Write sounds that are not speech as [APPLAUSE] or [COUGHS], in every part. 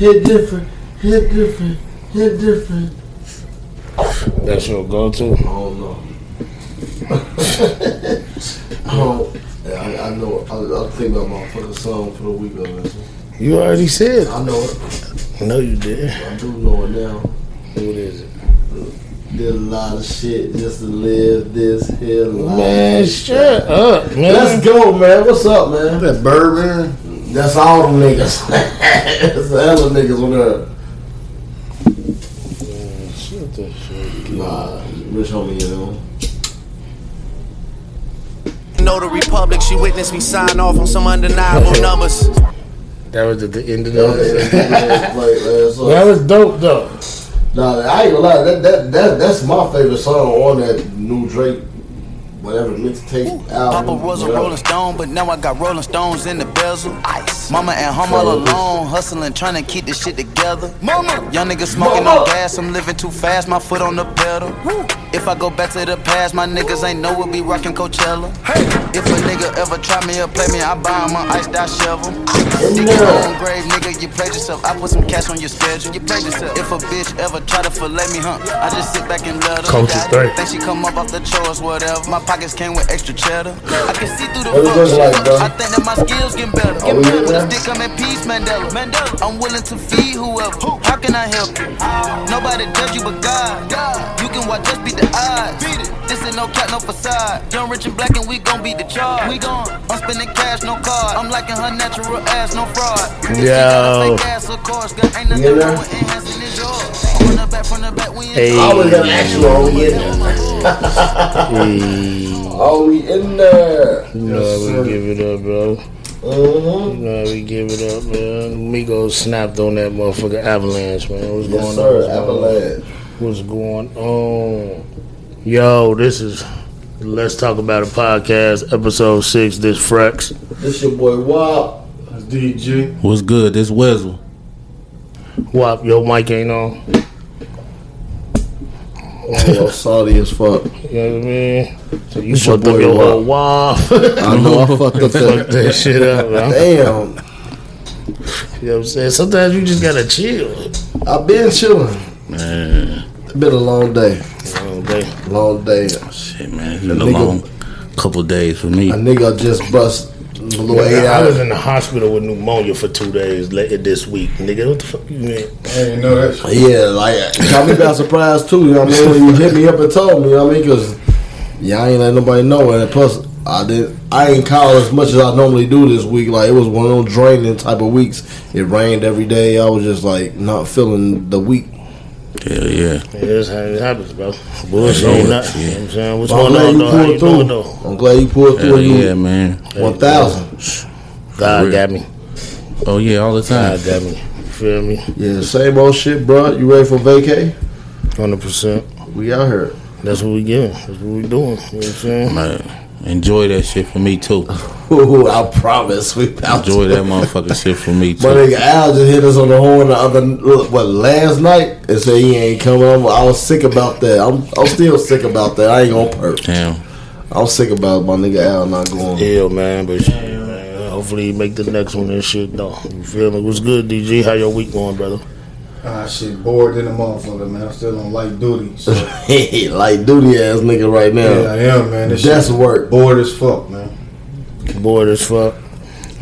hit different, hit different, hit different. That's your go-to. I don't know. [LAUGHS] I don't. Yeah, I, I know. I, I think about my fucking song for the week of this. You already said. I know it. I know you did. I do know it now. What is it? Did a lot of shit just to live this here life. Man, shut up, man. Let's go, man. What's up, man? That bourbon. That's all them niggas. [LAUGHS] That's the hell of niggas on there. Man, shut the shit. Nah, rich homie, you know. Know the Republic, she witnessed me sign off on some undeniable [LAUGHS] numbers. That was at the end of That was the. it. Like, last. That was dope though. Nah, I ain't gonna lie. That, that, that, that's my favorite song on that new Drake, whatever mixtape album. Papa was a. Rolling Stone, but now I got Rolling Stones in the bezel. Ice. Mama and home all alone, hustling, trying to keep this shit together. Mama. Young nigga smoking Mama. on gas, I'm living too fast, my foot on the pedal. If I go back to the past, my niggas ain't know we'll be rocking Coachella. Hey. If a nigga ever try me or play me, I buy him an iced out shovel. Dig your own grave, nigga, you played yourself. I put some cash on your schedule, you played yourself. If a bitch ever try to fillet me, huh? I just sit back and let her. Coach is die. three. Think she come up off the chores, whatever. My pockets came with extra cheddar. I can see through the fuck like, bro? I think that my skills getting better. Are we in With a stick, I'm in peace, Mandela. Mandela. I'm willing to feed whoever. How can I help you? Nobody judge you but God. You can watch us beat the odds. This ain't no cat, no facade. Young, rich, and black, and we gon' beat the charge. We gon' I'm spending cash, no card. I'm liking her natural ass, no fraud. If she got a Yo. fake ass, of course, girl, ain't nothing You know? With enhancing this the back, from the back, we in Hey. I was gonna ask you, are we in there? Hey, [LAUGHS] Are we in there? you know how we give it up, bro. Mm-hmm. You know how we give it up, man. Migos snapped on that motherfucker avalanche, man. What's Yes, going sir. on? Avalanche. What's going on? Yo, this is Let's Talk About a Podcast, episode six. This Frex. This your boy Wop. That's DG. What's good? This Wezzle. Wop, your mic ain't on. Oh, salty as fuck. You know what I mean? So you It's your fucked up your Wop. whole wop. I know I fucked up [LAUGHS] Fuck that. that shit up, man. Damn. You know what I'm saying? Sometimes you just gotta chill. I've been chilling. Man, It's been a long day. Long day. Long day. shit, man. It's been a nigga- long couple days for me. A nigga just bust a little eight I was in the hospital with pneumonia for two days later this week. Nigga, what the fuck you mean? I didn't know that shit. Yeah, like it caught me by surprise too. You know what I mean? When you hit me up and told me, you know what I mean? Because yeah, I ain't let nobody know, and plus I did. I ain't call as much as I normally do this week. Like it was one of those draining type of weeks. It rained every day. I was just like not feeling the week. Hell yeah. Yeah, that's how it happens, bro. Bullshit ain't nothing. You know what I'm saying? What's But I'm going on, you though? How you pulled doing, through. though? I'm glad you pulled through. Hell and you yeah, man. one thousand. God real. got me. Oh yeah, all the time. God got me. You feel me? Yeah, same old shit, bro. You ready for vacay? 100%. We out here. That's what we giving. That's what we doing. You know what I'm saying? Man, enjoy that shit for me too. [LAUGHS] Ooh, I promise we out. Enjoy that motherfucking shit for me My too. nigga Al just hit us on the horn the other what last night and said he ain't coming. I'm, I was sick about that. I'm I'm still sick about that. I ain't gonna perk. Damn. I'm sick about my nigga Al not going. Yeah, man. But shit, man. Hopefully you make the next one and shit, though. You feel me? What's good, DG? How your week going, brother? Ah, shit, bored than a motherfucker, man. I'm still on light duty. So, [LAUGHS] like duty ass nigga right now. yeah, I am, man. This That's shit work. bored as fuck, man. Bored as fuck.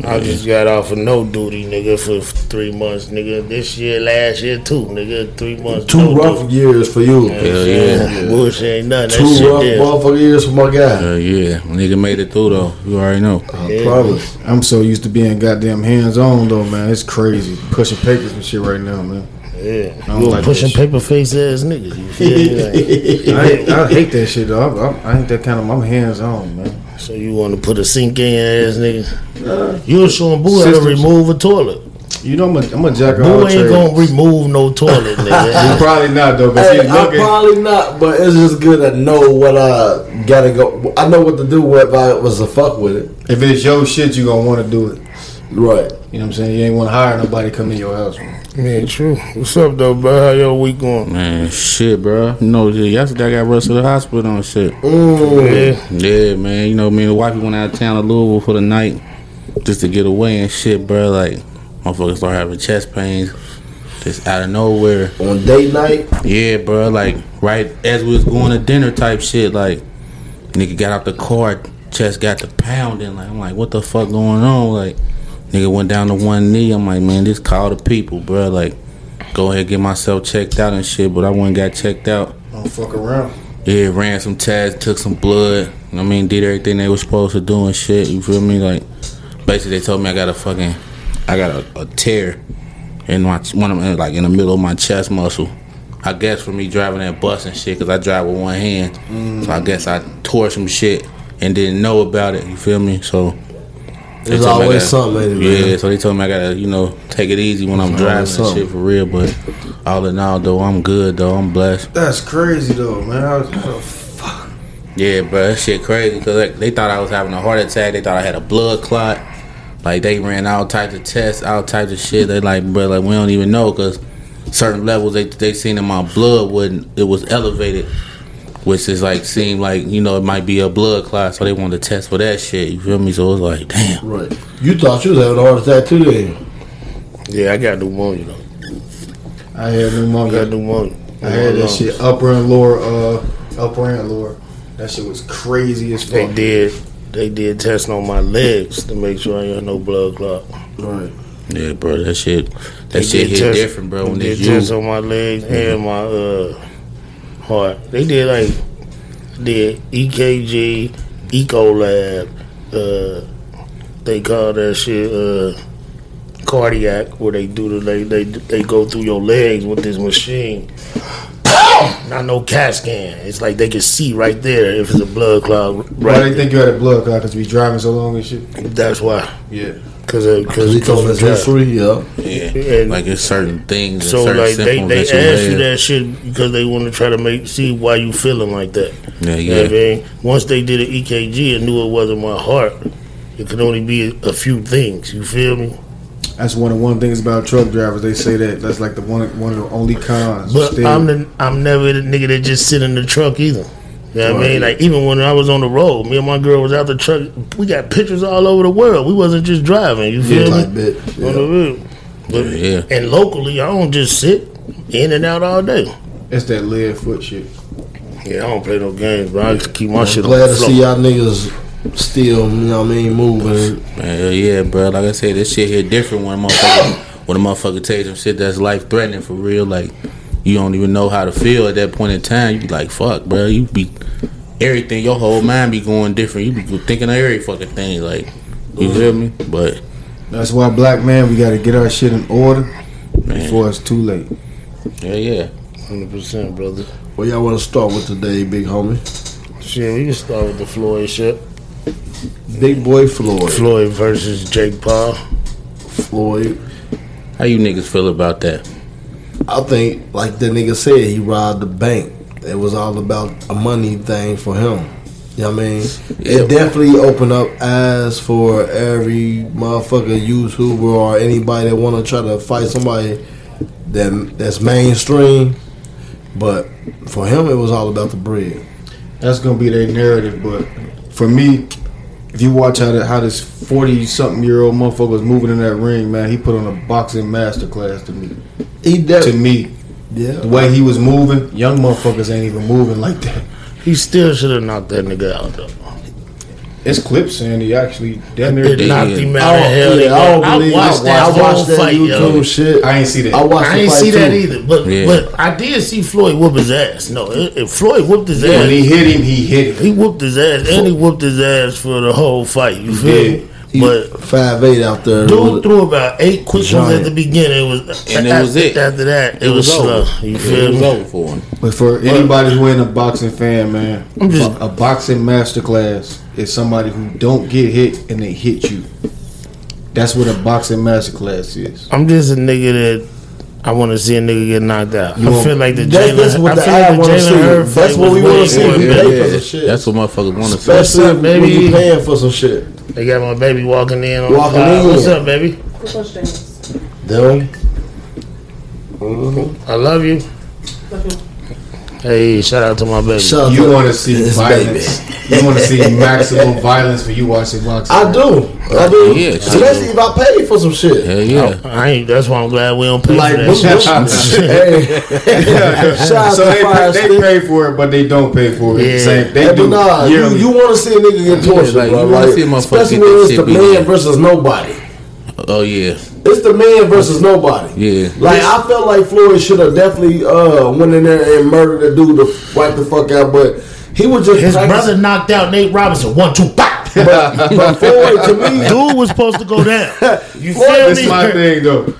I just got off of no duty, nigga, for three months, nigga. This year, last year, too, nigga. Three months. Two no rough duty. years for you. Hell yeah. Bullshit ain't nothing. That Two shit rough there. motherfucking years for my guy. Hell yeah. Nigga made it through though. You already know. I Yeah. promise. I'm so used to being goddamn hands on though, man. It's crazy. Pushing papers and shit right now, man. Yeah. I don't You like pushing paper face ass niggas. You feel me? Like, [LAUGHS] I, I hate that shit though. I, I, I ain't that kind of. I'm hands on, man. so you want to put a sink in ass nigga? You was showing Boo how to remove a toilet. You know, I'm a, I'm a jack of Boo all ain't gonna remove no toilet, [LAUGHS] nigga. Probably not though, cause Hey, he's I'm probably not, but it's just good to know what I gotta go. I know what to do if I was to fuck with it. If it's your shit, you gonna want to do it. Right. You know what I'm saying? You ain't want to hire nobody to come in your house. Man. Man, true. What's up, though, bro? How your week going? Man, shit, bro. You know, yesterday I got rushed to the hospital and shit. Yeah. Yeah, man. You know, me and the wife went out of town to Louisville for the night just to get away and shit, bro. Like, motherfuckers start having chest pains. Just out of nowhere. On date night, Yeah, bro. Like right as we was going to dinner type shit. Like nigga got out the car, chest got the pounding. Like I'm like, what the fuck going on? Like nigga went down to one knee. I'm like, man, this call the people, bro. Like go ahead get myself checked out and shit. But I went and got checked out. Don't fuck around. Yeah, ran some tests, took some blood. I mean, did everything they were supposed to do and shit. You feel me? Like, basically, they told me I got a fucking, I got a, a tear in my one of my, like in the middle of my chest muscle. I guess for me driving that bus and shit, cause I drive with one hand. So I guess I tore some shit and didn't know about it. You feel me? So there's told me I always gotta- something, ain't it, Yeah, man? so they told me I gotta, you know, take it easy when I'm driving always and shit for real. But all in all, though, I'm good though. I'm blessed. That's crazy though, man. How, how the fuck? Yeah, bro, that shit crazy because like, they thought I was having a heart attack. They thought I had a blood clot. Like they ran all types of tests, all types of shit. They like, bro, like we don't even know because certain levels they they seen in my blood wasn't it was elevated, which is like seemed like you know it might be a blood clot. So they wanted to test for that shit. You feel me? So it was like, damn. right? You thought you was having a heart attack too, then? Yeah, I got pneumonia though. I had I got pneumonia. pneumonia. I had that shit upper and lower, uh, upper and lower. That shit was crazy as They fuck. did. They did testing on my legs to make sure I ain't had no blood clot. Right. Yeah, bro, that shit that They shit did hit test- different, bro. When They it's did tests you. on my legs and my uh, heart. They did like did EKG, Ecolab. Uh, they call that shit uh, cardiac, where they do the they they they go through your legs with this machine. [COUGHS] Not no CAT scan. It's like they can see right there if it's a blood clot. Why Right. they think you had a blood clot? Cause we driving so long and shit. That's why. Yeah. Cause of, Cause cause he told us history, yeah. Yeah, And- like it's certain things, So certain like they, they that you ask you that shit because they want to try to make see why you feeling like that. Yeah, You know what I yeah. mean? Once they did an EKG and knew it wasn't my heart, it could only be a, a few things. You feel me? That's one of one things about truck drivers. They say that that's like the one one of the only cons. But Still, I'm the I'm never the nigga that just sit in the truck either. You know what I mean? Like even when I was on the road, me and my girl was out the truck. We got pictures all over the world. We wasn't just driving. You feel Type me? bit. On Yeah. the road. But, Yeah. And locally, I don't just sit in and out all day. it's that lead foot shit. Yeah, I don't play no games, but I just keep my shit on Glad the to floor. see y'all niggas still, you know what I mean, moving. Hell yeah, bro. Like I said, this shit here different when a motherfucker [COUGHS] when a motherfucker takes some shit that's life threatening for real. Like you don't even know how to feel at that point in time. You be like, fuck, bro. You be everything. Your whole mind be going different. You be thinking of every fucking thing. Like you feel me? But That's why black man, we got to get our shit in order man, before it's too late. yeah, yeah. Hundred percent, brother. Where y'all want to start with today, big homie? Shit, we can start with the Floyd shit. Big boy Floyd. Floyd versus Jake Paul. Floyd. How you niggas feel about that? I think, like the nigga said, he robbed the bank. It was all about a money thing for him. You know what I mean? Yeah. It definitely opened up eyes for every motherfucker YouTuber or anybody that want to try to fight somebody that that's mainstream. But for him, it was all about the bread. That's gonna be their narrative. But for me, if you watch how the, how this forty something year old motherfucker was moving in that ring, man, he put on a boxing masterclass to me. He did. To me, yeah. the way he was moving, young motherfuckers ain't even moving like that. He still should have knocked that nigga out though. It's clips saying he actually damn near It did. knocked him I out of don't, hell. yeah, I don't believe I watched it. that I watched whole that fight, YouTube yo. shit. I ain't see that. I watched I ain't fight see that either, but Yeah. but I did see Floyd whoop his ass. No, if if Floyd whooped his when ass, he hit him, he hit him. he whooped his ass, and he whooped his ass for the whole fight. You feel did. me? He But five eight out there. dude threw about eight quick ones Giant. at the beginning. It was And it was it. After that, it, It was, was slow. over. You It feel was me? over for him. But for anybody who ain't a boxing fan, man, I'm just- a boxing masterclass is somebody who don't get hit and they hit you. That's what a boxing masterclass is. I'm just a nigga that I want to see a nigga get knocked out. You I want- feel like the That's, Jalen. that's what I the feel like the want to Jalen see. That's what was we want to see. more We better. pay for Yeah. That's what motherfuckers want to see. Especially What's up, when you paying for some shit. They got my baby walking in. On Walking in. What's up, baby? Them. I love you. Hey, shout out to my baby. Shout You want to see his violence? You want to see [LAUGHS] maximum violence for you watching boxing? I do. I do. Yeah, Especially if I pay for some shit. Hell yeah. Oh. I ain't. That's why I'm glad we don't pay Like, for that shit. [LAUGHS] hey, so they pay, they Stick. pay for it, but they don't pay for it. Yeah. Same, they Hey, do nah, you, yearly. you want to see a nigga get tortured, like, bro. you Like, see a especially when it's the man versus nobody. Oh yeah. It's the man versus nobody. Yeah. Like I felt like Floyd should have definitely uh went in there and murdered the dude to wipe the fuck out, but he was just His practicing- brother knocked out Nate Robinson. One, two, pop. [LAUGHS] But, but Floyd to me, [LAUGHS] Dude was supposed to go down. [LAUGHS] You Floyd, feel This me? is my thing though.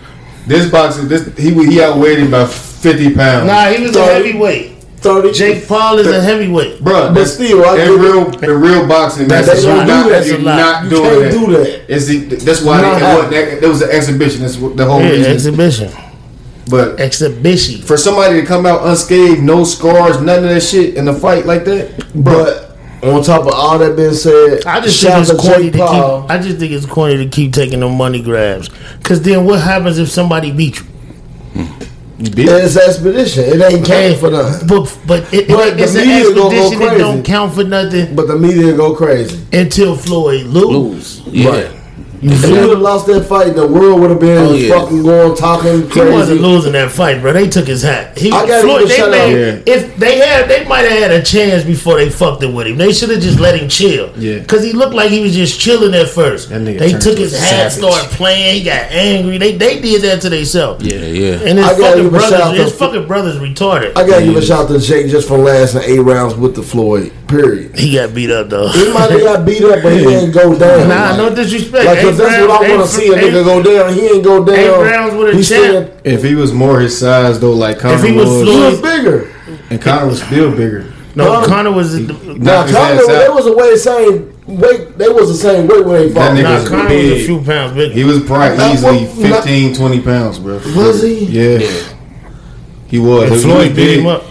This boxer, this he he outweighed him by fifty pounds. Nah, he was a heavyweight. Thirty. Jake Paul is a heavyweight. Bruh, But that's- still, I in give- real in real boxing, man, That's that's a you're lot. not, That's a you're lot. not You doing can't that. do that. It's the, that's why Not they, how- what, that, that was an exhibition. That's what the whole Yeah, reason. exhibition. But Exhibition. for somebody to come out unscathed, no scars, none of that shit in the fight like that, But on top of all that being said, I just think it's out to corny to keep. I just think it's corny to keep taking the money grabs. Cause then what happens if somebody beat you? Hmm. You beat It's expedition. It ain't counting for nothing. But but it, But it, it's the an media gonna go expedition that crazy. don't count for nothing But the media go crazy. until Floyd lose. Lose. Yeah. Right. You If he would have lost that fight, the world would have been Oh, yeah. fucking going talking crazy. He wasn't losing that fight, bro. They took his hat. He, I gotta Floyd, they made, out. if they had, they might have had a chance before they fucked it with him. They should have just let him chill. Yeah. because he looked like he was just chilling at first. That They took to his hat, savage. started playing. He got angry. They they did that to themselves. Yeah, yeah. And his I gotta fucking give a brothers, to- his fucking brothers retarded. I gotta give a shout out to Jake just for lasting eight rounds with the Floyd. Period. he got beat up though. He might have got beat up, but he ain't go down. Nah, like, no disrespect. Like, cause Eight that's what I want to see a nigga go down. He ain't go down. Eight rounds with a He champ. still- If he was more his size though, like Conor If he was was, He was bigger. and Conor was still bigger. No, Conor- Connor was. Now, Knocked his Conor, ass they was a way same weight. They was the same weight when they That nigga Nah, was Conor was a few pounds bigger. He was probably Not easily one- not- 15, 20 pounds, bro. Was he? Yeah. He was. and Floyd beat him up.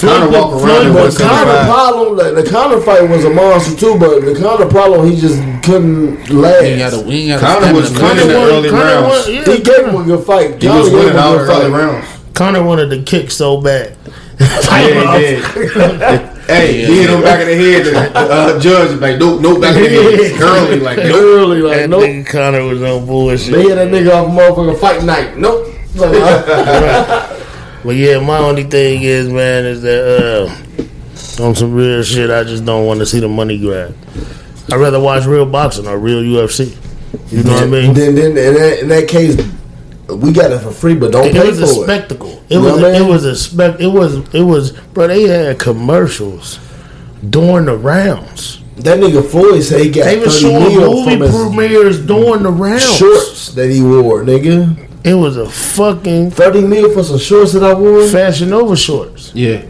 Conor walk around Floyd and But was was Conor 75. problem, like, the Conor fight was a monster too. But the Conor problem, he just couldn't last. He ain't got a, he ain't got Conor was winning the won- early rounds. won- yeah, he gave him a good fight. He was winning all the early rounds. Conor wanted to kick so bad. [LAUGHS] Yeah, he did. [LAUGHS] hey, he hit him back in the head. The uh, judge like, nope, nope, back in the head. [LAUGHS] Early, like, nope. Early, like That nope. nigga Conor was on bullshit. They hit that nigga off motherfucking fight night. Nope. Like, But yeah, my only thing is, man, is that uh, on some real shit, I just don't want to see the money grab. I'd rather watch real boxing or real UFC. You know what I mean? Then, then in that, in that case, we got it for free, but don't It pay was a for it. spectacle. It was. I A, it was a spec. It was. It was. Bro, they had commercials during the rounds. That nigga Floyd said he got They were 30 showing movie premieres during the rounds. shorts that he wore, nigga. It was a fucking 30 mil for some shorts that I wore. Fashion over shorts. Yeah.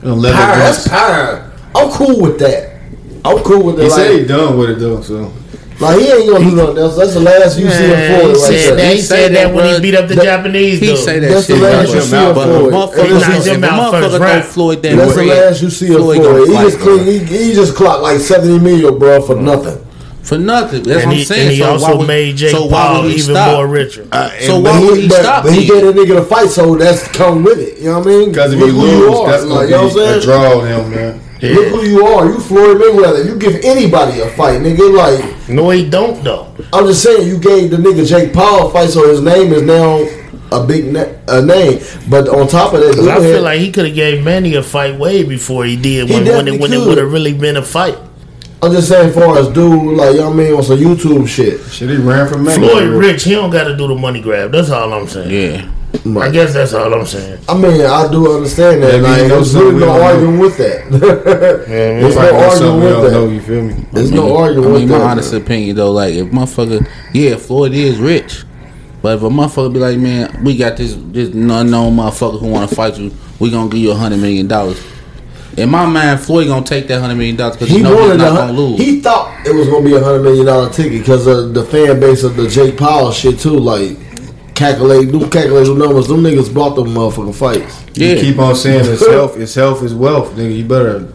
Them leather Power, that's power. I'm cool with that. I'm cool with that. He said he done with it though, so. like he ain't gonna do nothing else. That's the last you see Man, of he Floyd right said there. that. He He said say that that, when he beat up the That- Japanese. He dude. say that That's the last you see mouth, of but Floyd. Motherfucker, He it's knocked just- if a him out first throw round. Floyd that That's the last you see of Floyd Floyd. He just clean, he, he just clocked like 70 million, bro, for nothing. For nothing. That's and what he, I'm saying. and he so why also would, made Jake so Paul would he even stop? more richer. Uh, so And- why but would he but- stop? But he then? gave that nigga the fight, so that's come with it. You know what I mean? Because if Look you lose, are. that's Like, you know what I'm a saying? draw on him, man. Look who you are. You Floyd Mayweather. You give anybody a fight, nigga. Like No, he don't though. I'm just saying, you gave the nigga Jake Paul a fight, so his name is now a big na- a name. But on top of that, I feel had- like he could have gave Manny a fight way before he did He when when it, when it would have really been a fight. I'm just saying, as far as dude, like you know what I mean, on some YouTube shit. Shit, he ran from me. Floyd rich, he don't got to do the money grab. That's all I'm saying. Yeah. I guess that's all I'm saying. I mean, I do understand that. Maybe Like, he knows there's really no don't arguing with that. [LAUGHS] There's no Probably arguing with don't know. that. You feel me? There's I no mean- arguing I with mean, my that. honest opinion though, like if motherfucker, yeah, Floyd is rich, but if a motherfucker be like, man, we got this this unknown motherfucker who want to fight you, we gonna give you a hundred million dollars. In my mind, Floyd gonna take that hundred million dollars because He he know he's not a gonna lose. He thought it was gonna be a hundred million dollar ticket because of the fan base of the Jake Paul shit too. Like calculate, do calculate the numbers. Them niggas bought them motherfucking fights. yeah, You keep on saying it's [LAUGHS] health, it's health is wealth, nigga. You better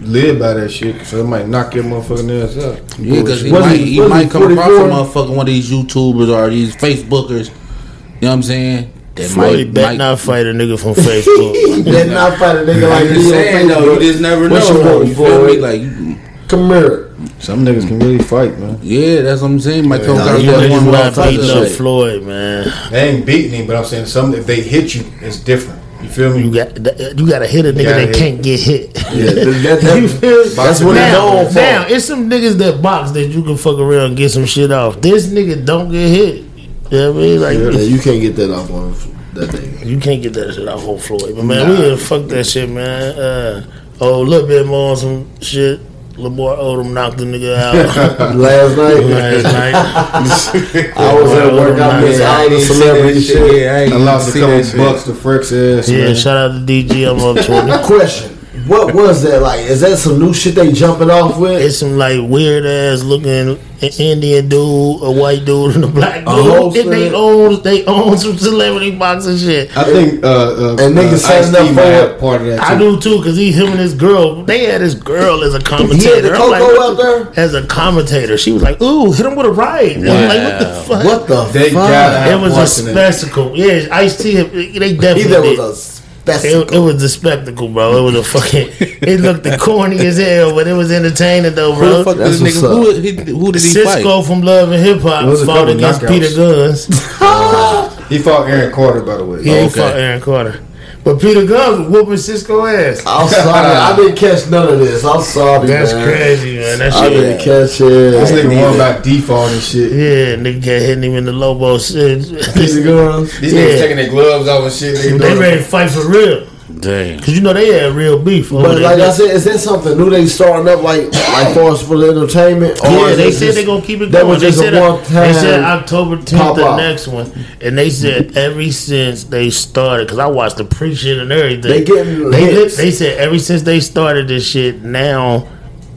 live by that shit, so it might knock your motherfucking ass up. yeah, because he Was might he- he might he come across a 44? motherfucker one of these YouTubers or these Facebookers. You know what I'm saying? That Floyd might, bet might not fight a nigga from [LAUGHS] Facebook. Did not fight a nigga like I'm me just on saying though, Facebook. you just never know. You You feel me? Floyd? Like, you- Come here. Some niggas can really fight, man. yeah, that's what I'm saying. Might come Nah, out you there one not more beating up. Floyd, man. They ain't beating him, but I'm saying some if they hit you, it's different. You feel me? You got you got to hit a nigga that hit. can't get hit. Yeah, [LAUGHS] that, that, You feel- that's what he now, known for. now, it's some niggas that box that you can fuck around and get some shit off. This nigga don't get hit. You know what I mean? Like Yeah, you can't get that off on that thing. you can't get that shit off on Floyd. But man, we done fuck that shit, man. Uh, oh, a little bit more on some shit. Lamar Odom knocked the nigga out [LAUGHS] Last night, [LAUGHS] last night. I was at work. I missed all the celebrity shit. Yeah, I ain't I lost a couple bucks to Freck's ass. Yeah, man. shout out to DG. I'm up to it. Question: What was that like? Is that some new shit they jumping off with? It's some like weird ass looking Indian dude, a white dude, and a black A dude. host and they in it? own they own some celebrity boxing shit. I think uh, uh, And niggas uh, signing Ice-T up might for have it. part of that. I do too, cause he, him and his girl, they had his girl as a commentator. [LAUGHS] He had the I'm like, Coco what out there? as a commentator. She was like, "Ooh, hit him with a right." I'm like, what the fuck? What the They fuck? It was a parts it. spectacle. Yeah, Ice T. They He definitely that did. was a It, spectacle. it was a spectacle, bro. It was a fucking. it looked the corny as hell, but it was entertaining though, Who bro. the fuck this nigga? Who, he, who did he Cisco fight? Cisco from Love and Hip Hop It was a fought against knockouts. Peter Guns. [LAUGHS] He fought Aaron Carter, by the way. Yeah, he Okay. fought Aaron Carter. But Peter Guns was whooping Cisco ass. I'm sorry. I didn't catch none of this. I'm sorry, That's man. crazy, man. That shit. I didn't catch it. This nigga won by default and shit. Yeah, nigga got hitting him in the Lobo shit. Piece of guns. These [LAUGHS] Yeah. niggas taking their gloves off and shit. Nigga They ready to fight for real. Damn. Cause you know they had real beef. over But that like I said, is that something new they starting up like like for us for the entertainment? Or Yeah, they said just- they gonna keep it that going. was They just a said, uh, they said October pop tenth, the next one, and they said every since they started, because I watched the pre shit and everything. They getting they, hits. they said ever since they started this shit, now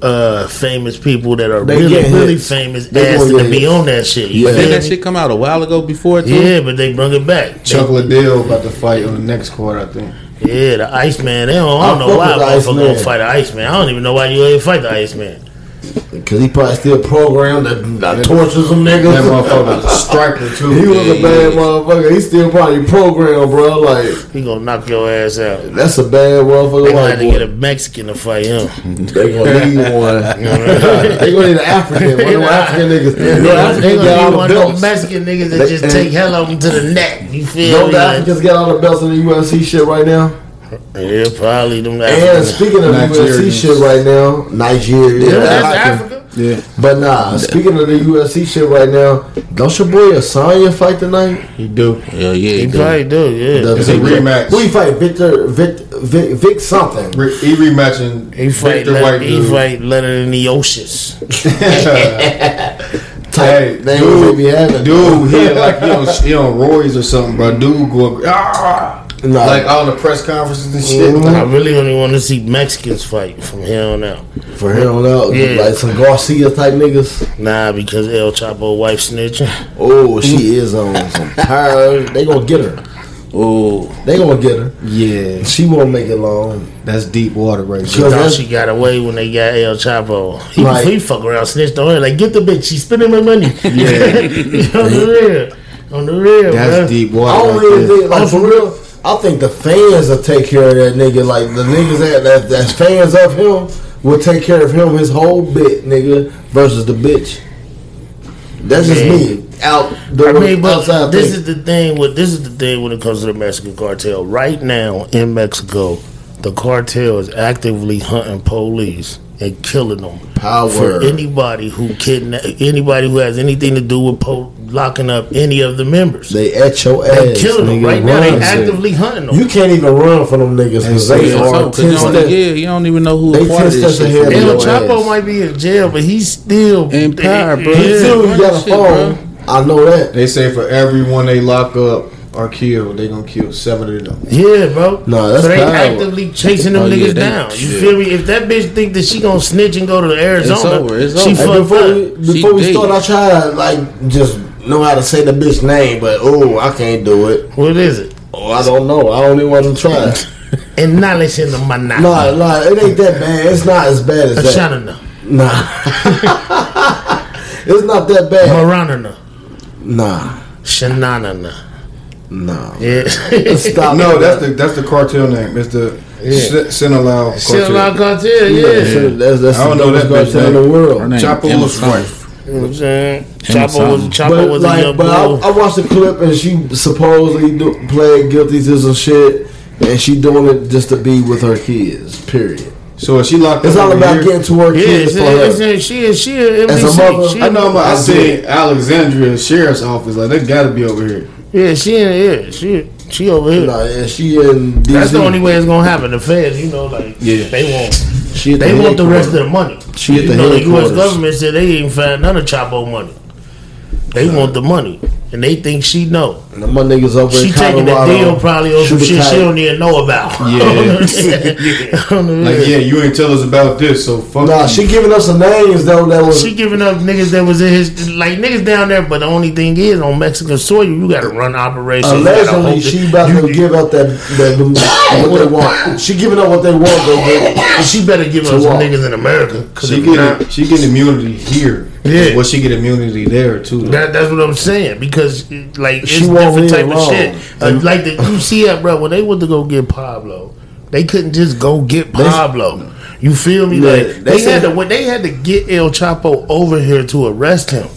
uh famous people that are They really really hits. famous They asking gonna be hits. on that shit. You Yeah. feel Didn't that shit come out a while ago before too? Yeah, but they bring it back. Chuck Liddell about to fight on the next card, I think. Yeah, the Iceman. They don't, I I don't know why motherfucker Iceman. fight the Iceman. I don't even know why you ain't fight the Iceman. Cause he probably still programmed that, that tortures some niggas. That motherfucker striker too. He was a bad motherfucker. He still probably programmed, bro. Like He gonna knock your ass out. that's a bad motherfucker. They gonna have to boy. get a Mexican to fight him. [LAUGHS] They gonna need one. [LAUGHS] they gonna need an African. One of them African niggas. [LAUGHS] You know, They gonna got all need the one of those. Mexican niggas that They- just take hell of them to the neck. You feel Don't me? the Africans get all the belts in the UFC shit right now? Yeah, probably them And Africans. speaking of UFC Nigerians. shit right now, Nigeria. Yeah, that's Africa. Yeah. But nah, speaking of the UFC shit right now, don't your boy Asanya fight tonight? He do. Yeah, yeah. He he do. probably do. Yeah. The- It's a rematch. Who he fight? Victor, Vic, Vic, Vic something. Re- he rematching He fight. Victor Let, White. he dude. fight. Leonard it in the oceans. Type. Hey, they ain't gonna be having. Dude, he like he on he on Roy's or something, bro. Dude going ah, Nah. like all the press conferences and shit. Mhm. I really only want to see Mexicans fight from here on out. for him on out, Yeah. like some Garcia type niggas. Nah, because El Chapo wife snitching. Oh, she is on some power. They gonna get her. Oh, They gonna get her. Yeah, She won't make it long. that's deep water right She there. Cause thought she got away when they got El Chapo. He, Right. he fuck around, snitched on her. Like, get the bitch. She's spending my money. [LAUGHS] Yeah. [LAUGHS] on the real. On the real, That's bro. deep water. I don't Right really there. think, like for real. I think the fans will take care of that nigga. Like the niggas that, that that's fans of him will take care of him his whole bit, nigga, versus the bitch. That's just me. Out the I mean, but outside this thing. is the thing. With this is the thing when it comes to the Mexican cartel. Right now in Mexico, the cartel is actively hunting police and killing them. Power. for anybody who kidnap anybody who has anything to do with po- locking up any of the members. They, They at your ass. killing them right now. They Run. actively hunting them. You can't even run from them niggas because That's they it. are so, 'cause you ten don't, steps. yeah, you don't even know who They a part of ten this steps shit. El Chapo ass. might be in jail, but he's still In power, bro. Yeah. He still run got that a shit, phone. I know that. They say for everyone they lock up or kill, they gonna kill seven of them. Yeah, bro. Nah, that's so they power. actively chasing them Oh, yeah, niggas they- down. You shit. feel me? If that bitch think that she gonna snitch and go to Arizona, it's over, it's she over. And fucked before up. we, She we dead. start, I try like just know how to say the bitch name, but oh, I can't do it. What is it? Oh, I don't know. I don't even want to try. [LAUGHS] And knowledge in the manana. nah, nah, it ain't that bad. It's not as bad as that. Ashanana. Nah, [LAUGHS] it's not that bad. Maranana. Nah, Shananana. No. Yeah. Stop. [LAUGHS] No, that's the that's the cartel name. It's the Yeah. Sinaloa cartel. like cartel, yeah. Yeah. That's, that's I don't the know that dumbest bitch cartel in the world. Her name Chapo Emma was something. wife. You know what I'm saying? Emma was something. Chapo But was a like, young but I. I watched the clip and she supposedly do, pled guilty to some shit, and she doing it just to be with her kids. Period. So is she locked It's up all about here? getting to her yeah, kids it's, for her. it's, it's, she is she is As a mother, she, I know. I'm, I I see Alexandria Sheriff's Office. Like they got to be over here. Yeah, she in yeah, she she over here. Nah, yeah, she in DC. That's the only way it's gonna happen. The feds, you know, like Yeah. they want She they want the rest of the money. She you the know, the U.S. government said they ain't found none of Chapo money. They want the money, and they think she know. And my niggas over She in taking the deal probably on some shoot shit she don't even know about. [LAUGHS] Yeah. [LAUGHS] On [LAUGHS] Like yeah, you ain't tell us about this, so fuck. Nah, you. she giving us some names though. That was She giving up niggas that was in his like niggas down there, but the only thing is on Mexican soil you got to run operations. allegedly she it. about You- to give up that, that what they want. She giving up what they want. They get. [COUGHS] She better give To us some niggas in America. 'cause She get not- she get immunity here. Yeah. Well, she get immunity there too. That, that's what I'm saying because like it's She won't different type of shit. Uh, like the, [LAUGHS] you see that, bro. When they went to go get Pablo, they couldn't just go get Pablo. You feel me? Yeah, like they had said- to when they had to get El Chapo over here to arrest him.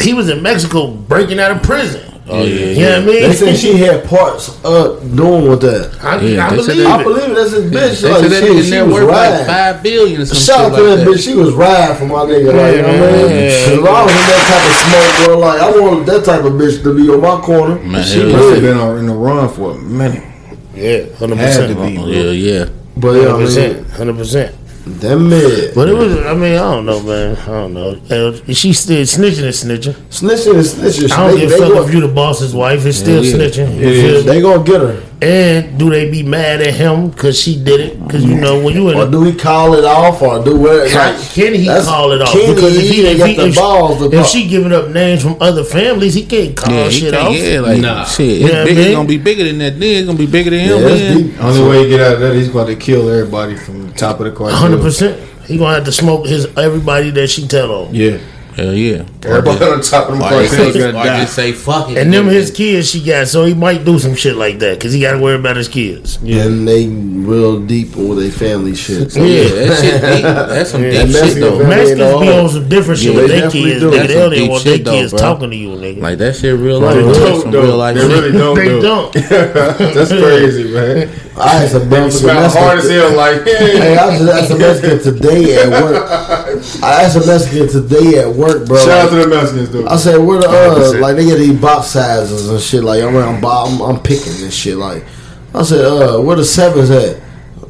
He was in Mexico breaking out of prison. Oh, yeah, You know what I mean? They say she had parts uh doing with that. I, Yeah, I they said believe that- I believe it. That's his bitch. They like, said that shit, she was worth like riding. five billion or some Shout out shit to like that that. bitch. She was riding for my nigga. Like, you know what I mean? Yeah. Cause if I was in that type of smoke, bro, like I want that type of bitch to be on my corner. Man, she hell She yeah. good. been on, in the run for a minute. Yeah, hundred percent. Yeah, yeah. But yeah, hundred percent, hundred percent. That mid. But it was. I mean, I don't know, man. I don't know. She still snitching and snitching. Snitching and snitching. I don't They, give a fuck if you the boss's wife. It's still Yeah, yeah. snitching. You It feel is. me? they gonna get her. And do they be mad at him because she did it? Because you know when you in Or do he call it off or do what? Like, can he call it off? Can because if he, ain't if, got he, the if, balls to if she giving up names from other families, he can't call Yeah, he shit can't, off. yeah, like Nah. shit. You It's, know what big, I it's gonna be bigger than that. Then it's gonna be bigger than him. Yeah, that's man. Only way he get out of that, he's going to kill everybody from the top of the cartel. Hundred percent. He gonna have to smoke his everybody that she tell on. Yeah. Hell yeah. Everybody on top of the Or just, cartel say, got to die. just say fuck it. And them his kids she got, so he might do some shit like that because he got to worry about his kids. Yeah. And they real deep with their family shit. So, [LAUGHS] Yeah, that shit deep. [LAUGHS] That's some Yeah. deep shit though. family- Mexicans be on some different shit Yeah, with they their kids. do. Nigga, they some don't even deep want their shit, though, kids bro. talking to you, nigga. Like that shit real They life. don't, some real life They really don't, they don't. [LAUGHS] That's crazy, man. I had some It's Mexican. about hard as hell. Like, [LAUGHS] Hey, hey, I just asked a Mexican today at work. I asked a Mexican today at work, bro. shout out to the Mexicans, though. I said, where the uh, like they get these box sizes and shit. Like I'm, I'm, I'm, I'm picking this shit. Like I said, uh, where the sevens at?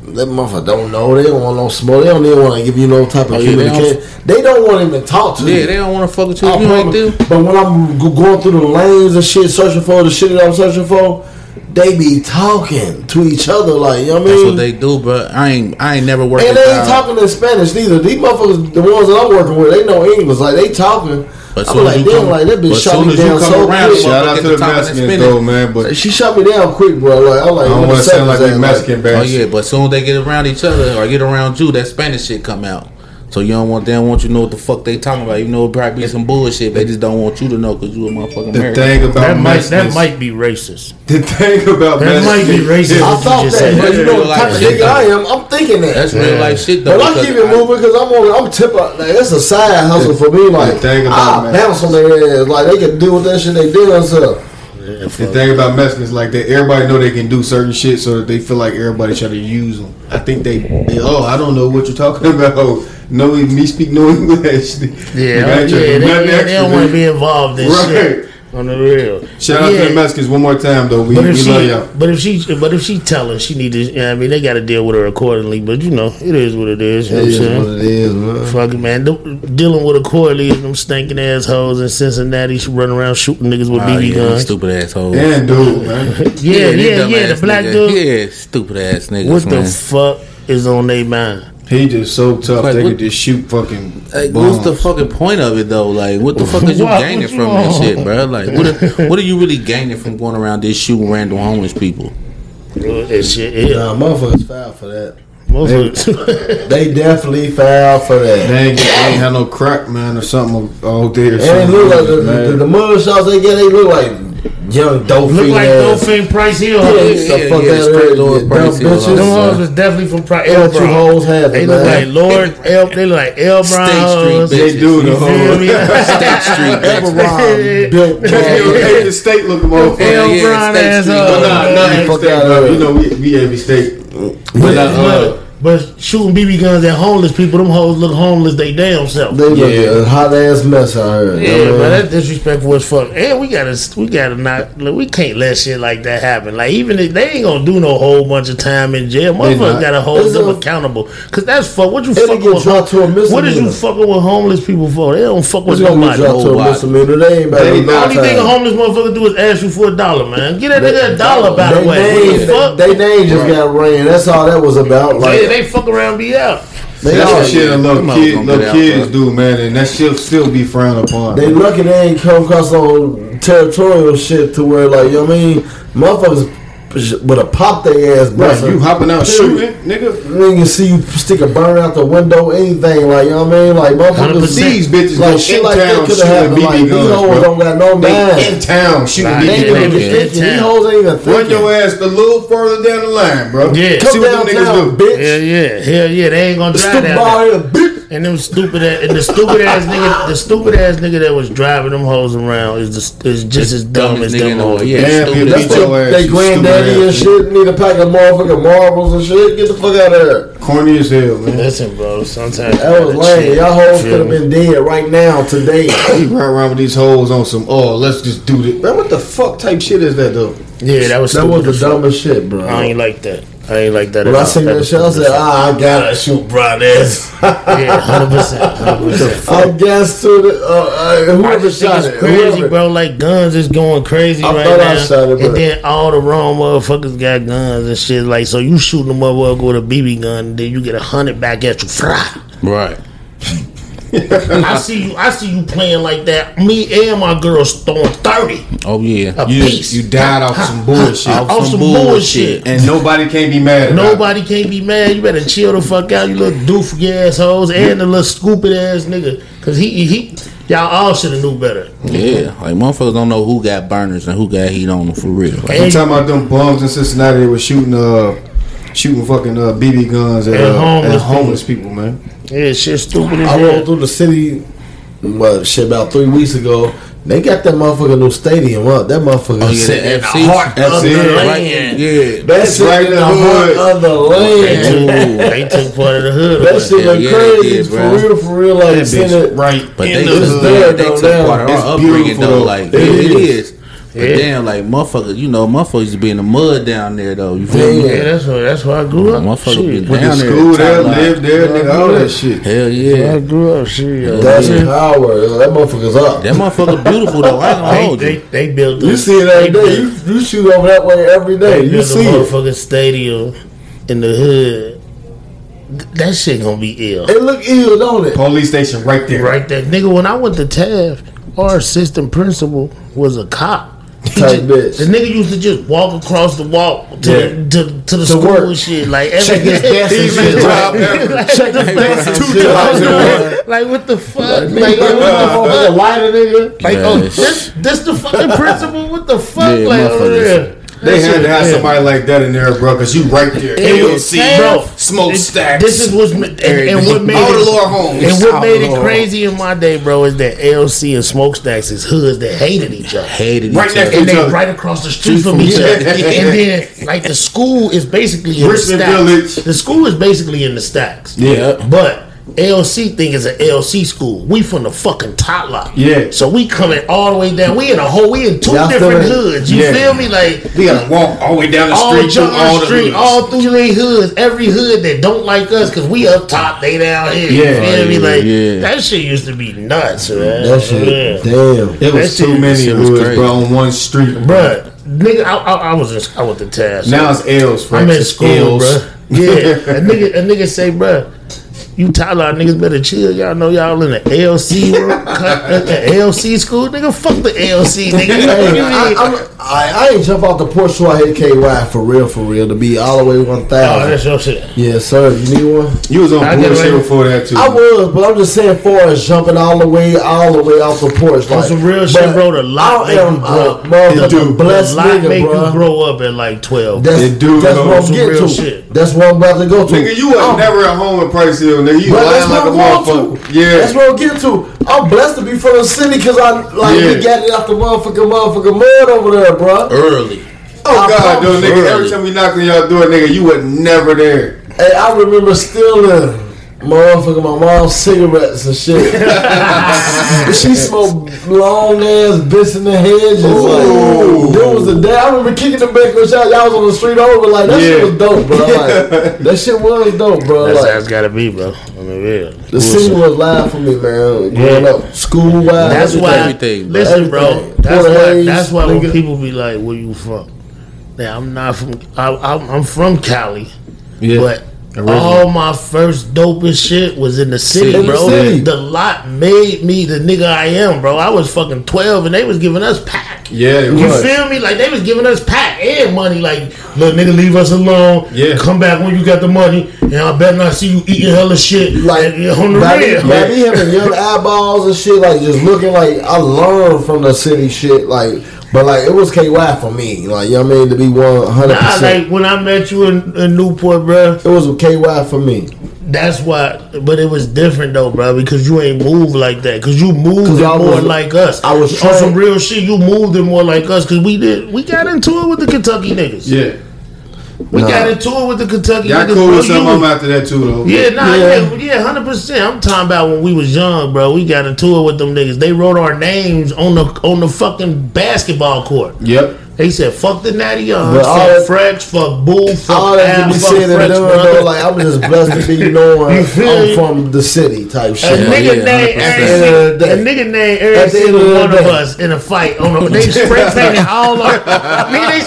That motherfucker don't know. They don't want no smoke. They don't even want to give you no type of Oh, yeah, they communication. They don't want to even talk to Yeah, you. Yeah, they don't want to fuck with you. I if You ain't promise. do. But when I'm going through the lanes and shit, searching for the shit that I'm searching for, they be talking to each other. Like you know what I That's mean? what they do, bro. I ain't. I ain't never worked. And they ain't job. talking in Spanish neither. These motherfuckers, the ones that I'm working with, they know English. Like they talking. But I'm soon like, as you damn, come- like that but bitch shot soon me as you down so around, quick. Shout out to the the top of the Mexicans, though, man. But She shot me down quick, bro. Like I'm like, I don't want to sound like sevens we at? Mexican Oh yeah, but soon as they get around each other or get around you, that Spanish shit come out. So you don't want they don't want you to know what the fuck they talking about. You know it probably be some bullshit. They just don't want you to know because you a motherfucking The American. thing about That might that might be racist. the thing about That might be racist. I what you thought just that, said. but you know Real what type of shit, nigga I am. I'm thinking that. That's real life shit though. but I keep it moving because I'm on. I'm tip. Uh, like, it's a side hustle for me. Like thing about I Mex- bounce on their ass. Like they can do with that shit they do themselves. The thing about Mexicans, like that, everybody know they can do certain shit, so that they feel like everybody try to use them. I think they, they oh, I don't know what you're talking [LAUGHS] about. No, me speak no English. [LAUGHS] Yeah, Nigga, I yeah, ain't trying to they, do nothing yeah, they extra, don't want to be involved in Right. shit on the real. Shout out Yeah. to the Mexicans one more time, though. We, But we if love she, y'all. but if she, but if she telling, she need to. You know what I mean, they got to deal with her accordingly. But you know, it is what it is. You know It what I'm saying? what it is, man. Fuck it, man. Do- dealing with a accordingly and them stinking assholes in Cincinnati she run around shooting niggas with Oh, BB yeah, guns. stupid asshole. And dude, man. [LAUGHS] [LAUGHS] Yeah, these yeah, yeah. The black niggas. dude. Yeah, stupid ass niggas, What man. the fuck is on their mind? He just so tough. Like, they what- could just shoot fucking Like, bombs. what's the fucking point of it though? Like, what the fuck is you What- gaining what you from that shit, bro? Like, what are, what are you really gaining from going around this shooting random homeless people? That shit, yeah. Nah, motherfuckers foul for that. Motherfuckers- They definitely foul for that. They ain't, they ain't had no crack, man, or something all day or And it something. look like the, Man. the, the mud shots they get, they look like young dope Look like ass. Dolphin Price Hill. Yeah, hoes. the yeah, fuck yeah, out straight of Lord here, Price Hill bitches. Them hoes. hoes was definitely from Price. What L hoes have [LAUGHS] They look like Lord L. They look like L Brown State Street hoes. bitches. They do the You whole. [LAUGHS] State [LAUGHS] Street bitches. Eberron built Hey, the state looking motherfucker. L yeah, Brown ass Street. hoes. But nah, nah, fuck out You know, we, we every state. But uh, But shooting BB guns at homeless people, them hoes look homeless they damn self. They look Yeah. a hot ass mess out here. Yeah, you know, but man. that's disrespectful as fuck. And we gotta, we gotta not, look, we can't let shit like that happen. Like even if they ain't gonna do no whole bunch of time in jail, motherfuckers gotta hold It's them a- accountable. Cause that's fuck. What you fucking with? dropped to a What is you fucking with homeless people for? They don't fuck with It's nobody. dropped to a misdemeanor. They ain't about They- to The only thing a homeless motherfucker do is ask you for a dollar, man. Get that nigga a dollar, by the They way. name, What they, they name just got ran. That's all that was about. Like They, they fuck around, and be out. they, that's all, the shit that little Them hoes kids, gonna little get out, do, man, and that shit still be frowned upon. they lucky they ain't come across no territorial shit to where like you know what I mean, motherfuckers would a pop their ass. Right, you hopping out Period. shooting, nigga. Nigga see you stick a burn out the window, anything like you know what I mean, like motherfuckers. 100%. These bitches like go shit in like that town could have shooting happened. BB Like these hoes don't got no They mind. in town shooting Nah, They BB ain't even guns. be in thinking. These hoes ain't even Run your ass a little further down the line, bro. Yeah. See Come what them niggas downtown, do. bitch. Yeah, yeah, hell yeah. They ain't gonna drive Stupid down ball there. in a bitch. And them stupid ass, and the stupid ass nigga, the stupid ass nigga that was driving them hoes around is just, is just as dumb as them in hoes. Yeah, Damn, stupid you as beat fuck. your ass. They granddaddy and shit need a pack of motherfucking marbles and shit. Get the fuck out of there. Corny as hell, man. Listen, bro. Sometimes That was lame. chill. Y'all hoes Feel could have been dead right now today. [CLEARS THROAT] You run around with these hoes on some, oh, let's just do this. Man, what the fuck type shit is that, though? Yeah, that was That stupid was the dumbest shit, bro. I ain't like that. I ain't like that. When at I all. seen that was shit, I said, as fuck. ah, I gotta shoot brown ass. yeah, hundred percent, [LAUGHS] hundred percent. I guess to the uh, uh, I whoever just shot it, crazy, whoever. bro. Like guns is going crazy I right thought I now, shot it, but- and then all the wrong motherfuckers got guns and shit. Like, so you shooting a motherfucker with a BB gun, and then you get a hundred back at you. Fry. Right. I see you. I see you playing like that. Me and my girls throwing thirty. Oh yeah. a You, piece. you died off some bullshit. Off Off some bullshit. And nobody can't be mad about it. Nobody can't be mad. You better chill the fuck out, you little doofy assholes, and the little stupid ass nigga. Cause he he y'all all should have knew better. Yeah. Like motherfuckers don't know who got burners and who got heat on them for real. Like, I'm talking about them bums in Cincinnati that were shooting uh shooting fucking uh BB guns at, And uh, homeless at homeless people, man. Yeah, shit stupid as I hell. rode through the city, well, shit, about three weeks ago. They got that motherfucker new stadium up. That motherfucker Oh, yeah, sitting the in the FC? heart That's of the right? land. Yeah. That's right right in in the the heart of the They took, land. they took part of the hood. That shit Hell look yeah, crazy did, for bro. real, for real. Like That bitch it right But in they the was took, there, they though, took now. part of It's our upbringing beautiful, though. though. Like It it, it is. Is. But Yeah. damn, like motherfuckers, you know, motherfuckers used to be in the mud down there though. You feel Yeah. me? Yeah, that's where that's why I grew up. Motherfucker Shit. be Went to down there. school there, top line. lived there, nigga, all that shit. Hell yeah. I grew up. Shit, yo. That's Yeah. power. Yo, That motherfucker's up. That motherfucker beautiful though. I ain't gonna They, hold they, you. they built. You see it every they day. built- You, you shoot over that way every day. They You built see a it. motherfucking stadium in the hood. That shit gonna be ill. It look ill, don't it? Police station right there. Right there, nigga. When I went to Taft, our assistant principal was a cop. He Type just- bitch. The nigga used to just walk across the walk to Yeah. the, to, to the To school work. and shit. Like every Check his desk and shit. job [LAUGHS] Like, check his desk Two shit. jobs in like what the fuck? Like, Like, nigga, what the motherfucker, fuck? lighter nigga. Like, oh, this this the fucking principal? What the fuck? Yeah, like, oh, yeah. They That had shit- to have yeah. somebody like that in there, bro, because you right there. It was AOC, bro. smokestacks. This is what's and, and what made all the it, lower homes. and what made it crazy in my day, bro, is that LC and Smokestacks is hoods that hated each other. Hated Right each other. to And they right across the street Street from from each each other. other. and [LAUGHS] then, like, the school is basically in Richmond the stacks. Village. The school is basically in the stacks. Yeah. But LC thing is an LC school. We from the fucking top lot. Yeah. So we coming all the way down. We in a whole. We in 2 Y'all different in- hoods. You Yeah. feel me? Like We gotta walk all the way down the all street John through all the Street, hoods. all through their hoods, every hood that don't like us because we up top, they down here. Yeah. you feel me? Like yeah. that shit used to be nuts, man. That shit, yeah. damn. It was That too shit- many shit was hoods, crazy. bro, on one street. Bruh, nigga, I, I, I was just, I went to task. Now it's L's, I'm Frank. in school, L's. bruh. Yeah, [LAUGHS] a nigga, a nigga say, bruh, You Tyler niggas better chill. Y'all know y'all in the LC room, uh, the LC school, nigga. Fuck the LC, nigga. You know what Hey, I. I'm, I, I ain't jump off the porch so I hit KY for real, for real, to be all the way one Oh, thousand. that's your shit. yeah, sir. You need one? You was on I bullshit before that too. I was, but I'm just saying, far as jumping all the way, all the way off the porch, On like some real shit, bro. The lot I make am you a grow. motherfucking do. blessed the lot nigga, make bro. you grow up at like twelve. That's, It do, that's bro. what I'm Some getting real to. shit. That's what I'm about to go to. Nigga, you was I'm- never at home at Price Hill, nigga. You But that's lying like a what I'm going motherfucker. to. Yeah. That's what I'm getting to. I'm blessed to be from the city because I like Yeah. we got it out the motherfucking motherfucking mud over there, bro. Early. oh I God, though, nigga. early. Every time we knocked on y'all door, nigga, you were never there. Hey, I remember stealing motherfucking my mom's cigarettes and shit. [LAUGHS] she smoked long ass bits in the hedges. Like, there was a day I remember kicking the back of y'all. Y'all was on the street over. Like that shit Yeah. was dope, bro. Like [LAUGHS] that shit was dope, bro. That's how like it's gotta be, bro. I mean, yeah. the city was live for me, man. Growing Yeah. up, school wise. That's why. everything, bro. listen, bro. That's Port why. Hayes, That's why when people be like, "Where you from?" Now I'm not from. I, I'm, I'm from Cali, Yeah. but. All my first dopest shit was in the city, In the bro. city. The lot made me the nigga I am, bro. I was fucking twelve, and they was giving us pack. Yeah, You was. feel me? Like they was giving us pack and money. Like, little nigga, leave us alone. Yeah. Come back when you got the money, and I better not see you eating hella shit. like on the by me, real. by me having young eyeballs and shit, like just looking like I learned from the city shit, like. But like it was KY for me, like you know what I mean, to be one hundred Nah, percent. like when I met you in, in Newport, bro. It was a KY for me. That's why, but it was different though, bro, because you ain't moved like that. Because you moved 'Cause it I more was- like us. I was on some real shit. You moved it more like us because we did. We got into it with the Kentucky niggas. Yeah. We Nah. got into it with the Kentucky Y'all niggas. cool with some of them after that too, though. Yeah, nah, Yeah. yeah, yeah, hundred percent. I'm talking about when we was young, bro. We got into it with them niggas. They wrote our names on the on the fucking basketball court. Yep. They said, "Fuck the Natty Young, But fuck all that- Fresh, fuck Bull, fuck All that Al, to be fuck said and Fresh, though, like I'm just blessed to be [LAUGHS] knowing You feel I'm from the city type shit. Yeah, nigga yeah, named 100%. every At the end single, of the day. a nigga named every At the end single of one of us in a fight. On a, they spray painted all on. [LAUGHS] nigga, they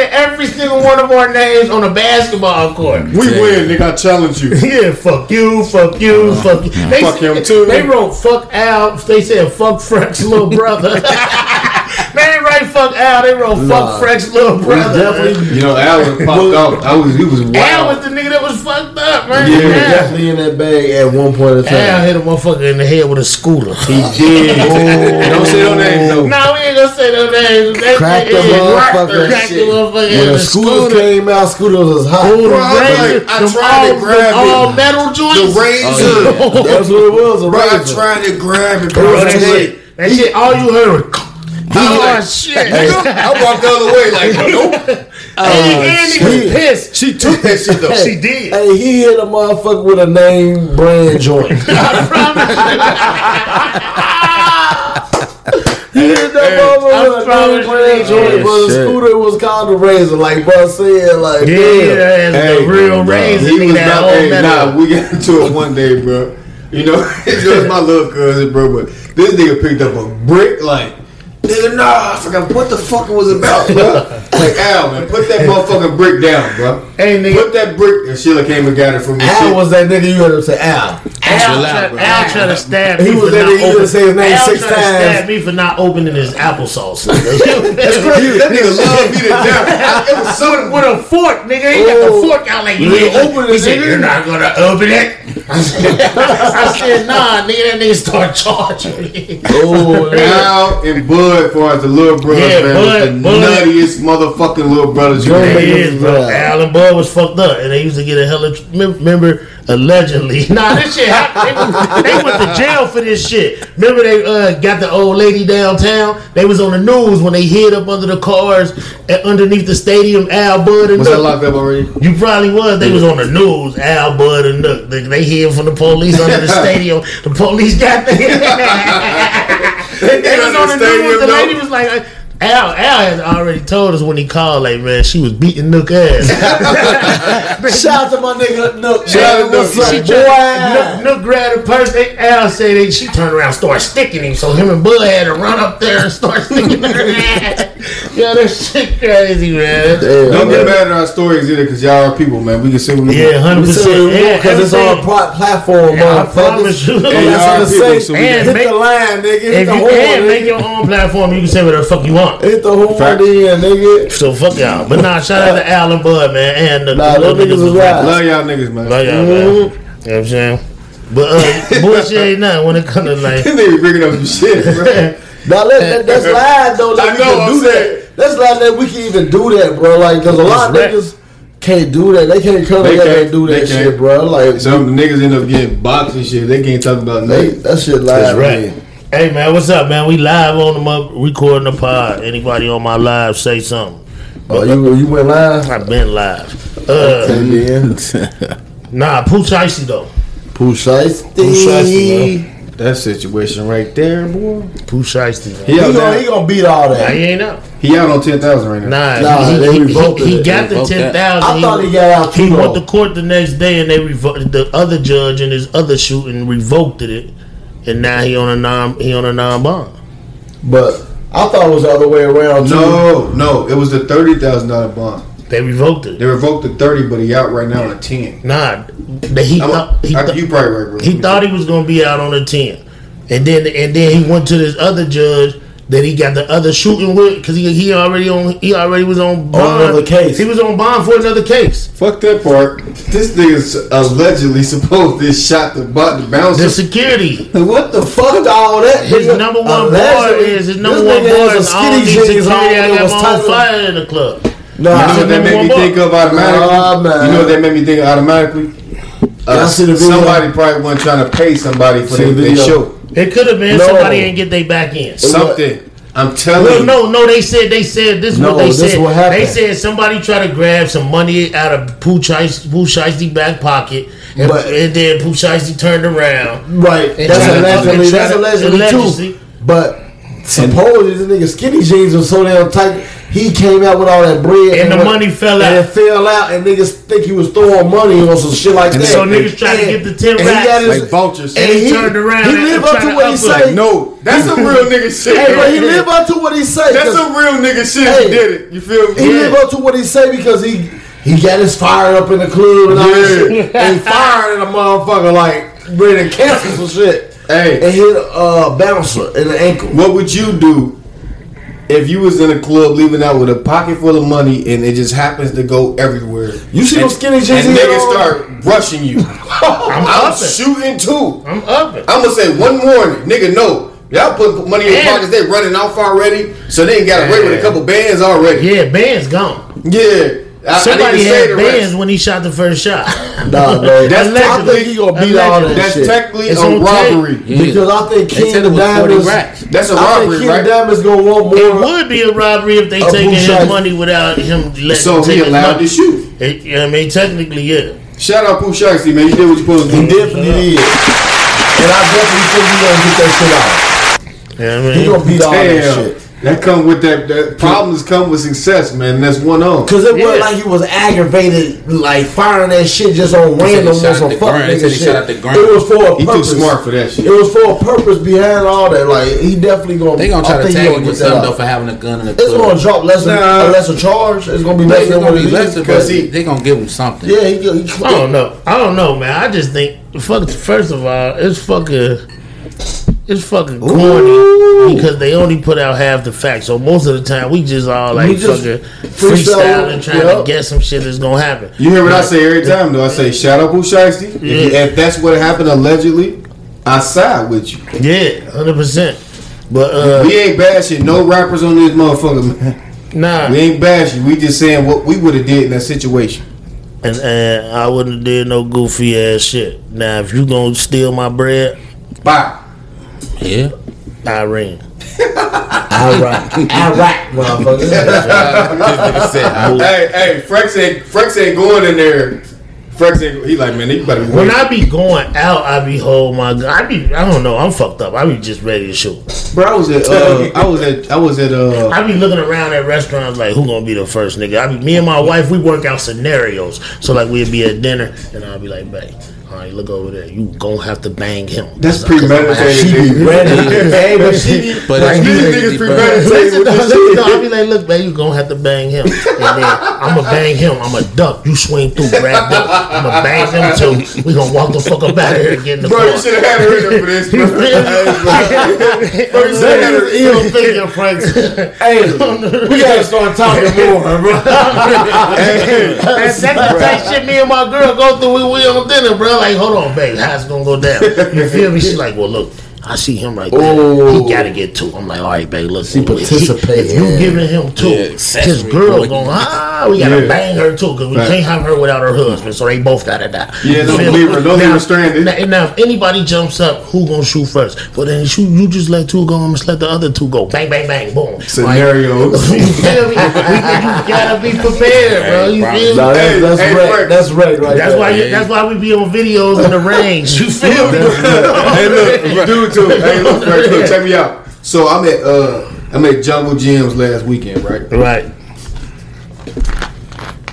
spray every single one of our names on a basketball court. We Yeah. win, nigga. I challenge you. [LAUGHS] Yeah, fuck you, fuck you, uh-huh. fuck you. They, Fuck him too. They wrote fuck Al. They said fuck Frank's little brother. [LAUGHS] they ain't write fuck Al. They wrote Nah. fuck Frank's little brother. definitely, You know, Al was popped out. I was, he was wild. Al was the nigga that was fucked up. Yeah, we were definitely in that bag at one point in Al time. hit a motherfucker in the head with a scooter. He did. [LAUGHS] Don't say no names, though. No, we ain't gonna say no names. That Crack the motherfucker. Crack the motherfucker When the the scooter. came out, scooters was hot. Oh, the Bro, I was razor, like, I tried to grab it. all metal joints. The razor. Oh, That's what it was. A Bro, I tried to grab it, Bro, bro. that shit, that shit, all you heard was. [LAUGHS] Oh shit! I walked the other way like, nope. Oh, and, and he was pissed. She took that shit though. She did. Hey, he hit a motherfucker with a name brand joint. [LAUGHS] I promise. [LAUGHS] He hit that motherfucker with a name brand joint, but the scooter was called the razor. Like, bro said, like, Yeah, damn. that's Hey, the real bro. razor. He was not. Hey, nah, we got into it one day, bro. You know, [LAUGHS] it was my little cousin, bro. But this nigga picked up a brick, like, nigga, nah, I forgot what the fuck it was about, bro. like, Al, man, put that motherfucking brick down, bro. Hey, nigga. Put that brick. And Sheila came and got it from me. Al Shit. was that nigga you heard him say, Al. Al, Chill out, tried, bro. Al tried to stab He me was for that not nigga, you opening. done say his name Al six tried to times. stab me for not opening his applesauce. [LAUGHS] That's crazy. that nigga loved me to death. I- It was something. with a fork, nigga. He got the fork out like you You ain't open open it, He said, nigga. "You're not gonna open it." [LAUGHS] I said, "Nah, nigga." That nigga start charging me. Oh, Al and Bud, for as the little brothers, Yeah, man, Bud- was the Bud. nuttiest motherfucking little brothers you Yo, had. nigga. It is, bro. Yeah. Alan Bud was fucked up, and they used to get a hella. Remember, allegedly. [LAUGHS] Nah, this shit happened. They, was, they went to jail for this shit. Remember, they uh, got the old lady downtown. They was on the news when they hid up under the cars at, underneath the stadium. Al Bud and Was that Nook. locked up already? You probably was. They was on the news. Al Bud and Nook. They, they hid from the police under the [LAUGHS] stadium. The police got there. [LAUGHS] they was on the news. The lady was like, Al Al has already told us when he called, like man, she was beating Nook ass. [LAUGHS] Shout out to my nigga Nook. Shout out to What's Nook. She boy? tried, Nook, Nook grabbed the purse. They, Al said they, she turned around, and started sticking him. So him and Bud had to run up there and start sticking her ass. [LAUGHS] Yeah, that shit crazy, man. Damn, Don't get mad at our stories either, cause y'all are people, man. We can say what we Yeah, hundred We said percent. Yeah, because it's on a everything. platform, Yeah, I promise you. And And y'all are people, so we And Hit make- the line, nigga. Hit If the you horn, can make your own platform, you can say whatever the fuck you want. Hit the horn Fact. in, nigga. So fuck y'all. But nah, shout out to [LAUGHS] Al and Bud, man. And the, Nah, little niggas was is rapping. Love y'all niggas, man. Love y'all, man. You know what I'm saying? But uh, [LAUGHS] bullshit ain't nothing when it comes to like. they be bringing up some shit, [LAUGHS] bro. Now let, that, that's live though. That I we know, can I'm do saying. that. That's live that we can even do that, bro. Like, cause a lot of That's niggas can't do that. They can't come They together can't. and do that shit, bro. Like, Some niggas end up getting boxed and shit. They can't talk about they, nothing. that shit live. That's right. man. Hey man, what's up, man? We live on the mo- recording the pod. Anybody on my live say something? Oh, you you went live? I've been live. Uh, Okay, then. [LAUGHS] nah, Pooh Shiesty though. Pooh Shiesty. Pooh Shiesty, That situation right there, boy. Pooh Shiesty, man. He out, gonna, he now. gonna beat all Nah, that. he ain't out. he out on ten thousand right now. Nah, Nah, he, they he, he, revoked he it. got the Revoked ten that. thousand. I thought he got out He too went long. to court the next day, and they revoked the other judge in his other shooting revoked it, and now he on a non he on a non bond. But I thought it was the other way around too. No, no, it was the thirty thousand dollar bond. They revoked it. They revoked the thirty, but he out right now on a ten. Nah, the, he I'm thought a, he, I, thought you probably right, bro. he thought he was gonna be out on a ten, and then and then he went to this other judge that he got the other shooting with because he he already on he already was on bond. another case. He was on bond for another case. Fuck that part. This nigga's allegedly [LAUGHS] supposed to shot the butt the bouncer. The security. What the fuck all that? His nigga? number one bar is his number one nigga bar is a all skinny these jeans on security. I that got was my fire in the club. Nah, You know what that made me think of automatically? Nah, man. You know what that made me think of automatically? Uh, Y'all see the video? somebody probably wasn't trying to pay somebody for See their the their video? show. It could have been No. somebody ain't get they back in. Something. I'm No, telling you. no, no. They said they said this. is No, what they this said. what happened. They said somebody tried to grab some money out of Pooh Shiesty, Pooh back pocket, and, But- and then Pooh Shiesty turned around. Right. That's try to- allegedly. and try That's to- allegedly allegedly. too. But supposedly this nigga skinny jeans was so damn tight. He came out with all that bread And the went- money fell and out. it fell out, and niggas think he was throwing money on some shit like And that. So niggas tried to get the 10 and he racks. got his- Like vultures. And he turned around He and lived up to to what he up say. No, that's some real nigga [LAUGHS] shit. Hey, but he lived up to what he say. That's 'cause some real nigga shit. Hey. he did it. You feel me? He lived up to what he say because he he got his fire up in the club and all that shit. And he fired at a motherfucker like ready to cancel some shit. Hey. And hit a uh, bouncer in the ankle. What would you do if you was in a club leaving out with a pocket full of money and it just happens to go everywhere? You see those skinny jeans And niggas start rushing you. [LAUGHS] I'm I'm shooting too. I'm up it. I'm gonna say one morning, nigga. No, y'all put money in your pockets. They running off already, so they ain't got away with a couple bands already. Yeah, band's gone. Yeah, I, I Somebody didn't had the bands when he shot the first shot. [LAUGHS] Nah, man. That's I think he gonna beat all that That's shit. technically It's a on robbery. Yeah. because I think They King said it was 40 Diamonds. racks. That's a I think robbery, King right? Diamonds gonna want more. It would be a robbery if they Of taking his shot? money without him letting So him take he his allowed money. to shoot. It, I mean, technically, yeah. Shout out Pooh Shiesty, man. You did what you supposed to He do. definitely did. And I definitely think he gonna get that shit out. You know what I He gonna beat all that shit. That come with that, that problems come with success, man. That's one on. Cause it Yeah. wasn't like he was aggravated, like firing that shit just on They said he random shot on some at the fuck nigga he shit. shot at the. It was for a He too smart for that shit. It was for a purpose behind all that. Like he definitely gonna. They gonna try I to tag him with that something though for having a gun in the It's club. gonna drop less than Nah. a lesser charge. It's gonna be less than what be it lesser, is. but because he- they gonna give him something. Yeah, he, he, I don't know. I don't know, man. I just think, fuck. First of all, it's fucking, it's fucking corny because they only put out half the facts. So most of the time, we just all like just fucking freestyle, freestyling, trying yeah. to get some shit that's gonna happen. You hear what I say every time, though? I say, shout out Pooh Shiesty. If, Yeah. if that's what happened allegedly, I side with you. Yeah, hundred percent. But uh, We ain't bashing no rappers on this motherfucker, man. nah, We ain't bashing. We just saying what we would have did in that situation. and, and I wouldn't have did no goofy ass shit. Now, if you gonna steal my bread, Bye. Yeah. Irene. all right, all right, motherfucker. [LAUGHS] Hey, hey, Frex ain't Frex ain't going in there Frex, ain't- he like, man, you better be When. I be going out, I be hold my gun. I be, I don't know, I'm fucked up. I be just ready to shoot. Bro, I was at, uh, I was at, I was at, uh, I be looking around at restaurants like, who gonna be the first nigga? I be, me and my wife, we work out scenarios. So like, we'd be at dinner, and I'll be like, babe, all right, look over there. You gonna have to bang him. that's 'Cause [LAUGHS] I'm- premeditated. She be ready. hey, but she be. But Like, these niggas bro. premeditated Listen, no, this listen, shit. no, I be like, look, man, you gonna have to bang him. And then I'm gonna bang him. I'm gonna duck. You swing through, grab him. I'm gonna bang him too. We gonna walk the fuck up out of here and get in the Bro, car. you should have had her in for this, bro. You feel me? Bro, you should have had her That is ill thinking, Hey, we gotta start talking more, bro. That's that's the type shit me and my girl go through. We, we on dinner, bro. Like, hold on, babe, how's it gonna go down? You feel me? She's like, well, look. I see him right there. Ooh. He gotta get two. I'm like, all right, babe. Look, She if he- participating. If you giving him two, Yeah, his girl boy. going, ah, we gotta Yeah. bang her too, because we Right. can't have her without her husband. So they both gotta die. Yeah, You don't feel leave me? her- don't leave Now- her stranded. Now, now, if anybody jumps up, who gonna shoot first? But then shoot. You just let two go. I'm just let the other two go. Bang, bang, bang, boom. Scenarios. [LAUGHS] you feel me? you gotta be prepared, bro. You feel me? No, that's, Hey, that's hey, right. That's right, right That's there. why. You, that's why we be on videos in the range. You feel me? [LAUGHS] hey, look, dude, too. Hey, look, Frank, [LAUGHS] look, check me out. So I'm at, uh, I'm at Jungle Gyms last weekend, right? Right.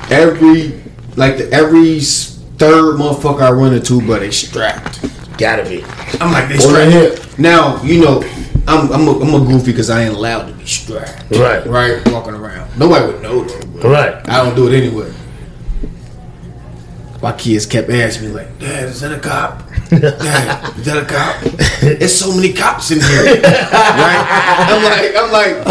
Every, like, the, every third motherfucker I run into, but they strapped. Gotta be. I'm like, they On the strapped. hip. Now, you know, I'm I'm a, I'm a goofy because I ain't allowed to be strapped. Right. Right? Walking around. Nobody would know though. Right. I don't do it anyway. My kids kept asking me like, Dad, is that a cop? Dad, is that a cop? There's so many cops in here. right? I'm like, I'm like,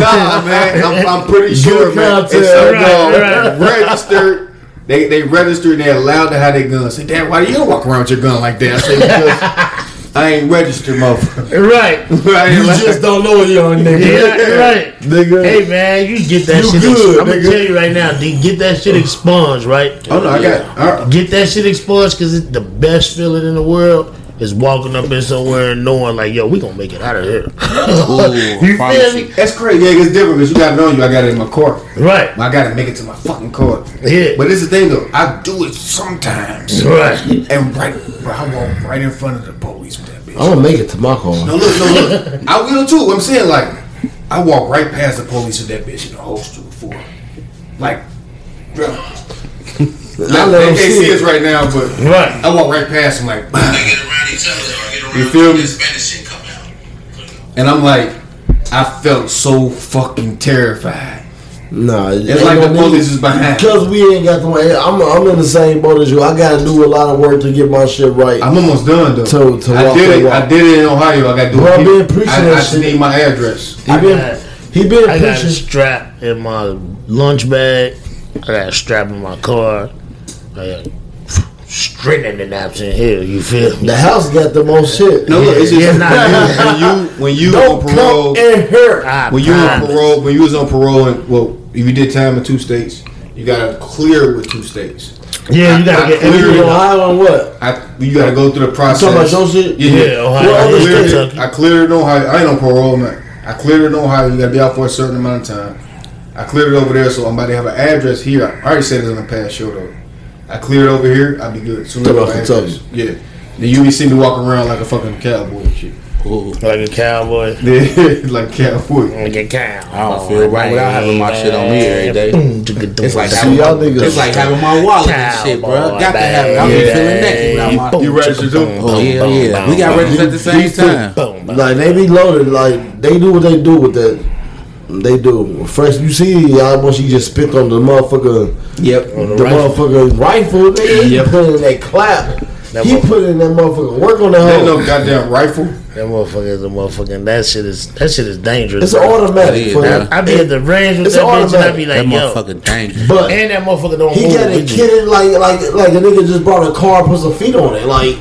nah, man. I'm, I'm pretty sure, man. It's content. a Right, right. registered. They they registered and they're allowed to have their guns. Say, Dad, why do you walk around with your gun like that? I say, because I ain't registered, motherfucker. Right. [LAUGHS] Ain't You just don't know it, young nigga. Yeah, right. Nigga. Hey man, you get that You shit. good, I'm gonna tell you right now, D, get that shit expunged, right? Oh no, I got. Get that shit expunged because it's the best feeling in the world is walking up in somewhere and knowing like, yo, we gonna make it out of here. [LAUGHS] [LAUGHS] you feel me? that's crazy. Yeah, it's different because you got to know you. I got it in my car. Right. I got to make it to my fucking car. Yeah. But this is the thing though. I do it sometimes. Right. And right, bro, I walk right in front of the police with that bitch. I'm gonna make it to my car. No, look, no, look. I will too. I'm saying like, I walk right past the police with that bitch in the holster before. Like, bro. I Now, let they them can't see see it. us right now, but Right. I walk right past them like, get around each other or get around You feel me? this Spanish shit come out. and I'm like, I felt so fucking terrified. Nah, It's like the police is behind. Because we ain't got the money. I'm, I'm in the same boat as you. I gotta do a lot of work to get my shit right. I'm almost done though. To- to I walk did it. walk. I did it in Ohio. I got to do Bro, it. I been preaching I, I just shit. need my address. he been got- he been I got a strap in my lunch bag. I got a strap in my car. I got the naps in here. You feel me? The house got the most shit. No, look, it's just Yeah, nah, when you when you Don't on parole. come in here. I When you on parole, when you was on parole, and well, if you did time in two states, you gotta clear with two states. Yeah, you gotta I- get I cleared Ohio and what? I you gotta go through the process. talking about your shit? Yeah, Yeah, Ohio. What I other cleared, state? it, I cleared it in Ohio. I ain't on parole, man. I cleared it in Ohio. You gotta be out for a certain amount of time. I cleared it over there, so I'm about to have an address here. I already said it on the past show though. I cleared it over here. I'll be good. Soon as I Talking have about an. Yeah. Then you be see me walking around like a fucking cowboy and shit. Ooh, Like a cowboy. [LAUGHS] Yeah, like cowboy. Like a cow. I don't feel right without having my shit on me every day. It's like See, having y'all my, niggas- it's like having my wallet and shit, bro. Got to have it. I'm baby. feeling naked without my. You registered too? Oh yeah, yeah. We got registered at the same time. Boom. Like they be loaded. Like they do what they do with that. They do. First, you see, y'all once you just spit on the motherfucker, Yep. the motherfucker rifle. They Yep. put in that clap. That he motherfucker- put in that motherfucker work on the That hoe. no goddamn rifle. That motherfucker is a motherfucking. That shit is. That shit is dangerous. It's bro. automatic. It is, for I be at the range with It's that bitch and I automatic. be That like, yo. motherfucker dangerous. But And that motherfucker don't he move. got it with you. kidding like like like a nigga just brought a car, put some feet on it. Like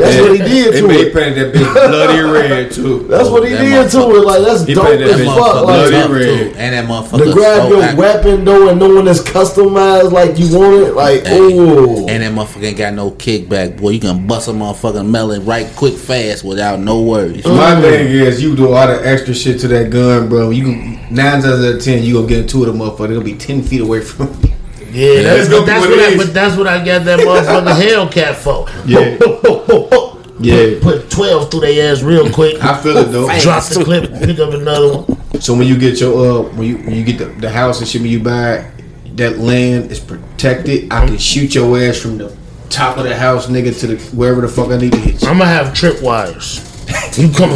that's what he did to made He painted that bitch bloody [LAUGHS] red too. That's what he That did to it. Like that's He dope painted that as fuck. motherfucker bloody Like red. too, and that motherfucker to grab so your active. weapon though and knowing it's customized like you want it. Like Hey, ooh. And that motherfucker ain't got no kickback, boy. You can bust a motherfucking melon right quick fast without no worries. Mm. My thing is, you do all the extra shit to that gun, bro. You can nine times out of ten, you gonna get into it, a motherfucker. It'll be ten feet away from you. Yeah, that's, That's gonna but that's what what it I, but that's what I got that motherfucking [LAUGHS] Hellcat for. Yeah. [LAUGHS] Yeah. Put twelve through their ass real quick. I feel it though. Drop the clip, pick up another one. So when you get your uh when you when you get the, the house and shit when you buy that land is protected, I can shoot your ass from the top of the house, nigga, to the wherever the fuck I need to hit you. I'm gonna have trip wires. You come,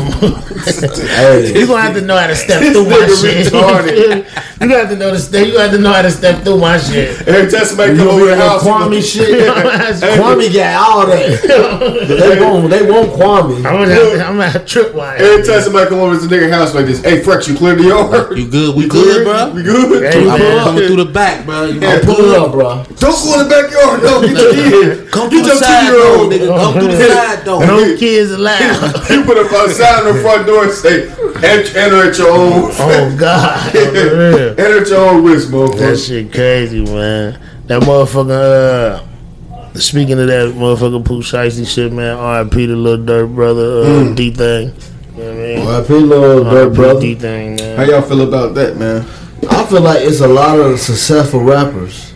Hey, [LAUGHS] you gonna have to know how to step through my shit. [LAUGHS] you gonna have to know the step. You gonna have to know how to step through my shit. Every time somebody come gonna over be the in that house, Kwame shit. [LAUGHS] I'm Kwame got all that. they won't. They won't Kwame. gonna have, I'm gonna have trip wires. every time somebody come over to the nigga house like this, hey Frex, you clear the yard? You good? We You good, clear? bro? We good? Hey, I'm man. coming through the back, bro. You Yeah, Pull it up, bro. Don't go in the backyard, no. Get your kid. Come through the side door, nigga. Come through the side door. No kids allowed. You put up outside on the front door and say, enter, enter at your own. Oh God. [LAUGHS] Enter at your own risk, That shit crazy, man. That motherfucker. Uh, speaking of that motherfucker Pooh Shiesty shit, man. R.I.P. the little Durk brother, uh, DThang. You know what I mean? I feel little Durk brother. DThang, How y'all feel about that, man? I feel like it's a lot of successful rappers.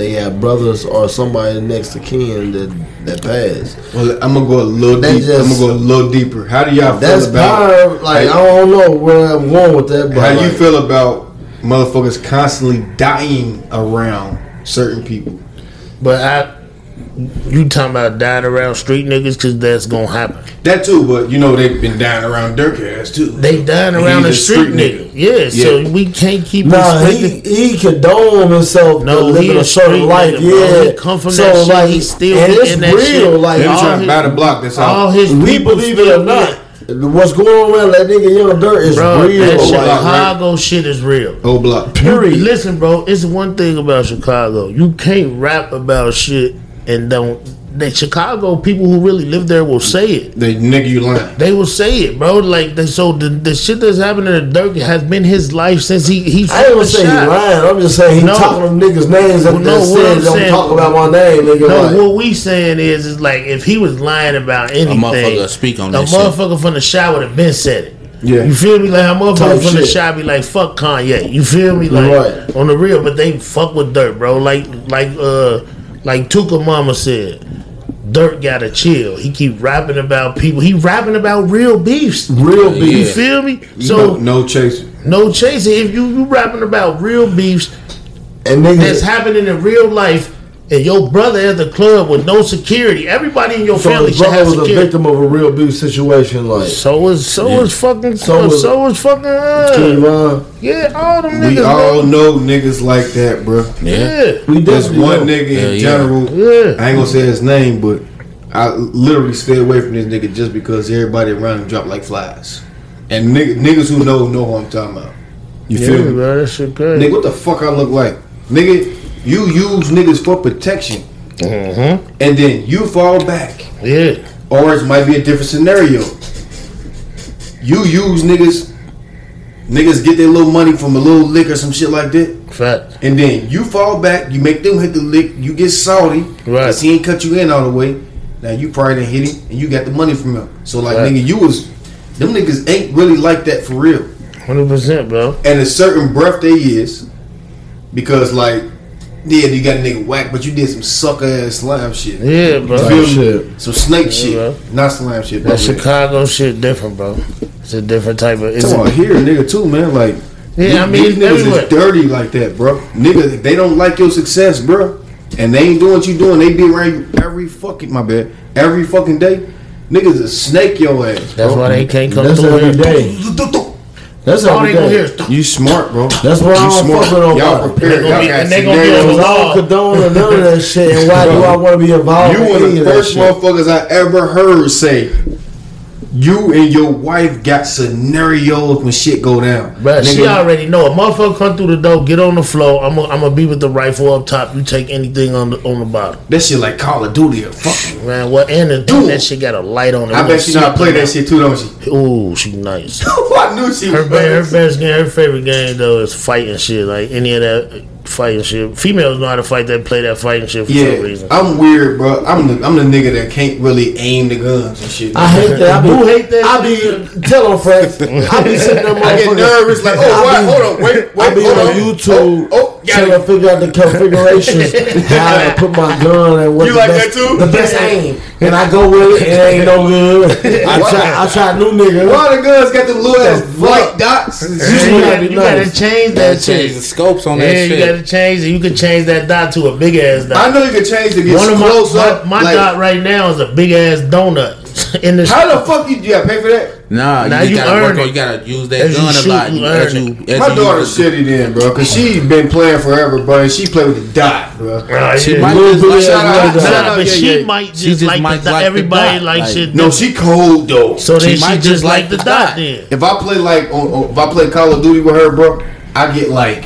They have brothers or somebody next to kin that that passed. Well, I'm gonna go a little That deeper. just- I'm gonna go a little deeper. How do y'all That's feel about? power. Like I don't know where I'm going with that, but How you feel about motherfuckers constantly dying around certain people? But I, you talking about dying around street niggas? Cause that's gonna happen. That too, but you know they've been dying around Durk ass too. They dying around the a street, street nigga. Yeah, so we can't keep Nah, he he condone himself No, no, living he a a certain life. nigga, yeah, He come from that shit, He's still and it's in that real. shit. Like They all trying to buy the block. That's all all. his we believe it or not, what's going on around that nigga Young Durk is Bro, real. that like, Chicago shit is real. Oh block. period. Listen, bro, it's one thing about Chicago. You can't rap about shit and don't. That Chicago people who really live there will say it. They nigga you lying. They will say it, bro. Like they, so, the, the shit that's happening to Durk has been his life since he he. I ain't gonna the say he lying. I'm just saying he No. talking them niggas' names that, Well, no, what said don't saying- talk about my name, nigga. No, like, what we saying is, is like if he was lying about anything, a motherfucker speak on a that shit. motherfucker from the shot would have been said it. Yeah. You feel me? Like a motherfucker Type from the shit. shot be like, fuck Kanye. You feel me? Like Right. on the real, but they fuck with Durk, bro. Like like uh like Tuka Mama said. Durk gotta chill. He keep rapping about people. He rapping about real beefs. real beef. You feel me? You So know, no chasing. no chasing. If you you rapping about real beefs And that's happening in real life, and your brother at the club with no security, everybody in your so family his should brother have was a victim of a real beef situation. Like, So was so was fucking So so was- was, fucking uh, Trayvon, yeah all them We niggas all bro. know niggas like that, bro. Yeah. yeah we There's definitely one know. nigga Hell in yeah. general. Yeah. I ain't gonna say his name, but I literally stay away from this nigga just because everybody around him drop like flies. And nigg- niggas who know know who I'm talking about. You yeah feel me? bro that shit crazy. Nigga, what the fuck I look like? Nigga, you use niggas for protection. Mm-hmm. And then you fall back. Yeah Or it might be a different scenario. You use niggas, niggas get their little money from a little lick or some shit like that. fact And then you fall back, you make them hit the lick, you get salty. Right. Cause he ain't cut you in all the way. Now you probably didn't hit him and you got the money from him. So like Right. nigga, you was them niggas ain't really like that for real. hundred percent bro. And a certain breath they is. Because like, yeah, you got a nigga whack, but you did some sucker ass slime shit. Yeah bro. You feel me? shit. Some snake shit. bro. Not slime shit. That but Chicago shit different bro. It's a different type of. It's Come on, here, nigga, too, man. Like, yeah, I mean these niggas everywhere. is dirty like that, bro. Nigga, they don't like your success, bro. And they ain't doing what you doing. They be around you every fucking, my bad, every fucking day. Niggas is snake your ass. That's bro. why they can't come That's through every here. day. That's All every they gonna hear is You smart, bro. That's why I you don't fuck with nobody. Y'all prepared. gonna Y'all got and they gonna be on scenarios. the I don't condone none of that shit. And why do I [LAUGHS] want to be involved You in one of the first motherfuckers I ever heard say, you and your wife got scenarios when shit go down. Bruh, she already know. A motherfucker come through the door, get on the floor. I'm gonna I'm be with the rifle up top. You take anything on the on the bottom, that shit like Call of Duty or fucking. [LAUGHS] man. What and the, Dude. that shit got a light on it. I bet she not play that shit too, don't she? Ooh, she nice. [LAUGHS] I knew she Her was. her best game, her favorite game though is fighting shit. Like any of that fighting shit. Females know how to fight. They play that fighting shit for some reason. I'm weird, bro. I'm the I'm the nigga that can't really aim the guns and shit. I hate that. I be, Who hate that I be tell them, Frank. I be sitting there, [LAUGHS] I get nervous, like, oh, I what? be- Hold on, wait, I be on on. YouTube Oh, oh, got trying it. to figure out the configurations, [LAUGHS] how to put my gun and what You the like best, that too? The best aim, and I go with it. It ain't no good. I try. I try new niggas. Why the guns got them little ass The white fuck? dots? You you, gotta gotta, you gotta nice. change Gotta that change the scopes on Yeah, that shit. you gotta change it. You can change that dot to a big ass dot. I know you can change to get One of close my, up. my, my like, dot right now is a big ass donut [LAUGHS] in the How the fuck you, you gotta pay for that? Nah, Now you, you gotta work on. it. You gotta use that As you gun a lot. you as you, as My you daughter's use shitty then, bro, cause she been playing forever, bro, and she play with the dot, bro. Ah, She yeah. might Little just bit like of shout out- that. shout Nah, but yeah, she yeah. might just, She just like, might the dot. like Everybody dot, like like- shit. No, she cold though. So then She she, might just just like like the the dot dot. then. If I play like on, on- if I play Call of Duty with her, bro, I get like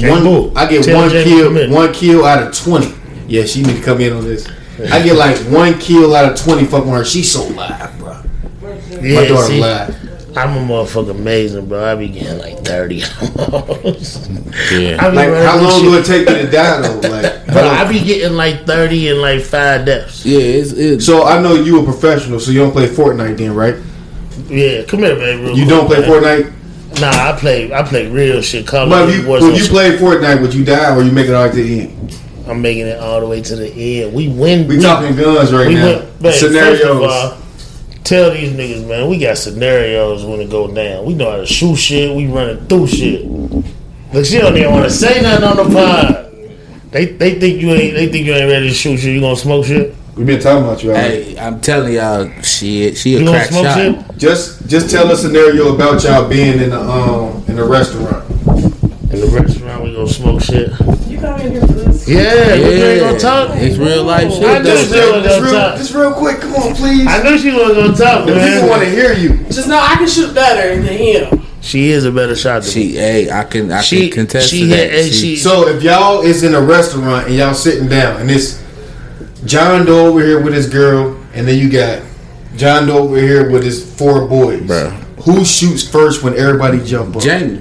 one. I get one Jamie to come kill, one kill out of twenty. Yeah, she need to come in on this. I get like one kill out of twenty. Fuck with her. She's so live, bro. Yeah, My daughter see, live. I'm a motherfucker amazing, bro. I be getting like 30 almost. Yeah. I be Like, how long shit- do it take you to die though? Like, Bro, I be getting like 30 and like five deaths. Yeah, it's, it's so I know you a professional, so you don't play Fortnite then, right? Yeah, come here, baby. real You quick, don't play man. Fortnite. Nah, I play. I play real shit. Call But if you, Warzone. if you play Fortnite, would you die or you make it all the way to the end? I'm making it all the way to the end. We win. We talking guns right We now. went, man, Scenarios. First of all, tell these niggas, man, we got scenarios when it go down. We know how to shoot shit. We running through shit. Look, she don't even want to say nothing on the pod. They they think you ain't they think you ain't ready to shoot shit. You gonna smoke shit? We've been talking about you already. Hey, I'm telling y'all, shit, she a You crack smoke shot. shit? Just just tell a scenario about y'all being in the um in the restaurant. In the restaurant, we gonna smoke shit. You come in here for this. Yeah, we Yeah, ain't gonna talk. it's real life shit. I knew though. she was gonna Just real, talk. just real quick, come on, please. I knew she was gonna talk, The people want to hear you. Just know I can shoot better than him. She is a better shot than me. She, hey, I can, I She- can contest she that. hey, She- she- So if y'all is in a restaurant and y'all sitting down and it's John Doe over here with his girl, and then you got John Doe over here with his four boys. Bruh. Who shoots first when everybody jump up? Jamie,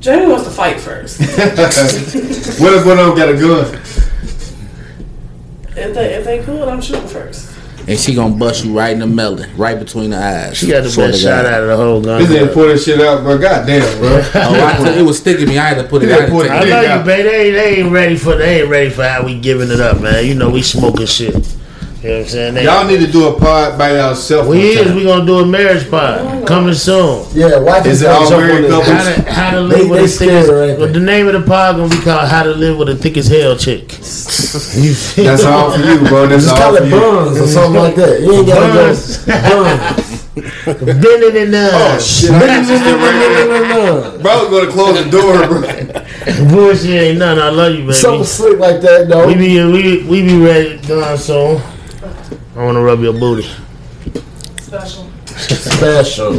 Jamie wants to fight first. [LAUGHS] [LAUGHS] what if one of them got a gun? If they if they cool, I'm shooting first. and she gonna bust you right in the melon, right between the eyes. She got the best to shot out of the whole gun. This ain't put this shit out, bro. Goddamn, bro. [LAUGHS] Oh, I it was sticking me. I had to put it. He I didn't had to put it I know you, babe. They, they ain't ready for they ain't ready for how we giving it up, man. You know we smoking shit. You know what I'm saying? They- Y'all need to do a pod by yourself. we is time. we gonna do a marriage pod coming soon. Yeah, wife Is is it all married this. couples? How to, how to They- live with they the thickest. scared of But the name of the pod gonna be called "How to Live with a Thick as Hell Chick." You [LAUGHS] feel That's me? all for you, bro. That's Just all call for it you. Burns or something like that. You ain't gotta Burns. go Burns. Bending and Oh none. shit! I can just get right here. Bro, gonna close the door, bro. [LAUGHS] Bullshit ain't nothing. I love you, baby. Something slick like that, though. We be we we be ready done soon. I wanna rub your booty. Special. Special.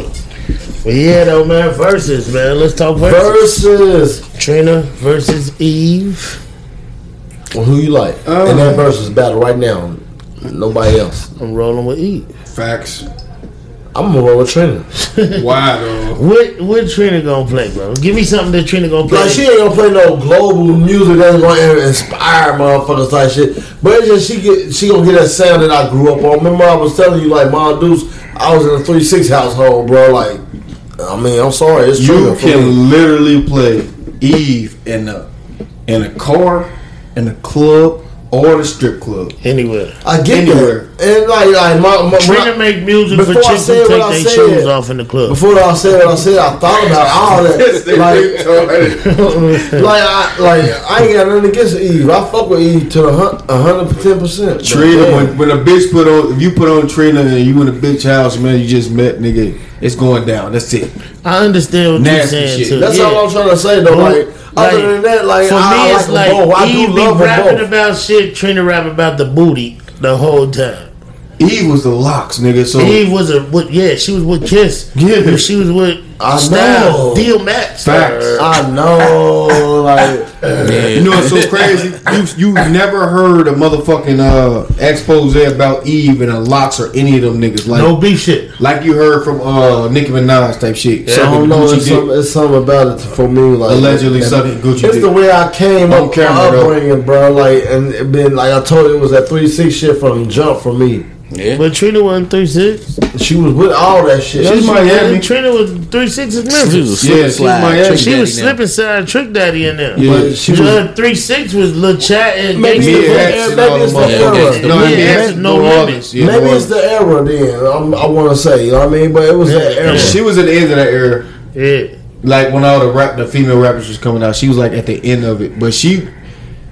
But yeah, though, man. Versus, man. Let's talk versus. Versus. Trina versus Eve. Well, who you like? Um, in that versus battle right now. Nobody else. I'm rolling with Eve. Facts. I'm gonna roll with Trina. [LAUGHS] Why though? What what Trina gonna play, bro? Give me something that Trina gonna play. Like she ain't gonna play no global music that's gonna inspire motherfuckers like shit. But it's just she get she gonna get that sound that I grew up on. Remember I was telling you like Mon Deuce, I was in a three six household, bro. Like I mean, I'm sorry, it's true. You can literally play Eve in a in a car, in a club, or the strip club. Anywhere. I get anywhere. that. And like like my, my when Trina make music for before I chicks who said take what I their shoes off in the club. before I said what I said, I thought about all that. [LAUGHS] like [LAUGHS] like I like I ain't got nothing against Eve. I fuck with Eve to a hun- hundred ten percent. Trina, when, when a bitch put on, if you put on Trina and you in a bitch house, man, you just met, nigga, it's going down. That's it. I understand what you're saying shit. too. That's yeah. all I'm trying to say though. But, Like, other than that, like for I, me, I it's like, like them. I Eve do be rapping about shit. Trina rap about the booty the whole time. Eve was the LOX, nigga. So Eve was a what? Yeah, she was with Kiss. Yeah. she was with I Style, know. DMX. Facts. uh, I know, like [LAUGHS] Yeah. You know what's so crazy? You you never heard a motherfucking uh, expose about Eve and a LOX or any of them niggas like no beef shit. like you heard from uh, Nicki Minaj type shit. I Sucking don't know. It's dick. something, it's something about it for me. Like Allegedly sucking Gucci It's dick. the way I came On up, camera, my though. upbringing, bro. Like and it been like I told you, it was that three six shit from jump for me. Yeah. But Trina wasn't three six. She was with all that shit. She's Miami. Trina was three six in She was Memphis. a slip Yeah, and slide. Miami. Trick She was slipping side trick daddy in there. Yeah. But she was Uh, three six was La Chat and maybe, Gangsta it's the, X era- maybe it's the era. No, Yeah, yeah, it's no limits. Yeah, maybe it's the era then. I'm, I want to say, you know what I mean? But it was that era. She was at the end of that era. Yeah. Like when all the rap, the female rappers was coming out, she was like at the end of it. But she,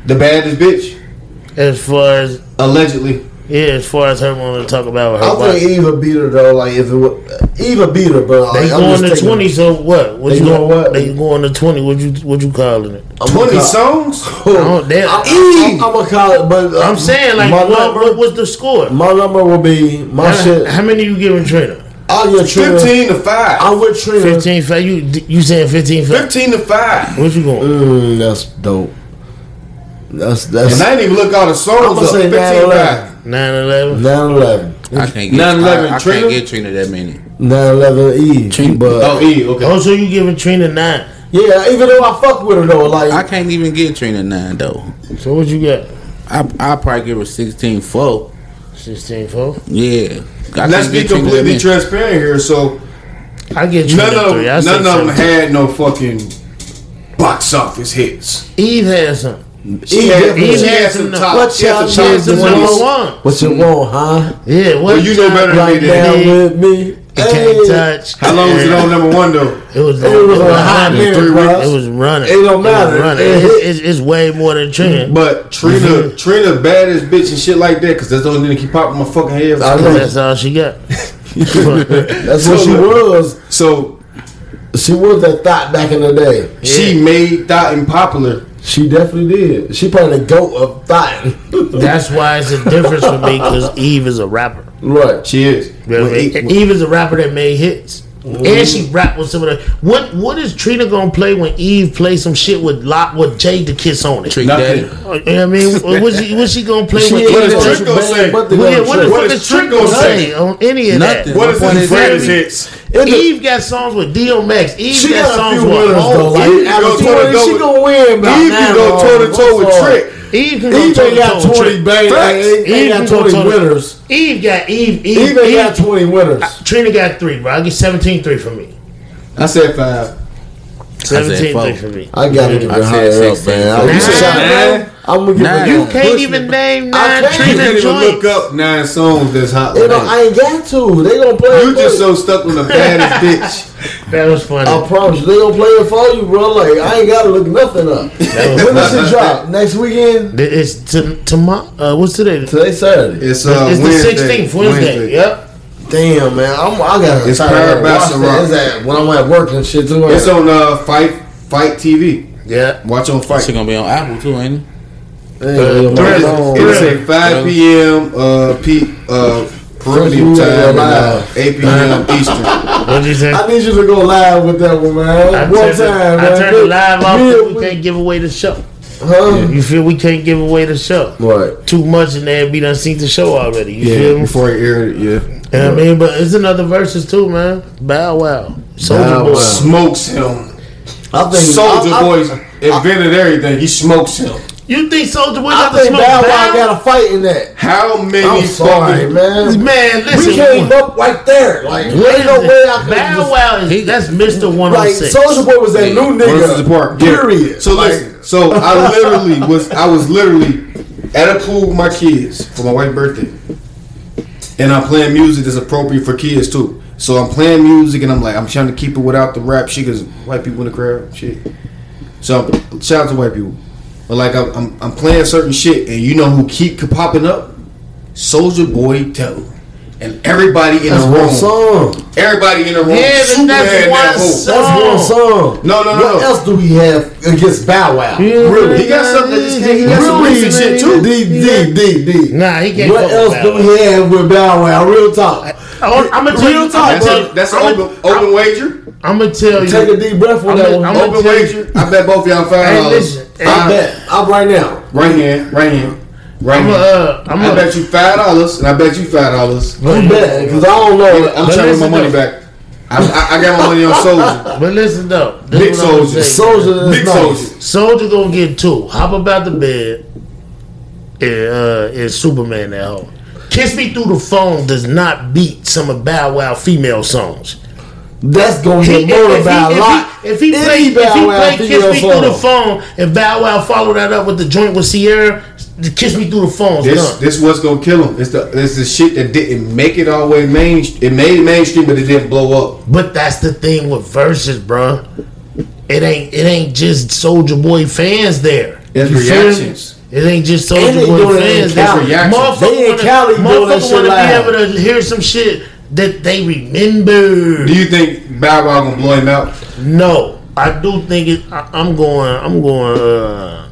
the baddest bitch, As far as allegedly. Yeah, as far as her wanting to talk about her I wife. think Eva beat her though. Like if it was Eva beat her, but They like, I'm going to thinking- twenty, so what? What They you going what? They going to twenty. What you what you calling it? I'm Twenty gonna songs. call- Oh, damn. I'm, I'm, I'm gonna call it, but uh, I'm saying like my what, number, what was the score? my number will be my How, shit. how many you giving Trina? I'll get Trina. Fifteen to five. I'm with Trina. Fifteen. fa- You you saying fifteen? fa- Fifteen to five. What you going? Mm, that's dope. That's that's And I didn't even look all the songs I'ma up. say 15 9/11. five. Nine eleven. 9-11. I can't get 9/11 I, I Trina? can't get Trina that many. 9-11 E. Trina- But Oh, E. Okay. Oh, so you giving Trina nine? yeah, even though I fuck with her though, like I can't even get Trina nine though. So what you got? I I probably give her 16 4. Sixteen four. Yeah. I Let's be get Trina that completely transparent here. So I get Trina none of three. I none of them had no fucking box office hits. Eve had some. She had, Eve she had had some some no- top. What She had y'all some top kids The doing? number twenties. one. what you want, huh? Yeah. What Well, you know better than Right me. now with me. You can't Hey. touch. How long was it on number one though? It was. It was a hot running. minute, Three bro. It was running. It don't was matter. running. It It's, it's, it's way more than Trina. But Trina, Mm-hmm. Trina, baddest bitch and shit like that, because that's the only thing that keep popping my fucking head. I know. That's all she got. [LAUGHS] That's what she was. So She was that thought back in the day. she made Thoughtin popular. She definitely did. She probably the goat of thought. [LAUGHS] That's why it's a difference for me because Eve is a rapper. right. She is. You know what I But mean? it- Eve is a rapper that made hits. Mm-hmm. And she rap with some of the what what is Trina gonna play when Eve plays some shit with Lot with Jadakiss on it? Trick Nothing. Daddy. You know what I mean? What's she, what's she gonna play She with ain't What Eve? is gonna Trick gonna say? bang, but they Well, yeah, what the trick. What fuck is is Trick Trick gonna gonna say say? on any of Nothing. that? What is What his is greatest it? hits? Eve got songs with DMX. Eve She got, got songs with winners though. Hov. Like Eve out go of toe to twenty, toe she gonna win. about Eve can go toe to toe with Trick. Eve Eve ain't to got twenty Trick. bang. Ain't, ain't Eve got twenty winners. Eve got Eve. Eve, Eve ain't got twenty winners. Uh, Trina got three, bro. I get 17-3 for me. I said five. 17 four. three for me. I gotta give I it said higher up, man. Nine. You said Nine. nine. I'm gonna give Nine. it. You can't even name I nine can't. Can't even joints. look up nine songs that's hot. You know. I ain't got to. They gonna play. You just so stuck on the baddest [LAUGHS] bitch. That was funny. I promise you, they gonna play it for you, bro. Like I ain't gotta look nothing up. when does it drop? Next weekend? It's to, tomorrow. Uh, what's today? Today Saturday. It's uh it's the 16th, Wednesday. Yep. Damn, man. I'm, I gotta It's try watch that. Rock. Is that when I'm at work and shit too? It's on uh Fight FITE TV. Yeah. Watch on Fight. It's gonna be on Apple too, ain't it? Damn, Triller. man. It's at 5 p.m. Uh, P, uh, Peruvian time, and, uh, 8 p.m. Eastern. What'd you say? I need you to go live with that one, man. I one time, it, man. I turned it live off Yeah, because we can't give away the show. Huh? You feel we can't give away the show. Right. Too much and then we done seen the show already. You Yeah, feel me? before it aired, it, yeah. You know what I mean? But it's another verses too, man. Bow Wow. Soulja Boy. Smokes him. I think Soulja I, I, Boy invented everything. He smokes him. You think Soulja Boy I got to think smoke Bow Bow Wow got a fight in that. How many I'm sorry, fucking man. Man, listen. We came up right there. Like, what ain't is no it? way I could Bow just, Wow is that's Mr. Like, 106. Soulja Boy was that new versus the nigga. park? Period. So like, listen, so I literally was I was literally at a pool with my kids for my wife's birthday, and I'm playing music that's appropriate for kids too. So I'm playing music and I'm like I'm trying to keep it without the rap shit because white people in the crowd shit. So shout out to white people, but like I'm, I'm I'm playing certain shit and you know who keep popping up? Soulja Boy Tell. And everybody in That's the one room, song. everybody in the room, Yeah, but that's one hoe. song. That's one song. No, no, no, What else do we have against Bow Wow? Really, he got something that just came. He got some Really? recent shit too. D D D D. Nah, he can't. What else do we have with Bow Wow? Real talk. I'm gonna tell you. Real talk, That's, gonna a, that's an I'm open, open wager. I'm gonna tell you. Take a deep breath on I'm that a- one. I'm Open wager. I bet both of y'all five dollars. listen, I bet. I'm right now. Right here, right here, right I'm here. a, uh, I'm I a, bet you five dollars, and I bet you five dollars. I'm betting because I don't know. I'm trying to get my money though. back. I, I, I got my money on Soulja. [LAUGHS] But listen though, this Big is what Soulja. Soulja Big. Soulja. Soulja gonna get two. Hop up out the bed. And, uh, is Superman that hoe. Kiss Me Through the Phone does not beat some of Bow Wow female songs. That's gonna He- get murdered by a if lot. he, if he Any play, if he Wow play Kiss Me Through the. Phone, and Bow Wow follow that up with the joint with Ciara, the Kiss Me Through the Phone's This done. this what's gonna kill him. It's the it's the shit that didn't make it all the way main. It made it mainstream, but it didn't blow up. But that's the thing with verses, bruh. It ain't it ain't just Soulja Boy fans there. It's You feel reactions. It ain't just Soulja Boy doing it in fans there. Cali. reactions. Motherfucker wanna, Cali doing that motherfucker wanna be able to hear some shit that they remember. Do you think Bow Wow gonna blow him out? No, I do think it. I, I'm going. I'm going. Uh,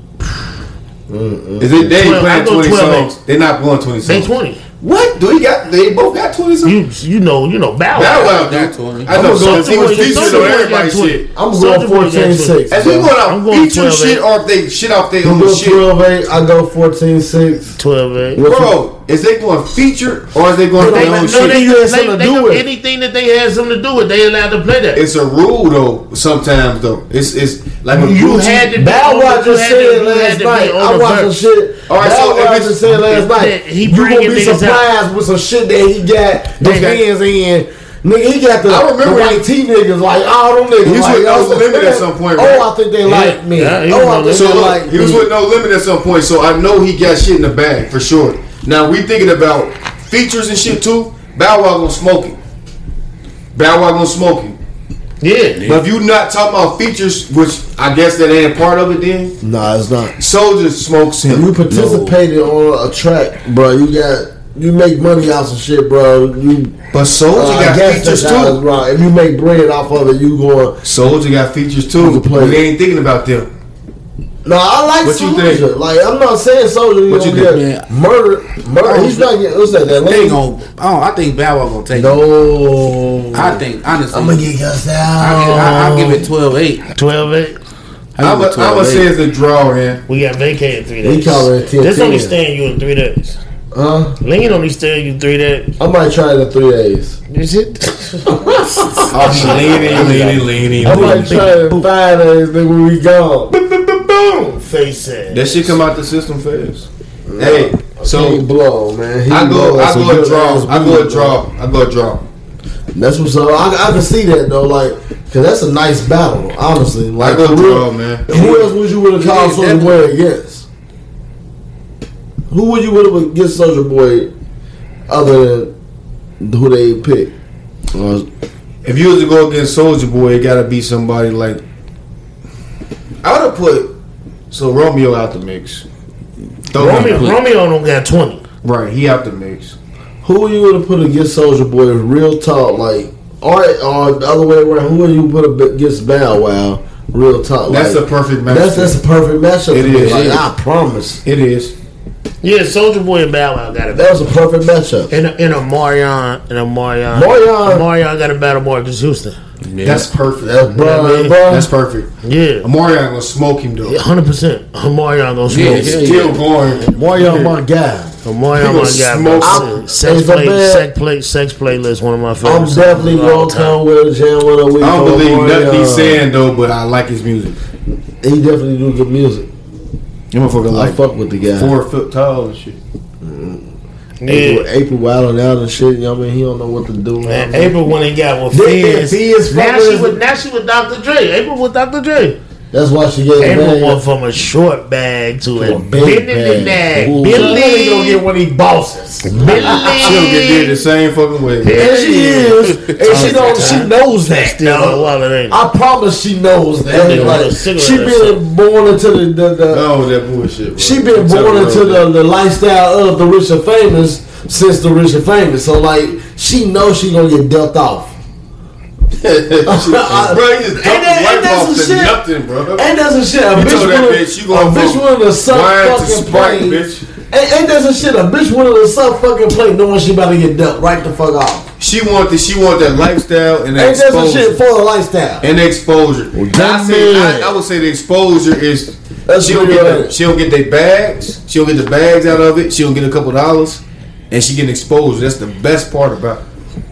Is it they 12, I playing twenty 12 songs? They're not blowing twenty songs. they twenty. What? Do he got? They both got twenty songs. You you know you know Bow Bow Wow. Wow got 20. I know. I'm So gonna if he was Soulja- featured Soulja on everybody's shit. I'm going Boy got 14 6. As we going I'm out going feature shit off they shit off they You own go shit. 12 8, I go 14 6. Twelve eight. Bro, is they going to feature or is they going They- their own no, shit? they- They, had to they, do can- with it. anything that they had something to do with, they allowed to play that. It's a rule though. Sometimes though, it's it's like a you Gucci- had to be Bow on Wow the- just you had to- said you last night. I watched some shit. All right, Bow so Wow if just said last if- night. he you bringing gonna be niggas out. surprised with some shit that he got the They got- hands in. Nigga, he got the, I remember the white T niggas like all them niggas. He was like, with No oh, Limit at some point, oh, right? Oh, I think they like me. Yeah, oh, I think So they look, like he was with no limit at some point, so I know he got shit in the bag for sure. Now we thinking about features and shit too. Bow Wow gonna smoke it. Bow Wow gonna smoke it. Yeah. But if you not talking about features, which I guess that ain't part of it, then Nah, it's not. Soulja smokes him. You participated on a track, bro. You got you make money off some shit, bro. You But Soulja uh, got features that's how it's too. wrong. If you make bread off of it, you going. Soulja got features too. can play We ain't thinking about them. No, I like What you Soulja. think? Like I'm not saying Soulja. What What you you think, get murder, murder. He's not getting. What's that? That They lady? ain't gonna. I, don't, I think Bow Wow gonna take it. No. I think honestly. I'm gonna get cussed I give, I, out. I'll give it 12-8. 12 8. I'm gonna say it's a draw, man. We got vacated three He days. call it 10, This only 10. staying you in three days. Huh? Lean only staying you three days. I might try it in three days. Is it? [LAUGHS] Oh, leaning, leaning, leaning. I might try it in five days. Then when we gone. Boom! Face it. That shit come out the system fast. Hey, So he blow, man. He I go, blow. I That's go a draw. I go a draw. I go a draw. That's what's up. I, I can see that though, like, cause that's a nice battle, honestly. Like, I go for draw, real. man. Who else would you would have called Soulja Boy against? Who would you would have against Soulja Boy, other than who they pick? Uh, If you was to go against Soulja Boy, it gotta be somebody like. I would have put so Romeo out the mix. Throw Romeo, out. Romeo don't got 20. Right, he out the mix. who would you would have put against Soulja Boy? Real talk, like, or or the other way around. Who would you put against Bow Wow? Real talk. That's like, a perfect match. That's that's a perfect matchup. It to me. Like, it is. I promise. it is. Yeah, Soulja Boy and Bow Wow got it. That was a perfect matchup. In a, in a Marion, in a Marion. Marion- Marion got a battle Marques Houston. Yeah. That's perfect. That's bro, I mean? bro. That's perfect. Yeah. Omarion gonna smoke him though. 100%. Marion gonna smoke. Yeah, Yeah, hell Still going. Mario, my guy. Marion He my guy. smoke Sex It's play, bad- sex play, sex playlist. One of my favorites. I'm definitely of all gonna time. come with a jam with a week. I don't believe Mario. nothing he's saying though, but I like his music. He definitely do good music. You motherfucker I like fuck with the guy. four foot tall and shit. April, Yeah. April wilding out and shit. You know what I mean? He don't know what to do. Man, April when he got with Then- then Fizz. Fizz Now she with- with now she with Dr. Dre. April with Dr. Dre. That's why she gave April him went from a short bag to a a big big bag. bag. bag. Billy gonna get one of these bosses. Billy, She don't get did the same fucking way. And she is, and she don't. She knows that. Still on dog. wallet, ain't it? I promise she knows that. nigga Like, with a cigarette she been born into the, the, the No, that bullshit. Bro. She been Tell born into the, the lifestyle of the rich and famous. since the rich and famous. So like, she knows she gonna get dealt off. [LAUGHS] bro, you just Ain't that- life ain't that some shit? nothing, bro. Ain't that some shit? A You bitch told that willing, bitch you a bitch from willing to suck wine to fucking Sprite, plane. bitch. Ain't, ain't that some shit? A bitch willing to suck fucking plane knowing she about to get dealt right the fuck off. She want the, she want that lifestyle and that Ain't that some shit for the lifestyle? And the exposure. I, say. I, I would say the exposure is That's she don't get the, she don't get their bags. She don't get the bags out of it. She don't get a couple dollars, and she get exposure. That's the best part about. it.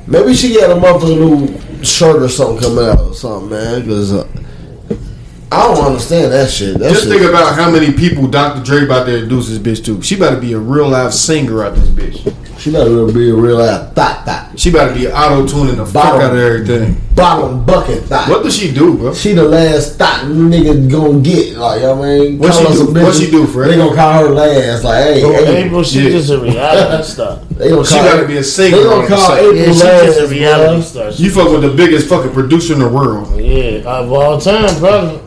Maybe she got a motherfucking new shirt or something coming out or something, man. Because uh, I don't understand that shit. That Just shit. think about how many people Dr. Dre about to introduce this bitch to. She about to be a real live singer out this bitch. She better be a real ass thought thought. She about to be auto tuning the fuck out of everything. Bottom bucket thought. What does she do, bro? She the last thought nigga gonna get. Like, I mean, What call she her do- some what she do, Fred? They gonna call her last. Like, hey, Bro, hey. April, she yeah. just a reality [LAUGHS] star. They gonna She call gotta be a singer They gonna call sudden. April Yeah, she last. just a reality bruh. star. You fuck with the biggest fucking producer in the world. Yeah, of all time, probably.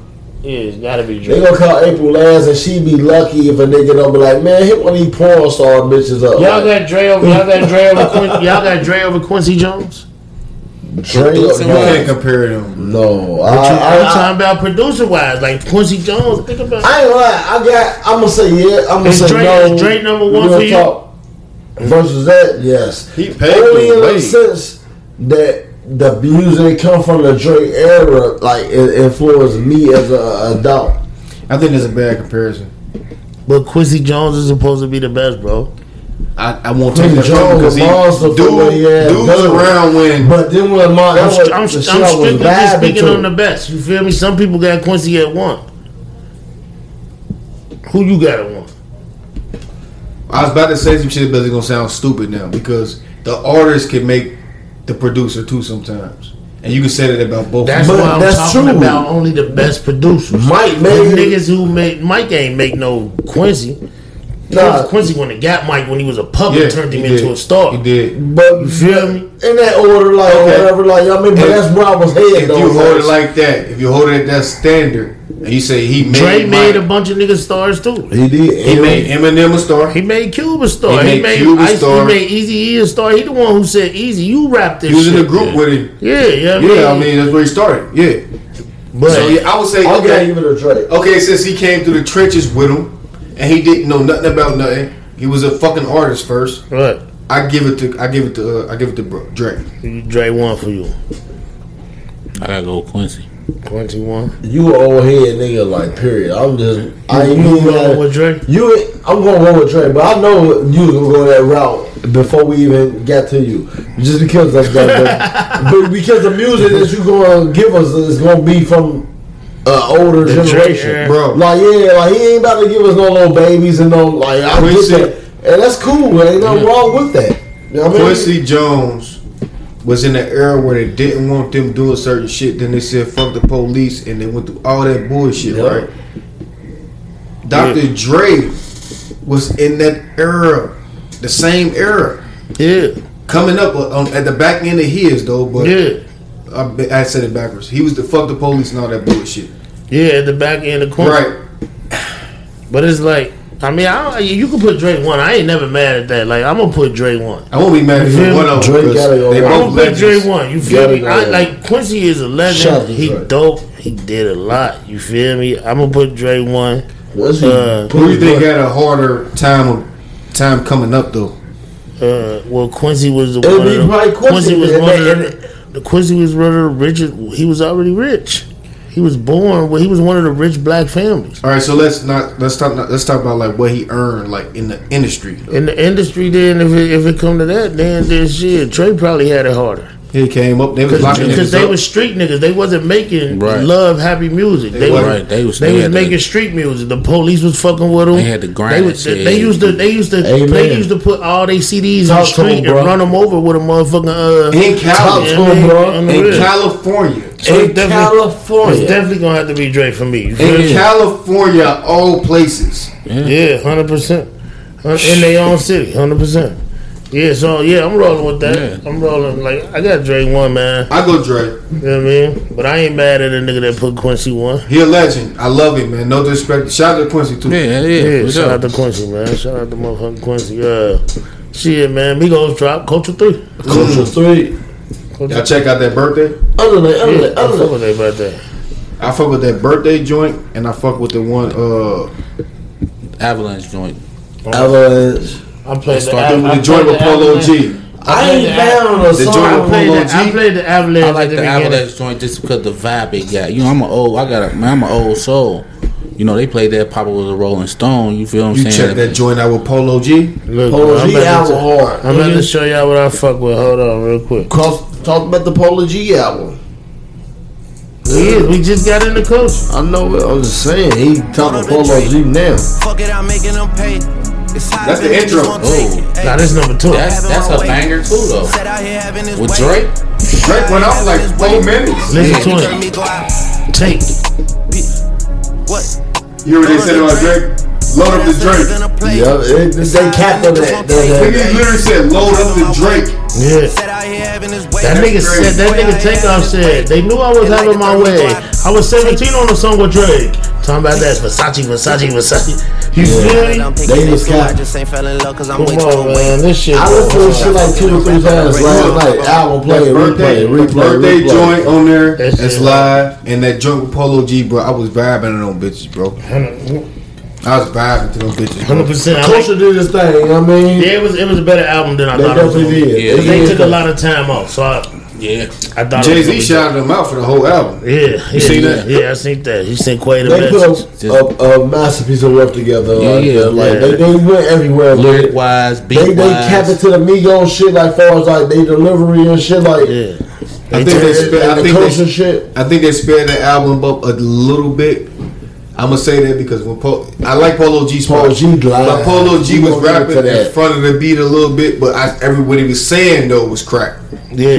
Yeah, it's gotta be They gonna call April last, and she be lucky if a nigga don't be like, man, hit one of these porn star bitches up. Y'all like, got Dre over. Y'all got Dre over. Quincy, [LAUGHS] y'all got Dre over Quincy Jones. Dre, You can't compare them. no, I, I'm I, I, talking about producer wise, like Quincy Jones. Think about. I ain't gonna lie. I got. I'm gonna say yeah. I'm gonna Is say Drake- no. is Drake number one for you? talk. Versus that, yes. He paid Only the in the sense that the music come from the Drake era, like it influenced me as a adult. I think it's a bad comparison. But Quincy Jones is supposed to be the best, bro. I, I won't Quincy take that from Jones because a he monster for what he had dude, dude was done. around when But then when my I'm, that st- I'm, the st- I'm strictly just speaking on the best. You feel me? Some people got Quincy at one. Who you got at one? I was about to say some shit, but it's gonna sound stupid now because the artist can make the producer too sometimes, and you can say that about both. That's But why I'm that's talking true. about only the best producers. Mike Them made niggas who made Mike ain't make no Quincy. Nah. Quincy when it got Mike when he was a puppet yeah, turned him he into did. a star. He did. But You feel me? in that order, like Okay. whatever, like I mean, but that's where I was head If though. you hold it like that, if you hold it at that standard, and you say he made Dre made a bunch of niggas stars too. he did, he made Eminem a star. He made Cube a star. He He made made, Cube a star. He made Easy E a star. He the one who said Eazy, you rap this He was shit. in the group with him. Yeah, yeah. Yeah, I mean that's where he started. Yeah. but So yeah, I would say I'll okay. give it a Drake. Okay, since he came through the trenches with him, and he didn't know nothing about nothing, he was a fucking artist first. what? I give it to I give it to uh, I give it to bro, Drake. Dre one for you. I gotta go with Quincy. Quincy one. You an old head nigga, like period. I'm just, I ain't You even rolling gotta- with Dre? You, I'm gonna roll with Dre, but I know you was gonna go that route before we even got to you, just because of that. [LAUGHS] but, but because the music that you gonna give us is gonna be from uh, older The generation, era. Bro. Like yeah, like he ain't about to give us no little babies and no like I Quincy- get that, and that's cool. Ain't nothing wrong with that. You know what I mean? Quincy Jones was in the era where they didn't want them doing certain shit. Then they said fuck the police, and they went through all that bullshit, Yeah. right? Dr. Dre was in that era, the same era, Yeah, coming up on, at the back end of his though. But yeah, I, I said it backwards. He was the fuck the police and all that bullshit, yeah. At the back end of Quincy. right? But it's like, I mean, I don't, you can put Drake one. I ain't never mad at that. Like, I'm gonna put Drake one. I won't be mad if You feel one of Drake gotta go they one. I'm both gonna put Drake one. You feel me? I, like Quincy is a Shout out legend. to He Drake. dope. He did a lot. You feel me? I'm gonna put Drake one. What's Uh, Who do you think had a harder time time coming up though? Uh, well, Quincy was the It'd one. be Of the, Quincy, Quincy, was one of the, the Quincy was one of the richest. He was already rich. He was born. Well, he was one of the rich black families All right, so let's not let's talk let's talk about like what he earned like in the industry. in the industry. Then, if it, if it come to that, then this shit, Dre probably had it harder. He came up, they was locking Because they up. was street niggas. They wasn't making Right. love happy music. They, They was. Right, they was- they, they was had to- making street music. The police was fucking with them. They had to grind They, was, shit. they used to they used to Amen. they used to put all their CDs in Talk the to street 'em, and run them over with a motherfucking uh. in Talk Cali, to yeah, bro. on the in. California, So in it's California. It's definitely gonna have to be Drake for me. In me? California, all places. Yeah, hundred percent. In their own city, hundred percent. Yeah, so yeah, I'm rolling with that. Yeah. I'm rolling like I got Drake one man. I go Dre. You know what I mean? But I ain't mad at a nigga that put Quincy one. He a legend. I love him, man. No disrespect. Shout out to Quincy too. Yeah, yeah, Yeah, shout sure. out to Quincy, man. Shout out to motherfucking Quincy. Uh, Shit, man. Migos drop Culture 3. Culture three. Y'all check out that birthday. Other than other Yeah, than I other fuck than with their birthday. I fuck with that birthday joint, and I fuck with the one. uh Avalanche joint. Avalanche. I played the, Start Av- with the joint with the Polo Avalanche. G. I ain't the- down a the song. I played, Polo the, I G. played the Avalanche I at like the the. Avalanche joint just because the vibe it got. You know, I'm an old. I got a man. I'm an old soul. You know, they played that Papa was a Rolling Stone. You feel what I'm You saying? check that joint out with Polo G. Look, Polo I'm G about album to- hard. I'm about to show y'all what I fuck with. Hold on, real quick. Cross, talk about the Polo G album. Yeah, we just got in the coach. I know it. I'm just saying. He talking Polo G now. Fuck it, I'm making them pay. It's high, That's the intro. just gonna take it. Ay, Now this number two. That's that's a banger too though. Set out here having his With. Drake, Drake went off like four minutes. Listen to it. me go out. Take. What? You hear what they said about Drake? Load up the Drake. Yeah, it, they capped on that. that, Nigga that. literally said load up the Drake. Yeah. Set out here having his way. That nigga said, that nigga Takeoff said, they knew I was having my way. I was 17 on the song with Drake. Talking about that Versace, Versace, Versace. You feel me? They just I just ain't fell in love cause I'm Come way too on, away. man. This shit. I listened to this shit like two or three times last night. Album play, That birthday, replay, replay, birthday replay. joint on there. That's live. And that joint with Polo G, bro. I was vibing on them bitches, bro. I was vibing to them bitches, 100%. I like, Culture did this thing. You know what I mean, yeah, it was, it was a better album than I they thought it was. definitely gonna be. did. Yeah, Cause They they took a lot of time off, so I, yeah. I thought Jay it Z gonna shouted them out for the whole album. dope. Yeah, yeah, seen yeah, that? yeah, I seen that. You seen Quay the They message. put a, a, a masterpiece of work together. Yeah, like, yeah, like yeah. they, they went everywhere. Lyric wise, beat They they kept it to the Migos shit, like far as like they delivery and shit, like Yeah. I think they, and, spe- I think they, shit. I think they sped the album up a little bit. I'm gonna say that because when po- I like Polo G's Polo G live. but Polo G was rapping in front of the beat a little bit, but I, everybody was saying though was crack. Yeah.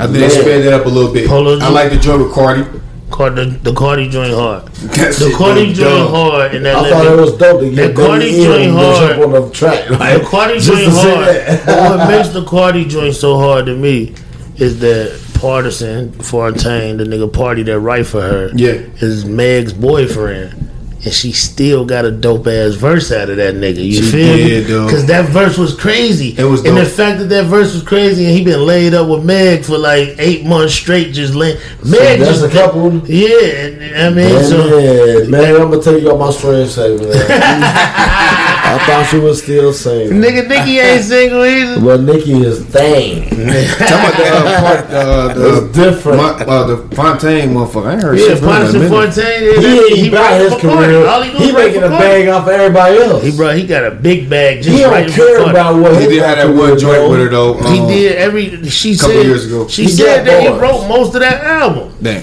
I think they Man. sped that up a little bit. Polo G. I like the joint with Cardi. Caught the, the Cardi joint hard. [LAUGHS] That The shit Cardi joint hard. And that I thought it was dope to That get Cardi joint hard. jump on the track. The Cardi joint hard. what makes [LAUGHS] the Cardi joint so hard to me is that Pardison Fontaine, the nigga party that write for her, Yeah. is Meg's boyfriend. And she still got a dope ass verse out of that nigga. You She feel did, me? Because that verse was crazy. It was and the fact that that verse was crazy, and he been laid up with Meg for like eight months straight, just laying. Meg that's just a couple. Yeah, I mean, Man, so man, man, I'm gonna take you off my saver. [LAUGHS] man. I thought she was still single, nigga, Nicki ain't single either. [LAUGHS] Well, Nicki is thing. Talking about the uh, part, uh, the, It's different. my, uh, the Fontaine motherfucker. I ain't heard Yeah, shit from him in a Pardison minute. Fontaine. He ain't about writing his career. All he, He making a Cardi. bag off everybody else. He bro, he got a big bag just He don't writing for care about what He his did have that one joint with her though. He um, did every. She couple said. years ago. She He said that he wrote most of that album. Damn.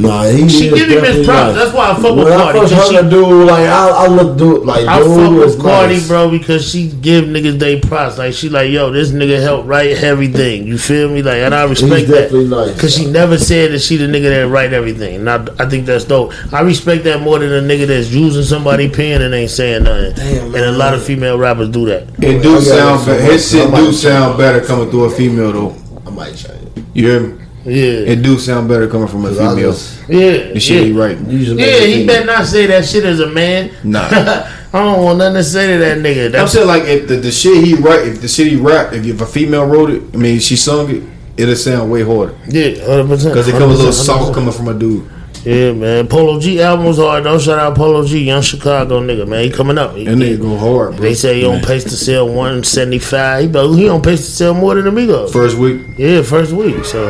Nah, he She is give him definitely his props. nice. That's why I fuck with When I Cardi. first 'cause heard she- the dude, like I, I look dude like I dude fuck was with Cardi, nice. bro, because she give niggas they props. Like she like, yo, this nigga helped write everything. You feel me? Like, and I respect He's that. definitely nice. Cause she never said that she the nigga that write everything. And I, I think that's dope. I respect that more than a nigga that's using somebody pen and ain't saying nothing. Damn, and a lot of female rappers do that. It do sound it. better. His shit do sound better coming through a female though. I might change. You hear me? Yeah. It do sound better coming from a I female. just yeah. The shit yeah. he right. usually Yeah, he better not say that shit as a man. Nah. [LAUGHS] I don't want nothing to say to that nigga. I'm saying like if the, the shit he write, if the shit he rap, if, if a female wrote it, I mean she sung it, it'll sound way harder yeah, hundred percent. because it comes a little soft coming from a dude. Yeah, man. Polo G album's was hard. Don't shout out Polo G, young Chicago nigga, man. He coming up. He, That nigga go hard, bro. they say he on pace to sell one seventy five. He, but he on pace to sell more than Amigos. First week, Yeah, first week. So,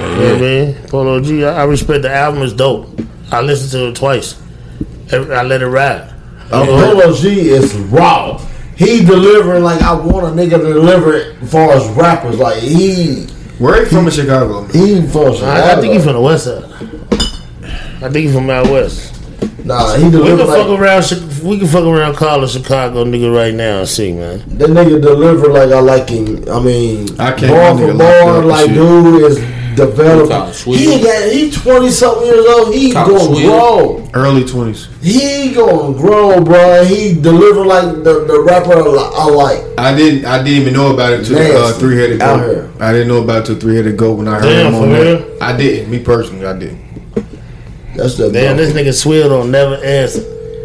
yeah, yeah. man. Polo G, I, I respect the album. is dope. I listened to it twice. Every- I let it ride. Uh, Polo G is raw. He delivering like I want a nigga to deliver it as far as rappers. Like he where he from in Chicago? he from I, I think he's from the west side. I think he's from out west. Nah, he We deliver can fuck like around. Chi- We can fuck around. Call a Chicago nigga right now and see, man. that nigga deliver like I like him. I mean, I can't bar for bar, locked up like dude is Talk developing. sweet. He got he twenty something years old. He Talk gonna sweet. grow. Early twenties. He gonna grow, bro. He deliver like the, the rapper I I like. I didn't. I didn't even know about it until uh, three headed goat. here. I didn't know about it till three headed goat when I heard Damn, him on for that. real? I didn't. Me personally, I didn't. That's the Damn, bro. this nigga Swill don't never answer.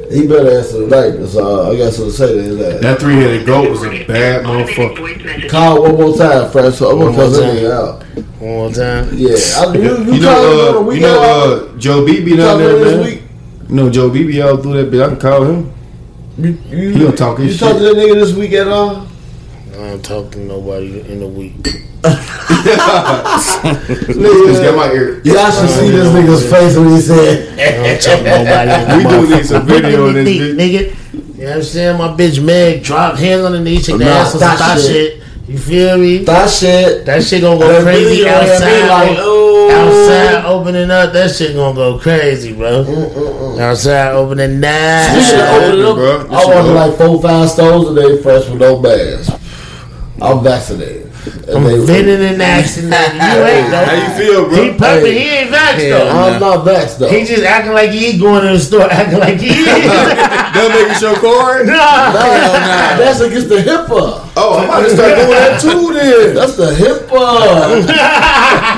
He better answer tonight. That's all I got something to say to his ass. That three headed goat was a bad motherfucker. Call one more time, Fresh. So I'm One gonna cut more that time. nigga out. One more time. Yeah, I, you, you, You called him on know, the uh, you weekend. know, uh, Joe BB down Called him there, man. week. You know, Joe BB all through that bitch. I can call him. You, you, He don't talk his You shit. talked to that nigga this week at all? I don't talk to nobody in a week. Niggas got my ear. Y'all should see this nigga's face when he said, I don't talk nobody. in We do need some video of this me, bitch. nigga. You know what I'm saying? My bitch Meg drop hands on the knee, shake the Nah, ass on some that thot shit. shit. You feel me? that shit. That shit gonna go That crazy video had me outside. like, oh. Outside opening up, that shit gonna go crazy, bro. Mm, mm, mm. Outside opening You should night. have opened it up. bro. I should wanted like four, five stones today, fresh with no bags. I'm vaccinated. And I'm they- venting and axing. You ain't How you feel, bro? He pumping. He ain't vaxxed though. I'm not vaxxed though. He just acting like he going to the store, [LAUGHS] acting like he is. [LAUGHS] They'll make you show card. nah. Nah, That's against the HIPAA. Oh, I'm about to start doing that too then. That's the HIPAA. [LAUGHS]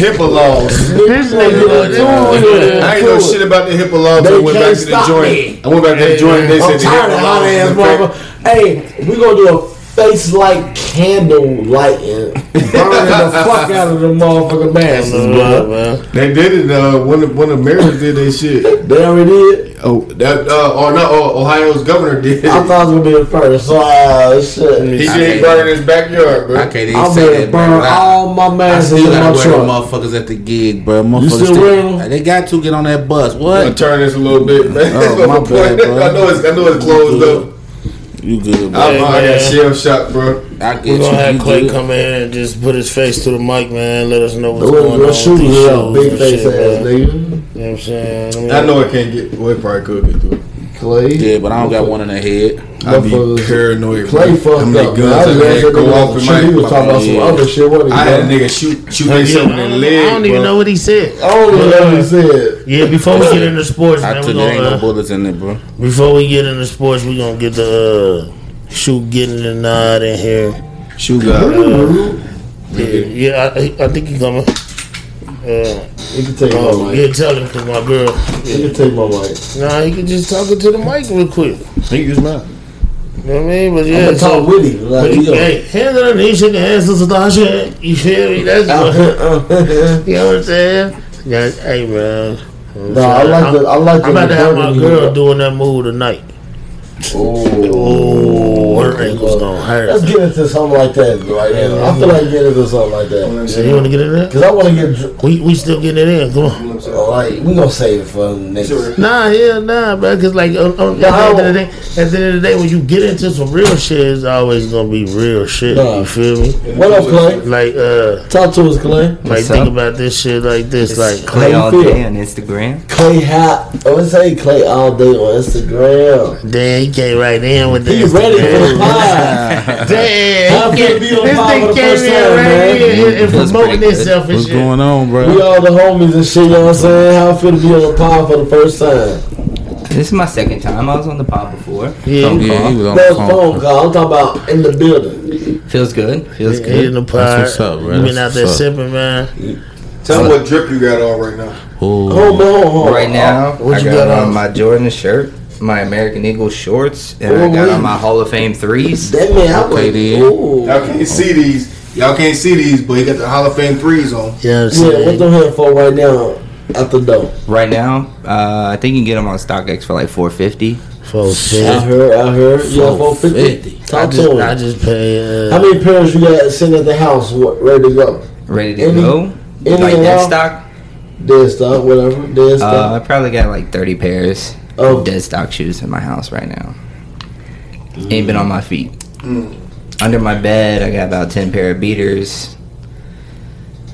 HIPAA laws. This nigga. I ain't know shit about the HIPAA laws until I went back can't to the joint. I went back to the joint and they I'm said the tired of HIPAA hot laws ass was in effect. motherfucker. Hey, we gonna do a face like candle lighting, burning the fuck out of the motherfucking masses, bro. man. They did it. Uh, one of one of Maryland did that shit. They already did. Oh, that uh, or no, oh, Ohio's governor did. I thought it was gonna be the first. So uh, shit. he I did burn his backyard, bro. I can't even I'm say gonna that, bro. burn I- all my I masses still in my wear them truck. motherfuckers at the gig, bro. Motherfuckers still still- wearing them? They got to get on that bus. I'm What? gonna turn this a little bit, man. Oh, That's my [LAUGHS] my point. bad, bro. I know it's I know it's closed up. You good, bro? I, I got man. shell shocked, bro. I get We're you. gonna have you Clay good. come in and just put his face to the mic, man. Let us know what's Look, going on. look, with shoot these shows big face shit, ass man. nigga. You know what I'm saying? I know it can't get. Well, it probably could get through. Clay. Yeah, but I don't got one in the head. I'd be paranoid. Clay bro. fucked up. many Man. I I just had said go off in shit. He was talking about some other shit. What I had a nigga shoot shoot Yeah, himself I in the don't, leg. I don't even bro. know what he said. I don't know what he said. Yeah, before we get into sports, I man, we took it ain't gonna, no uh, bullets in it, bro. before we get into sports, we gonna get the uh, shoot getting the nod in here. Shoot God. Yeah, yeah I, I think he coming. Uh, You can take oh, my yeah, mic. tell him to my girl. You can take my mic. Nah, he can just talk it to the mic real quick. He use mine. You know what I mean? But I'm yeah, gonna so, talk with him. Like, you, yo. hey, hands on the knee, shake your hands, sister Tasha. You feel me? That's [LAUGHS] what, uh-huh, uh-huh. you know what I'm saying? Yeah, hey man. No, I I'm like the I like I'm the about to have my girl doing that move tonight. Oh, her ankle's gonna hurt. Let's get into something like that right now. I feel like getting into something like that So you want to get in there? because I want to get dr- We we still getting it in. Come on. oh, like we gonna save it for next. Nah, yeah, nah, bro. Cause like on, on, Nah, at the end of the day, at the end of the day, when you get into some real shit, it's always gonna be real shit. Nah. You feel me? What up, Clay? Like uh, Talk to us, Clay. like What's think up? about this shit like this. Like Clay How all feel? day on Instagram. Clay hat. I would say Clay all day on Instagram. damn, he came right in with the He's ready for the pod. [LAUGHS] Damn, How can be on this pod nigga for the came first in time, right man? here and, and promoting pretty good. himself and What's shit. going on, bro? We all the homies and shit. You know what I'm saying? How I feel to be on the pod for the first time. This is my second time. I was on the pod before. Yeah, Phone Yeah, call. he was on That the was phone. phone call. I'm talking about in the building. Feels good. Feels He good. in the pod. That's what's up, bro. You been That's out there sipping, man. Tell me what drip you got on right now. Ooh. Hold on, hold on. Right now, What I you got, got on on? my Jordan shirt, my American Eagle shorts, and I got wee. on my Hall of Fame threes. That man, I Okay, was, then. Y'all can't see these. Y'all can't see these, but he got the Hall of Fame threes on. Yeah, know what I'm Yeah, saying? what them here for right now at the door? Right now, uh, I think you can get them on StockX for like 450. Folks, I heard, I heard. Yeah, 450. 450. I Talk just, to I just pay. Uh, How many pairs you got sitting at the house ready to go? Ready to Any- go. any like dead allow- stock. Dead stock, whatever. Dead Uh, stock. I probably got like 30 pairs Oh. of dead stock shoes in my house right now. Ain't been on my feet. Under my bed, I got about 10 pair of beaters.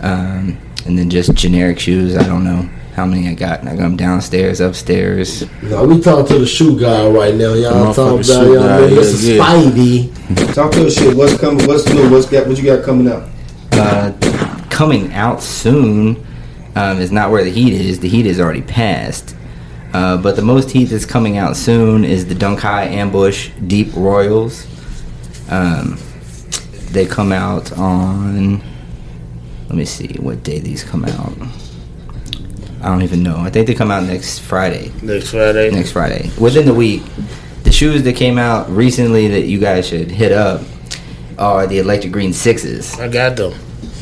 Um, and then just generic shoes. I don't know how many I got. I got them downstairs, upstairs. no, we talking to the shoe guy right now. Y'all Motherfucking talking about y'all guy, man. yeah, Mr. yeah. Spidey. Talk to the shit. What's coming? What's new? What's got? What you got coming out? Uh, coming out soon um, is not where the heat is. The heat is already passed. Uh, but the most heat that's coming out soon is the Dunk High Ambush Deep Royals. Um, they come out on. Let me see what day these come out. I don't even know. I think they come out next Friday. Next Friday. Next Friday. Within the week. The shoes that came out recently that you guys should hit up are the Electric Green Sixes. I got them.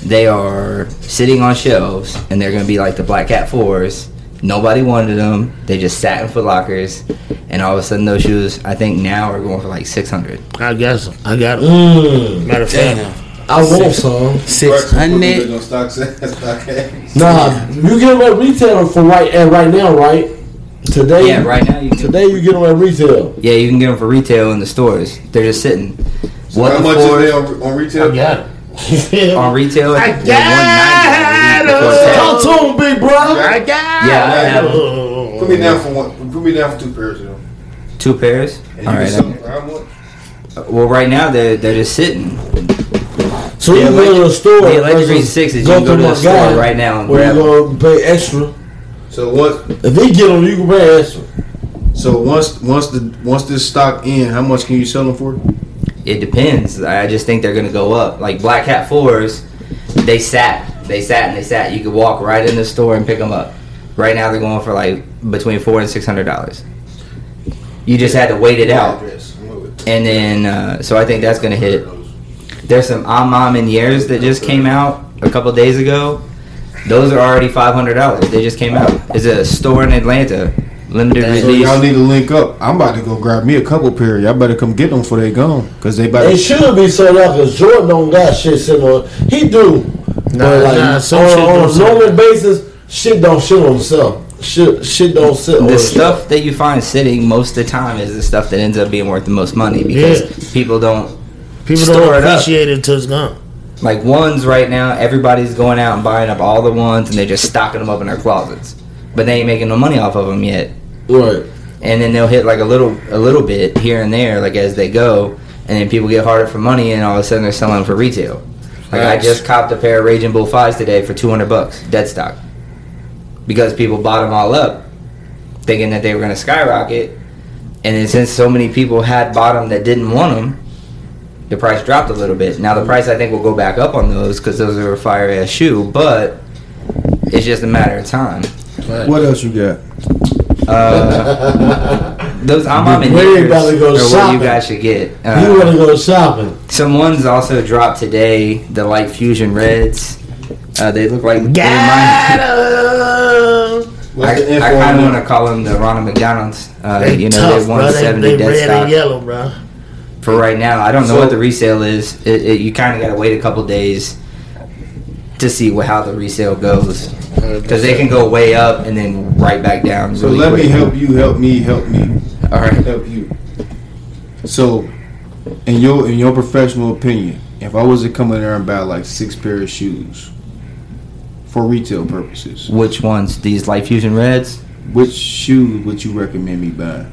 They are sitting on shelves and they're gonna be like the Black Cat Fours. Nobody wanted them. They just sat in Foot Lockers, and all of a sudden those shoes, I think now are going for like six hundred. I guess. I got them. Mm, Matter of fact, I want some. Six hundred. No stock [LAUGHS] stock Nah, you get them at retail for right and right now, right? Today, Yeah, right now you. Today you get them at retail. Yeah, you can get them for retail in the stores. They're just sitting. What How much Fours- is they on, on I retail? got them. on retail? I got before tax. Talk to him, big bro. I got Yeah, I have them. Put me down for one. Put me down for two pairs of them. Two pairs. And All you right. get something for how much? Well, right now they're they're just sitting. So Yeah, you go to the store. the Electric versus Green Sixes, you go can go to my the store right now and Where grab you gonna pay extra? So what? If they get them, you can pay extra. So once once the once this stock in, how much can you sell them for? It depends. I just think they're gonna go up. Like Black Cat fours, they sat, they sat and they sat. You could walk right in the store and pick them up. Right now they're going for like between four and six hundred dollars. You just had to wait it out, Address. Move it. and then uh, so I think that's gonna hit. There's some A Ma Maniéres that just came out a couple days ago. Those are already five hundred dollars. They just came out. It's a store in Atlanta, limited So release. y'all need to link up. I'm about to go grab me a couple pair. Y'all better come get them before they gone, cause they about They to. should be sold out because Jordan don't got shit sitting on. He do, Nah, but like nah, some on, on don't a sell. normal basis, shit don't shit on itself. Shit, shit don't sit on the itself. stuff that you find sitting most of the time is the stuff that ends up being worth the most money because Yeah. people don't People Store don't it up. it until it's gone. like ones right now. Everybody's going out and buying up all the ones and they're just stocking them up in their closets, but they ain't making no money off of them yet. Right. And then they'll hit like a little a little bit here and there, like as they go, and then people get harder for money, and all of a sudden they're selling for retail. Like I just copped a pair of Raging Bull fives today for two hundred bucks, dead stock, because people bought them all up, thinking that they were going to skyrocket, and then since so many people had bought them that didn't want them, the price dropped a little bit. Now the price I think will go back up on those because those are a fire ass shoe, but it's just a matter of time. What else you got? Uh, [LAUGHS] those I'm ears about to go are what shopping. you guys should get. you Uh, want to go shopping? some ones also dropped today. The Light Fusion Reds. Uh, they look like they Got remind- I, I kind of want to call them the Ronald McDonald's. Uh, They you know, tough, they're bro. 170 They, they dead red stock and yellow, bro. for right now. I don't know what the resale is. It, it, you kind of got to wait a couple days to see what, how the resale goes because they can go way up and then right back down. So really let me help you. Help me. Help me. All right. Help you. So, in your in your professional opinion, if I was to come in there and buy like six pair of shoes for retail purposes, Which ones? These Light Fusion Reds? which shoes would you recommend me buying?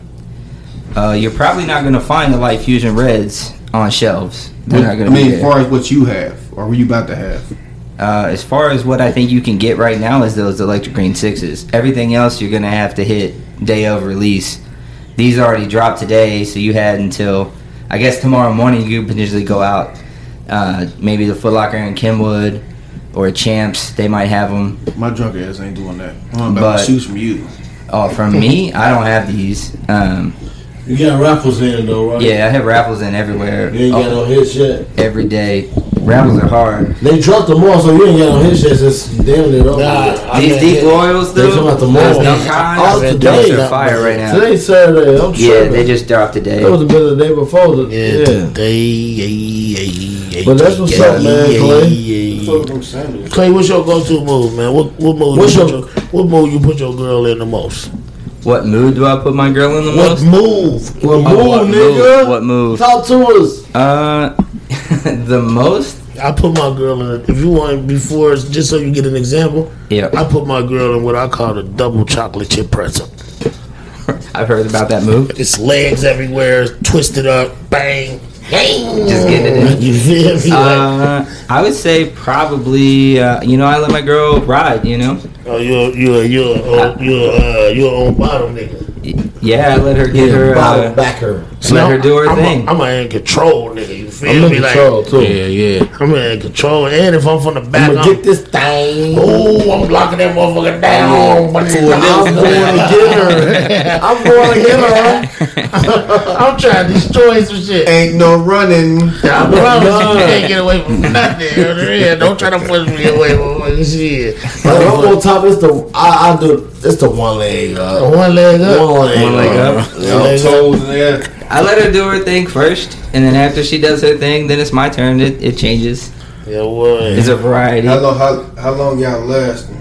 Uh, you're probably not going to find the Light Fusion Reds on shelves. They're not I going to I mean, as far as what you have, or were you about to have? Uh, as far as what I think you can get right now is those electric green sixes. Everything else you're gonna have to hit day of release. These already dropped today, so you had until I guess tomorrow morning you could potentially go out. Uh, maybe the Foot Locker in Kenwood or Champs, they might have them. My drunk ass ain't doing that. I'm gonna buy But- shoes from you. Oh, from me, I don't have these. Um, You got raffles in though, right? yeah, I have raffles in everywhere, You ain't got no oh, hits yet. every day. Raffles are hard. They dropped them all, so you ain't got no hits yet. Since damn it over. Nah, These deep hit- royals, They though, come out those tomorrow. dunk Oh, highs, today. those are fire right now. Today's Saturday. I'm Yeah, tripping. they just dropped today. That was been the day before. The, Yeah, yeah. today. yeah, yeah, yeah, But that's what's yeah, up, man, yeah, Clay. yeah. Clay, what's your go-to move, man? What what move? What's you your- your, what move you put your girl in the most? What mood do I put my girl in the What most? move? What Oh, move, what nigga? move? What move? Talk to us. Uh, [LAUGHS] the most? I put my girl in. If you want, before just so you get an example, Yeah, I put my girl in what I call a double chocolate chip pretzel. [LAUGHS] I've heard about that move. It's legs everywhere, twisted up, bang, bang. Just getting it in. [LAUGHS] You feel me? Uh, I would say probably. Uh, you know, I let my girl ride. You know, oh, you're you're you're uh, you're uh, you're on bottom nigga. Yeah, I let her get her. bottle Uh, backer. let her do her I'm thing. A, I'm a in control, nigga. You feel I'm me? in Like, control too. Yeah, yeah. I'm in control, and if I'm from the back, I'm I'm, gonna get this thing. oh, I'm locking that motherfucker down. But I'm going to get her. I'm going to get her. I'm trying to destroy some shit. Ain't no running. I promise you, you can't get away from nothing. Yeah, Don't try to push me away from shit. Like, I'm on top. It's the I, I do. It's the one leg up. One leg up. One leg, One leg up. Yeah. Toes in there. I let her do her thing first, and then after she does her thing, then it's my turn. It, it changes. Yeah, boy. It's a variety. How long? How, how long y'all lasting?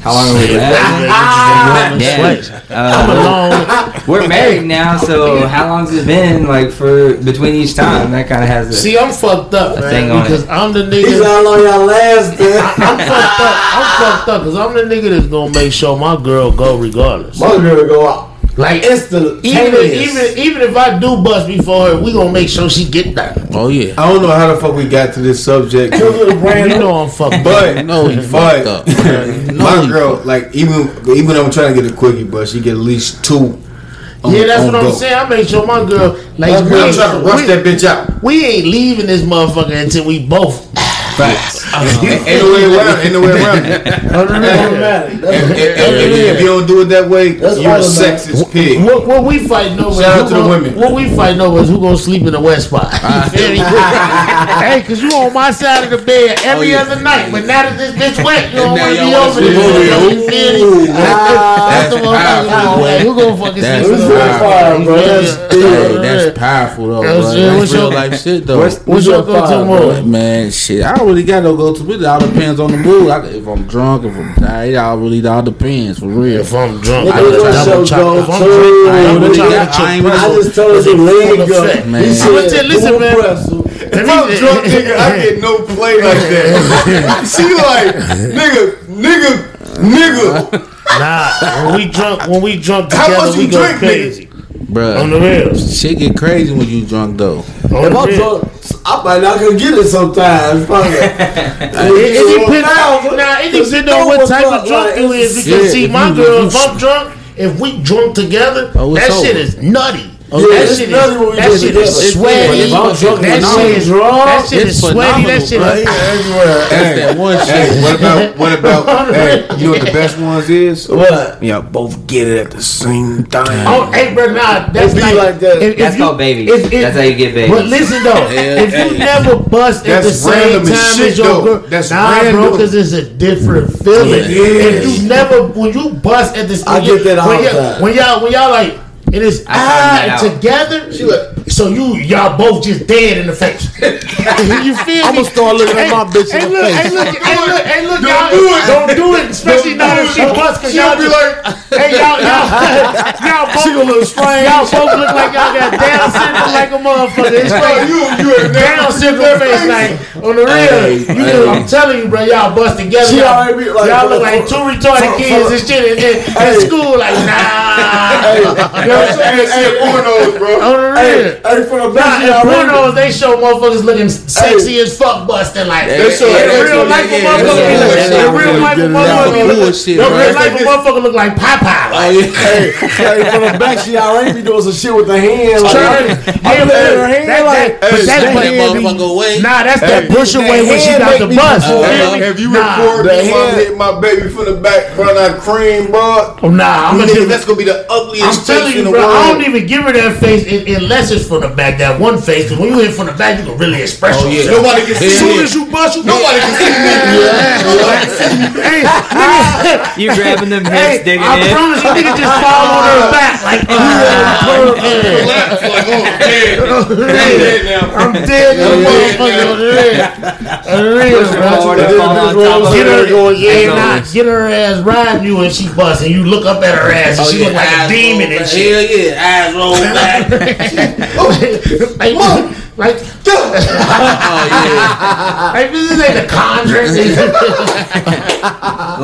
How long are we lasting? [LAUGHS] Yeah. I'm Uh, alone. we're married now, so [LAUGHS] how long's it been? Like for between each time, that kind of has a. See, I'm fucked up, man, thing on because it. I'm the He's nigga. how long y'all lasting. [LAUGHS] I'm fucked up. I'm fucked up because I'm the nigga that's gonna make sure my girl go regardless. My girl go out. Like Instant. even even even if I do bust before her, we gonna make sure she get that. Oh yeah. I don't know how the fuck we got to this subject, You know I'm fucked up. but [LAUGHS] No, he fucked up. my girl, like even even though I'm trying to get a quickie, but she get at least two. on- Yeah, that's what I'm go. saying. I make sure my girl like I'm we ain't, trying to rush we, that bitch out. we ain't leaving this motherfucker until we both. Facts. Ain't no way around. Ain't no way around. it. automatic. If, That's- if- if you don't do it that way, That's you're a sexist pig. What, what we fighting over? Shout out to the gonna- women. What we fighting over is who gonna sleep in the west spot. You feel me? hey, cause you on my side of the bed every oh, yeah. other night, but now that this bitch wet, you don't Now want to be over there. over You feel me? [LAUGHS] That's the That's motherfucker. powerful. Like, Who gonna fucking That's sleep in the That's spot? bro. That's me? Hey, that's powerful though, Yeah, bro. what's- That's real life shit though. What's What's your your go-to move? Man, shit, I don't really got no go to. It all depends on the mood. I, if I'm drunk, if I'm tired, it all really all depends for real. If I'm drunk, Nigga, I what's double your chocolate. If I'm drunk, I I ain't really got- I ain't pretzel. I just told you a full leg up. Man. He said, listen, man. pretzel. If I'm drunk, nigga, I get no play like that. [LAUGHS] she like, nigga, nigga, nigga. Nah, when we drunk, when we drunk How together, much we you go drink, crazy. Bruh, On the real. shit get crazy when you drunk though. On If the I'm real. drunk, I might not gonna get it sometimes. Probably. [LAUGHS] It, it depends. Nah, it depends on what type of drunk you is. Because Yeah, see, my you- girl, if if I'm drunk, if we drunk together, Oh, it's that shit is nutty. Yeah, that shit nutty is, when we that get shit together. is It's sweaty. If I'm drunk That shit is drunk, that shit it's is sweaty. That shit is everywhere. That's that one shit. Hey, what about what about? [LAUGHS] hey, you know what the best ones is? What? Y'all both get it at the same time. Oh, hey, bro, nah, that's It be like, like that. if- if That's you- called babies. if- if- That's how you get babies. But listen though, if you never bust at the same time shit, as your girl, That's nah, bro, because it's a different feeling. If you never, when you bust at this, I when you- get that all the time. When y'all, when y'all like. It is I ah together. She so you y'all both just dead in the face. you feel I'ma start looking at my bitch in the look, face. Hey look, hey look, hey look, Don't y'all do it. don't do it, especially Don't not do if she it. bust, cause y'all be just, like- hey y'all, y'all, y'all both She gonna look strange. Y'all both look like y'all got Down syndrome like a motherfucker. It's Bro, like you you ain't Down seen syndrome face, like on the real. Hey, you hey. know, I'm telling you, bro, y'all bust together. She y'all, already be like- y'all look like two retarded for- kids for- and shit in, in, in Hey. school. Like nah, Hey, you know what I'm saying? Hey, pornos, bro. On the real. hey, hey, from the Nah, back, in y'all pornos, they show motherfuckers looking sexy as fuck, busting like. They show- in they real show- life, a motherfucker yeah, be like- in real yeah, life, a yeah, motherfucker yeah, like- in real life, a motherfucker look like Popeye. [LAUGHS] Hey, hey, from the back, she already be doing some shit with the hand. Like, Trying- I'm yeah, looking at her that- hand like, but hey, that's that what- That hand be- motherfucker away. Nah, that's that push away when she got the make me bus. You up. me? Have you recorded the me while hand- hitting my baby from the back, front out cream, bro? Oh, nah, I'm gonna that's gonna be the I'm ugliest telling face you, in the bro. I don't even give her that face unless it's from the back. That one face, because when you hit from the back, you can really express Oh, yeah. Nobody can see As soon as you bust, you Nobody can see me. [LAUGHS] Hey, nigga, You grabbing them hips, hey, digging I in. I promise you, nigga just fall on her back like. [LAUGHS] Relax, like, oh, dead. I'm dead now. I'm dead in the motherfucker on the real. On the real, Push her bro. forward and fall on top of Get her. her, hey, As nah, get her ass riding you and she bust, and you look up at her ass and Oh, she look like a demon and shit. Hell yeah, eyes rolled back. [LAUGHS] like, like, Like, oh, like this is like the Conjuring.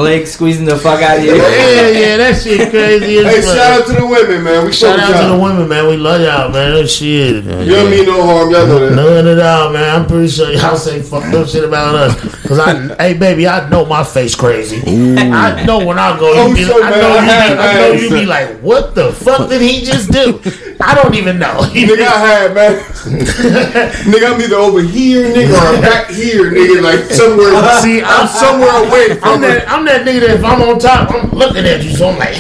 Leg [LAUGHS] squeezing the fuck out of you. yeah, yeah, that shit crazy. Hey, as fuck. shout out to the women, man. We Shout fuck out to the women, man. We love y'all, man. That shit. You don't mean no harm. Y'all know that. None at all, man. I'm pretty sure y'all say fucked up shit about us. Cause I, hey baby, I know my face crazy. I know when I go, Oh, you be, so I know, you I had be, I know you be like, what the fuck did he just do? I don't even know. [LAUGHS] Nigga, I had, man. [LAUGHS] nigga, I'm either over here, nigga, or I'm back here, nigga. Like somewhere. See, I'm somewhere away I'm from it. that, I'm that nigga that if I'm on top, I'm looking at you, so I'm like, [LAUGHS]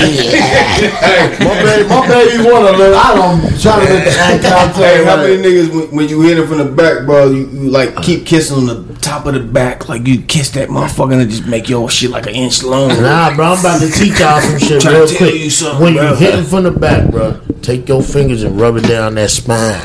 Hey, My baby, my baby wanna look. I don't try to make the eye contact. Hey, how many like, niggas when, when you hit it from the back, bro? You, you like keep kissing on the top of the back, like you kiss that motherfucker and it just make your shit like an inch long. Nah, bro, I'm about to teach y'all some shit Tryna real tell quick. you something, when you bro. hit it from the back, bro, take your fingers and rub it down that spine.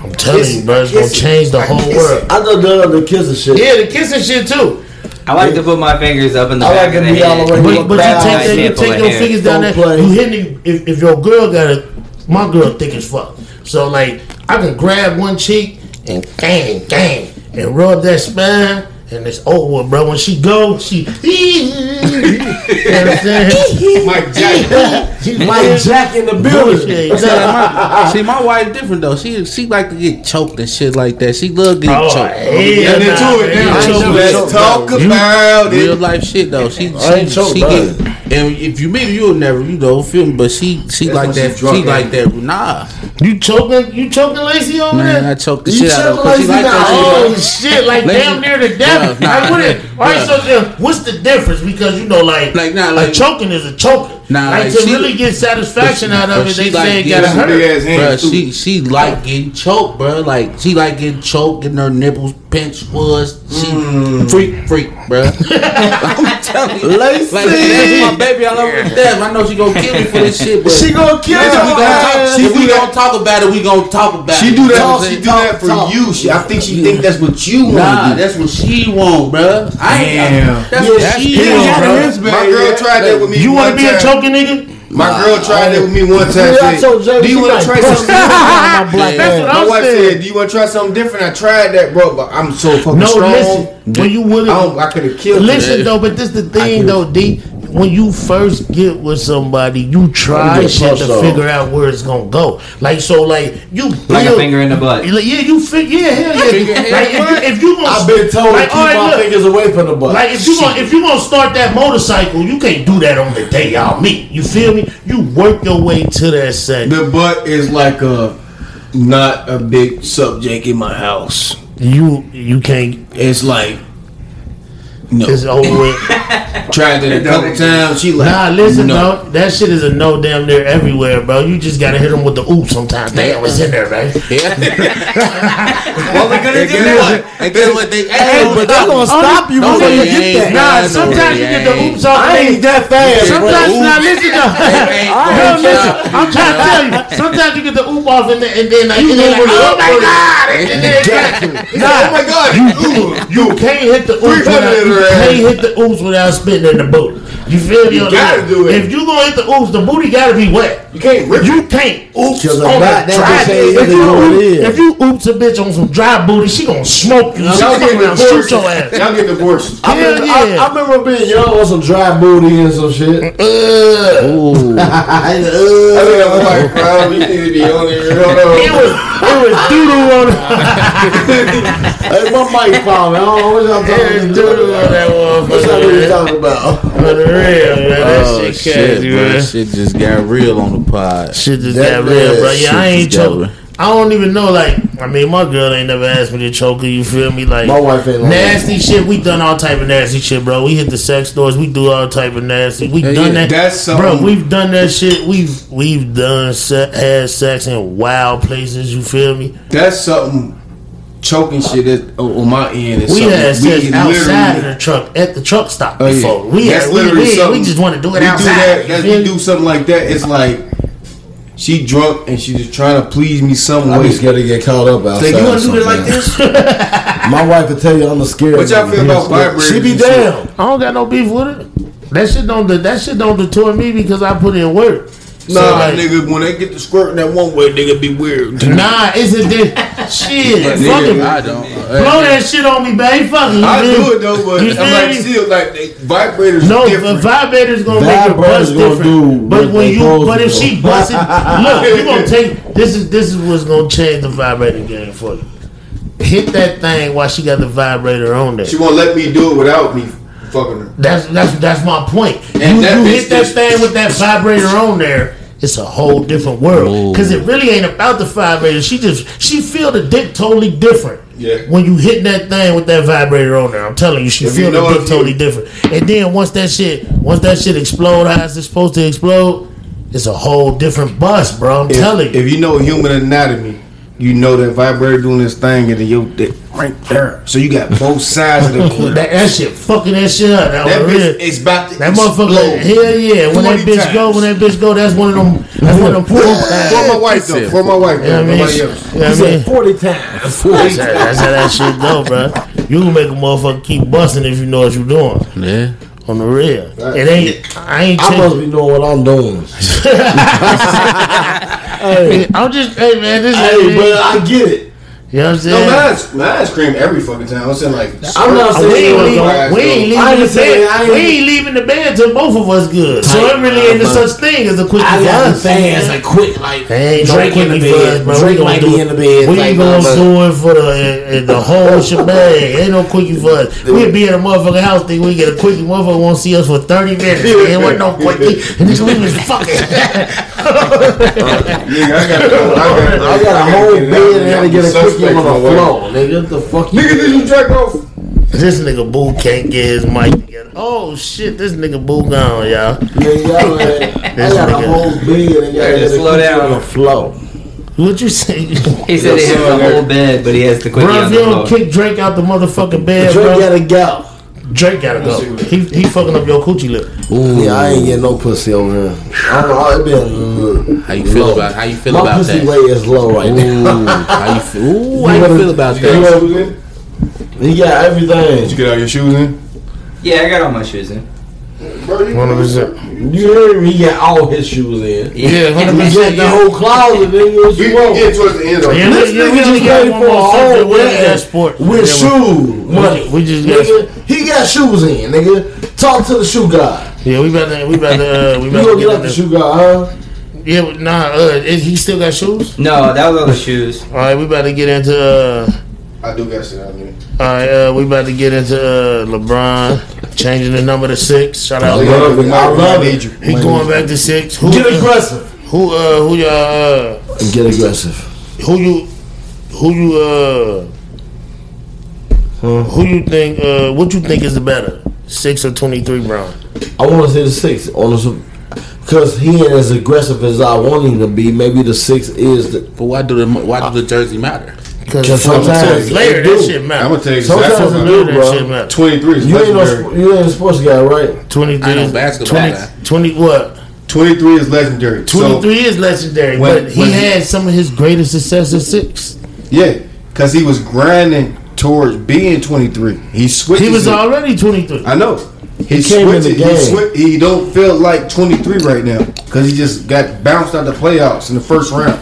I'm telling Kiss you, bro, it's gonna change the whole kiss world. it. I just done the kissing shit. Yeah, the kissing shit too. I like to put my fingers up in the I back like of to the be all head. the But, but you take that, you take your hair. fingers down there. Don't play. You hitting if, if your girl got a my girl thick as fuck. So like I can grab one cheek and gang gang and rub that spine. And it's over, oh, bro. When she go, she. [LAUGHS] you know what I'm saying? [LAUGHS] Mike Jack. [LAUGHS] Mike Jack in the building. Bullshit. See, my, see, wife different though. She she like to get choked and shit like that. She love getting Oh, choked. hell Get into it now. Let's talk about Real life shit though. She I she, she get and if you meet her, you'll never you know feel me. But she she That's like that. she's drunk, she like man. that. Nah, You choking? You choking Lacey over man, there? I choked the You shit out of her. choking 'cause She like that Oh shit. shit! Like Lacey- damn near the death. Bruh, nah, like what? It, bruh. all right, so then, what's the difference? Because you know, like, Like, nah, a like- choking is a choking. Nah, like, like, to she- really get satisfaction out of it, they like say it gotta some hurt. ass Bruh, hands. too. she she like getting choked, bro. Like she like getting choked, getting her nipples pinched was she Mm. freak freak, bro. [LAUGHS] I'm telling you, Lacey. like that's my baby. I love her to death. I know she gonna kill me for this shit, but She gonna kill If we gonna talk. She if we that- gonna talk about it, we gonna talk about She it. do that. what She saying? do that for talk. you. She, I think she Yeah. think that's what you want Nah, to do. that's what she want, bro. I ain't. Damn. That's what she want, bro. bro. My girl tried that with me. You want want to be a choking nigga? My girl tried it with me one time. Yeah, Said, Jay, do you want to try something? different?" [LAUGHS] my black Yeah. That's ass. what My wife said, "Do you want to try something different?" I tried that, bro, but I'm so fucking No, strong. listen. When you would I, don't, I could have killed you. Listen her. though, but this the thing though, D. When you first get with somebody, you try get shit to off. figure out where it's gonna go. Like so, like you Like a finger in the butt. Like, yeah, you fit. Yeah, hell yeah. Finger like if you, if you gonna, I've been told like, to keep all right, my look, fingers away from the butt. Like if you gonna if you gonna start that motorcycle, you can't do that on the day y'all meet. You feel me? You work your way to that set. The butt is like a not a big subject in my house. You you can't. It's like no. It's over with. [LAUGHS] Tried that a couple times. She like Nah, listen, no. bro. That shit is a no damn near everywhere, bro. You just gotta hit them with the ooh sometimes. Damn, it's in there, right? What [LAUGHS] we gonna do? And guess what they? hey, but they're gonna stop you No, before you they get ain't. that. Nah, sometimes you get the oops off. I ain't that fast. Sometimes, bro. now listen though. Hey, Hell, listen, I'm trying to tell you. Sometimes you get the oop off and then, and then like, and then oh oh like oh my god, and then Oh my god! Ooh, you can't hit the oops 300 without, you in her can't hit the oops without spitting in the booty. You feel me? You on gotta that? do it. If you gonna hit the oops, the booty gotta be wet. You can't rip You can't oops Cause the on a that dry bitch ain't If you, what oop- is. if you oops a bitch on some dry booty, she gonna smoke you. Y'all get come shoot divorced. your ass. Y'all get divorced. I Hell remember, yeah. I, I remember being young on some dry booty and some shit. Uh, uh. Ugh. [LAUGHS] Ooh. I think I'm like, bro, we need to be on here. Hold on. It was it was doo doo on [LAUGHS] hey, my mic found me. I don't know what y'all it talking was doo doo on about. that What y'all really motherfucker. talking about? Uh, For the real, oh, man. That Oh shit shit, crazy, bro! man. Shit just got real on the pod. Shit just That got real, bro. Yeah, I ain't just got choke. real. I don't even know. Like, I mean, my girl ain't never asked me to choke her. You feel me? Like, My wife ain't like nasty shit. We done all type of nasty shit, bro. We hit the sex stores. We do all type of nasty. We Yeah, done yeah, that. that's bro. something- We've done that shit. We've we've done se- had sex in wild places. You feel me? That's something choking shit that, on on my end. Is We something had sex we outside of the truck at the truck stop Oh, yeah. before. We That's had, we, literally we, we just want to do it we outside. Do that, you we do something like that. It's like she drunk and she just trying to please me some I way. be scared to get caught up outside. Say, you want to do it like this? [LAUGHS] My wife will tell you I'm a scared. What y'all feel about vibrators? She be and down. I don't got no beef with it. That shit don't that shit don't deter me because I put in work. Nah, like- nigga, when they get to squirting that one way, nigga be weird. Nah, it's a di- [LAUGHS] shit. But Fucking nigga, I don't. blow that shit on me, baby. Fuck it. I you do it though, but You I'm feel like me? still like they, vibrators No, different. the vibrator's gonna make your Vibrators bust different. do but when you, but if do. she busting, [LAUGHS] look, you gonna take this is this is what's gonna change the vibrator game for you. Hit that thing while she got the vibrator on there. she won't let me do it without me fucking her. That's that's that's my point. And you that you hit that just- thing with that vibrator on there. It's a whole different world because it really ain't about the vibrator. She just she feel the dick totally different. Yeah. When you hit that thing with that vibrator on there, I'm telling you, she If feel you know the if dick you- totally different. And then once that shit, once that shit explode as it's supposed to explode, it's a whole different bus, bro. I'm If, telling you. if you know human anatomy, you know that vibrator doing this thing and then your dick right there. So you got both sides of the [LAUGHS] clip. that, that shit fucking that shit up. That, That was real. bitch is about to That motherfucker, explode. hell yeah! When that 40 bitch go, when that bitch go, that's one of them. That's one of them poor For my wife though. For my wife You know though. I mean? Nobody else. You know I mean? Forty times. That's [LAUGHS] how, that's how that shit go, bro. You can make a motherfucker keep busting if you know what you're doing Yeah. on the real. It ain't. I ain't. I must Chasing, be knowing what I'm doing. [LAUGHS] hey, I'm just. Hey man, this hey, is. but I get it. You know what I'm saying? No, saying? mine's mine's cream every fucking time. I'm saying like I'm not we saying ain't, it was leaving, we ain't leaving the saying- bed. I We ain't leaving the bed till both of us good. So it really ain't no such thing as a quickie I for got the us. fans like quick, like Ain't no Drake in the quickie for us, bed. bro. Drake might do be in the bed. We ain't gonna motherfucker. do it for the the whole shebang. Ain't no quickie for us. We'll be in a motherfucking house thing. We get a quickie. Motherfucker won't see us for thirty minutes. [LAUGHS] Ain't want no quickie. And this we was fucking. [LAUGHS] nigga, I got I got a whole bed and had to get a quickie on the floor. Nigga, the fuck? Nigga, did you jack off? this nigga Boo can't get his mic together. Oh shit, this nigga Boo gone, y'all. Yeah, y'all, man. [LAUGHS] I This got a whole bed and y'all had just slow down. on the floor. What you say? [LAUGHS] He said he has the whole bed, but he has the quickie Bro, if you don't floor. kick Drake out the motherfucking bed, Drake bro, got a gal. Drake gotta go. He he fucking up your coochie lip. Ooh. Yeah, I ain't getting no pussy over here. I don't know. It been How you feel about how you feel my about pussy that? rate is low right now. Ooh, how you feel? Ooh, how you feel about You that? shoes in? He got everything. Did you get all your shoes in? Yeah, I got all my shoes in. Bro, you One of his. You heard me? He got all his shoes in. Yeah, hundred He percent. got the whole closet, nigga. What We you we want? get towards the end of it. This yeah, we nigga just just got ready one for a whole subject. We just got sport. with Yeah, shoe money. we just got- nigga. He got shoes in, nigga. Talk to the shoe guy. Yeah, we about to we about to uh, we You about gonna get get up in the shoe guy, huh? Yeah, nah, uh, is he still got shoes? No, that was all the shoes. All right, we about to get into. Uh, I do got shit out there. all right, uh, we about to get into uh, LeBron changing the number to six. Shout out. I love it. I love it. He going back to six. Who Get aggressive. Who uh who y'all uh Get aggressive. who you who you uh who you think uh what you think is the better six or twenty three Brown? I want to say the six on the because he ain't as aggressive as I want him to be. Maybe the six is the. But why do the why do the jersey matter? Because sometimes later they that do. shit I'm gonna tell you Sometimes exactly. it what do, Later that shit matter. 23 is You ain't no legendary. you ain't a sports guy, right? Twenty three I know basketball 20, guy. 20 what? 23 is legendary. Twenty So, is legendary, when- but he when- had some of his greatest success at six. yeah, because he was grinding towards being 23. He switched. He was it. already twenty three. I know. He, came in switched the it. He, game. swi- he don't feel like 23 right now because he just got bounced out the playoffs in the first round.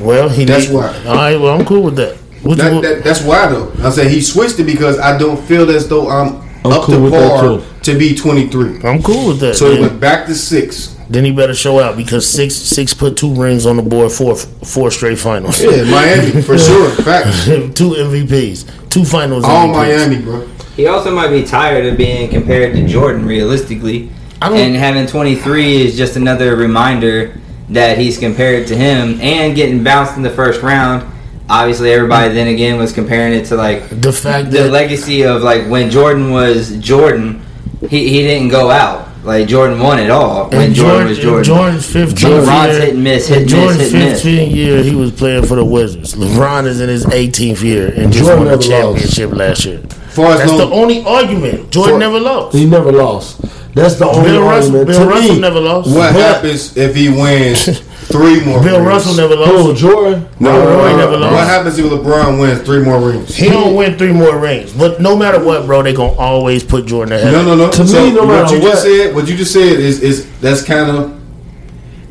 Well, he That's need- why. All right, well I'm cool with that. That, that, that's why though. I said he switched it because I don't feel as though I'm, I'm up cool to with par too. to be 23. I'm cool with that. So he man. went back to six. Then he better show out because six six put two rings on the board, four four straight finals. Yeah, Miami [LAUGHS] for sure. Facts. [LAUGHS] two MVPs, two finals. All MVPs. Miami, bro. He also might be tired of being compared to Jordan, realistically. I don't- And having 23 is just another reminder that he's compared to him and getting bounced in the first round. Obviously, everybody then again was comparing it to like The fact the legacy of like when Jordan was Jordan, he, he didn't go out. Like Jordan won it all when in Jordan, Jordan, was in Jordan. Jordan's 15th LeBron's year, hit and miss, hit in and miss, hit and miss. 15th year, he was playing for the Wizards. LeBron is in his 18th year and just Jordan won the never championship last year. Far as That's the only argument. Jordan For- never lost. He never lost. That's the only Bill Russell, argument. Bill to Russell me. never lost. what But- happens if he wins [LAUGHS] three more? Bill rings? Russell never Who, lost. Jordan? No, Roy no, no, never lost. What happens if LeBron wins three more rings? He don't win three more rings, but no matter what, bro, they gonna always put Jordan ahead. No, no, no. To so me, no matter what matter you just said, what you just said is is that's kind of.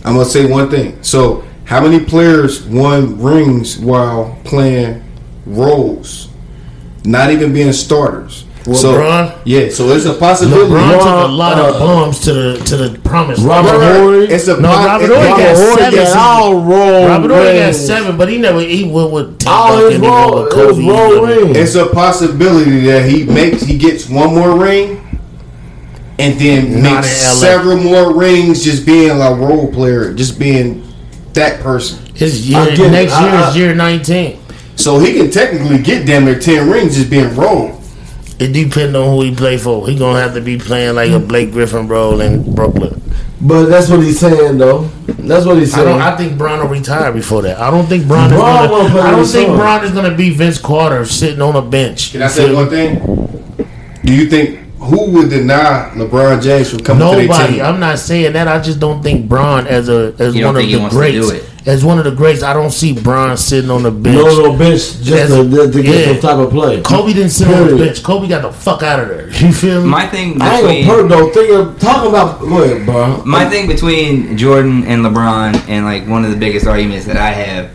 I'm gonna say one thing. So, how many players won rings while playing roles, not even being starters? so, yeah. So it's a possibility. LeBron took a LeBron, lot of uh, bombs to the to the promised Robert land. Horry. It's a No, Robert it- Horry got Horry seven got all roll Robert Horry got seven, but he never he went with Tim All his Duncan, he went roll, with it was Kobe, roll he rings. It's a possibility that he makes he gets one more ring, and then Not makes several more rings, just being like role player, just being that person. His year I get it. next year I- I- is year nineteen. So he can technically get damn near ten rings just being role. It depends on who he play for. He gonna have to be playing like a Blake Griffin role in Brooklyn. But that's what he's saying, though. That's what he's I saying. don't. I think Bron will retire before that. I don't think Bron, Bron is won't gonna. play I don't think son. Bron is gonna be Vince Carter sitting on a bench. Can I say one thing? Do you think who would deny LeBron James from coming to their Nobody. team? I'm not saying that. I just don't think Bron as a as You one of think he the wants to greats. Do it? As one of the greats, I don't see Bron sitting on the bench. no, no, bitch, just Yes. to, to, to get Yeah. some type of play. Kobe didn't sit on the bench. Kobe got the fuck out of there. You feel me? My thing I ain't between gonna perk though. Think of talking about. Go ahead, bro. my thing between Jordan and LeBron, and like one of the biggest arguments that I have,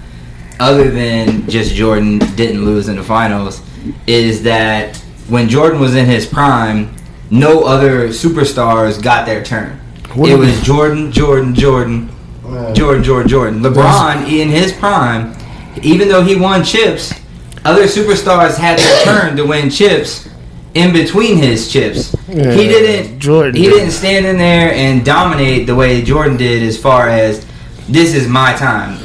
other than just Jordan didn't lose in the finals, is that when Jordan was in his prime, no other superstars got their turn. What it was you was Jordan, Jordan, Jordan, Jordan, Jordan, Jordan. LeBron in his prime, even though he won chips, other superstars had their [COUGHS] turn to win chips in between his chips. Yeah, he didn't. Jordan He did. didn't stand in there and dominate the way Jordan did, as far as this is my time.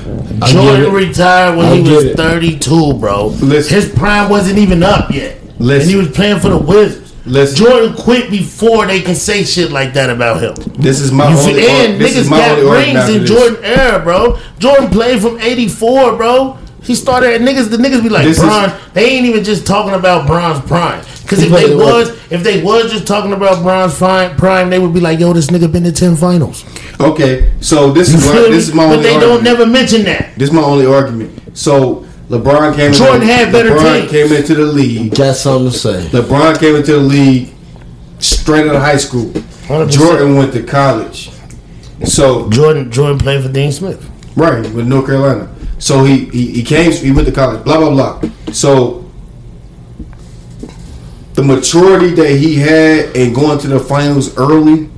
Jordan retired when I he was it. 32, bro. Listen. His prime wasn't even up yet. Listen. And he was playing for the Wizards. Listen. Jordan quit before they can say shit like that about him. This is my You only. and this is niggas my got only argument rings in. Jordan era, bro. Jordan played from '84, bro. He started at niggas. The niggas be like, This is- They ain't even just talking about Bron's prime. Because if they what? was, if they was just talking about Bron's prime, prime, they would be like, Yo, this nigga been to ten finals. Okay, so this You is this is my only argument. but they argument. don't never mention that. This is my only argument. So LeBron came. Jordan into, had better LeBron teams. came into the league. Got something to say. LeBron came into the league straight out of high school. 100%. Jordan went to college. So Jordan, Jordan played for Dean Smith. right with North Carolina. So he, he he came. He went to college. Blah blah blah. So the maturity that he had and going to the finals early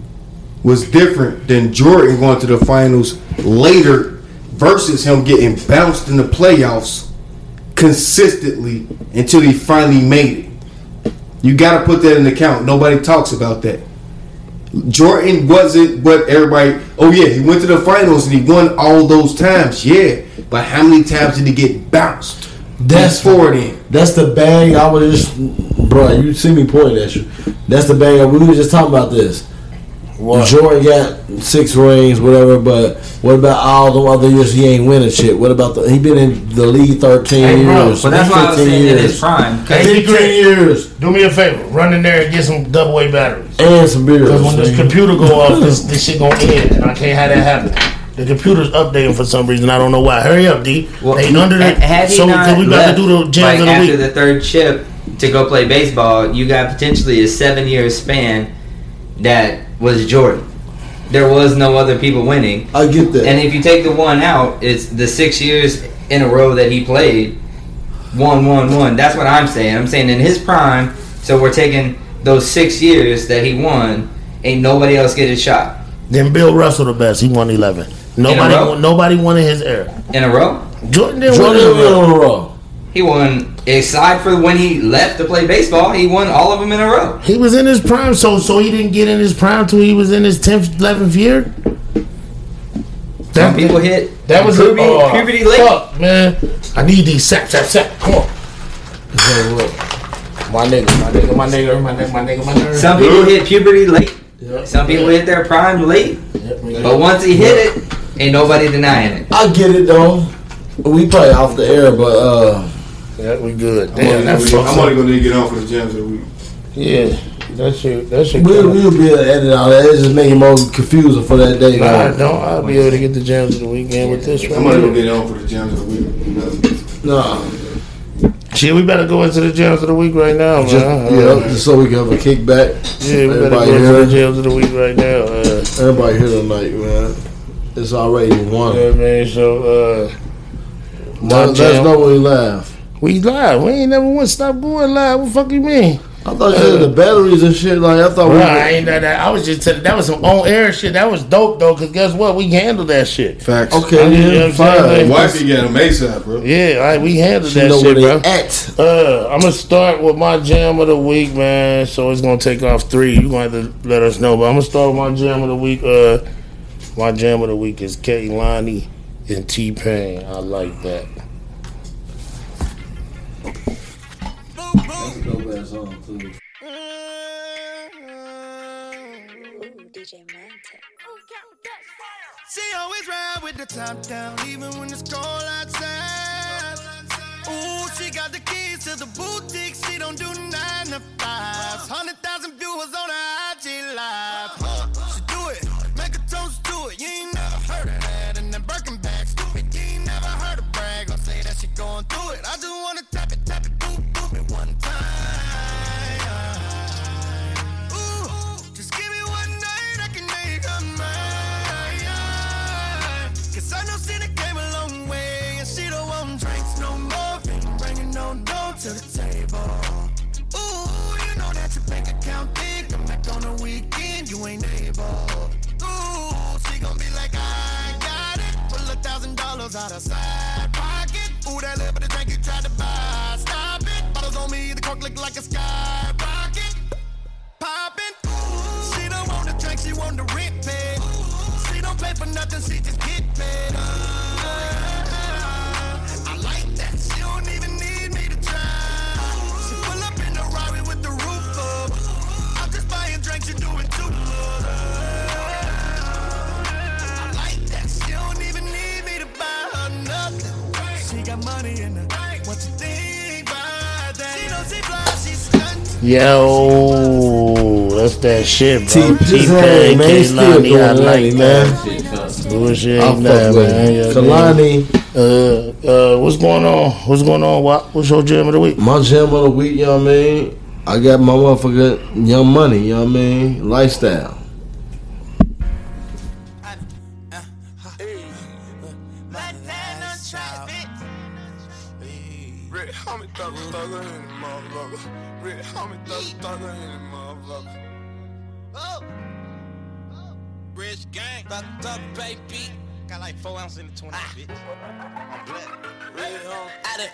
was different than Jordan going to the finals later versus him getting bounced in the playoffs consistently until he finally made it. You got to put that in the account. Nobody talks about that. Jordan wasn't what everybody. Oh yeah, he went to the finals and he won all those times. Yeah, but how many times did he get bounced? That's Before then. That's the bag. I was just, bro. You see me pointing at you. That's the bag. We were just talking about this. What? Jordan got six rings, whatever. But what about all the other years he ain't winning shit? What about the? He been in the league thirteen Hey, bro, years. but that's why I was 15 saying in years. his prime. 'cause Hey, Fifteen years Do me a favor, run in there and get some double A batteries. and some beers. Because when this computer go off, this, [LAUGHS] this shit gonna end, and I can't have that happen. The computer's updating for some reason. I don't know why. Hurry up, D. Well, they under the. had- had he So cause we about to do the like jams of the after week. the third chip to go play baseball, you got potentially a seven-year span that was Jordan. There was no other people winning, I get that. and if you take the one out, it's the six years in a row that he played. One, one, one. That's what I'm saying. I'm saying in his prime. So we're taking those six years that he won. Ain't nobody else get a shot then Bill Russell the best. He won eleven. Nobody, row? won, nobody won in his era. in a row. Jordan didn't Jordan win in a row. in a row. He won. Aside for when he left to play baseball, he won all of them in a row. He was in his prime, so so he didn't get in his prime till he was in his tenth, eleventh year. Some people hit That was puberty, oh, puberty late. Fuck, man. I need these sap, sap, sap. Come on. My nigga, my nigga, my nigga, my nigga, my nigga, my nigga. Some people hit puberty late. Yeah. Some people hit their prime late. Yeah. But once he hit it, ain't nobody denying it. I get it though. We play off the air, but uh, Yeah, we good. Damn, I'm only gonna- fucks I'm only going to get on for the gems of the week. Yeah, that shit, that shit. we'll, we'll be able to edit all that. It's just making it more confusing for that day. Nah, I though. don't. I'll be able to get the jams of the weekend with this I'm only gonna get on for the gems of the week. Nah, Shit, we better go into the jams of the week right now, just, man. yeah, just so we can have a kickback. Yeah, we better Everybody go into here? the jams of the week right now. Uh, Everybody here tonight, man. It's already one. Yeah, man. So, uh, Let, let us know when we laugh. We live. We ain't never want to stop going live. What the fuck you mean? I thought you said the batteries and shit. Like I thought we. Bro, I ain't know that. I was just telling. That was some on air shit. That was dope though. Cause guess what? We handled that shit. Facts. Okay, You know what yeah, I'm saying? fine. Wifey got him ASAP, bro. Yeah, all right, we handled She that know shit, where bro. at. Uh, I'm gonna start with my jam of the week, man. So it's gonna take off three. You gonna have to let us know, but I'm gonna start with my jam of the week. Uh, my jam of the week is Kehlani and T-Pain. I like that. Song too. DJ Manta. She always ride with the top down, even when it's cold outside. Ooh, she got the keys to the boutique. She don't do nine to fives. Hundred thousand viewers on her IG live. She do it, make a toast to it. You ain't never heard of that. And then Birkin bag, stupid. You ain't never heard of brag. Don't say that she going through it. I just wanna dollars out of side pocket. Ooh, that of drink you tried to buy. Stop it. Bottles on me, the cork look like a skyrocket. Poppin'. She don't want the drink, she want the rent paid. She don't pay for nothing, she just get paid. I like that. She don't even need me to try. She pull up in the with the roof up. I'm just buying drinks, you doing too Yo, that's that shit, bro. T- T Hey, Pain, man, he still Kehlani, I like that. Bullshit, ain't that, man. Kehlani, Uh, uh, what's going on? What's going on? What? What's your jam of the week? my jam of the week, you know what I mean? I got my motherfucking young money, you know what I mean? Lifestyle. I done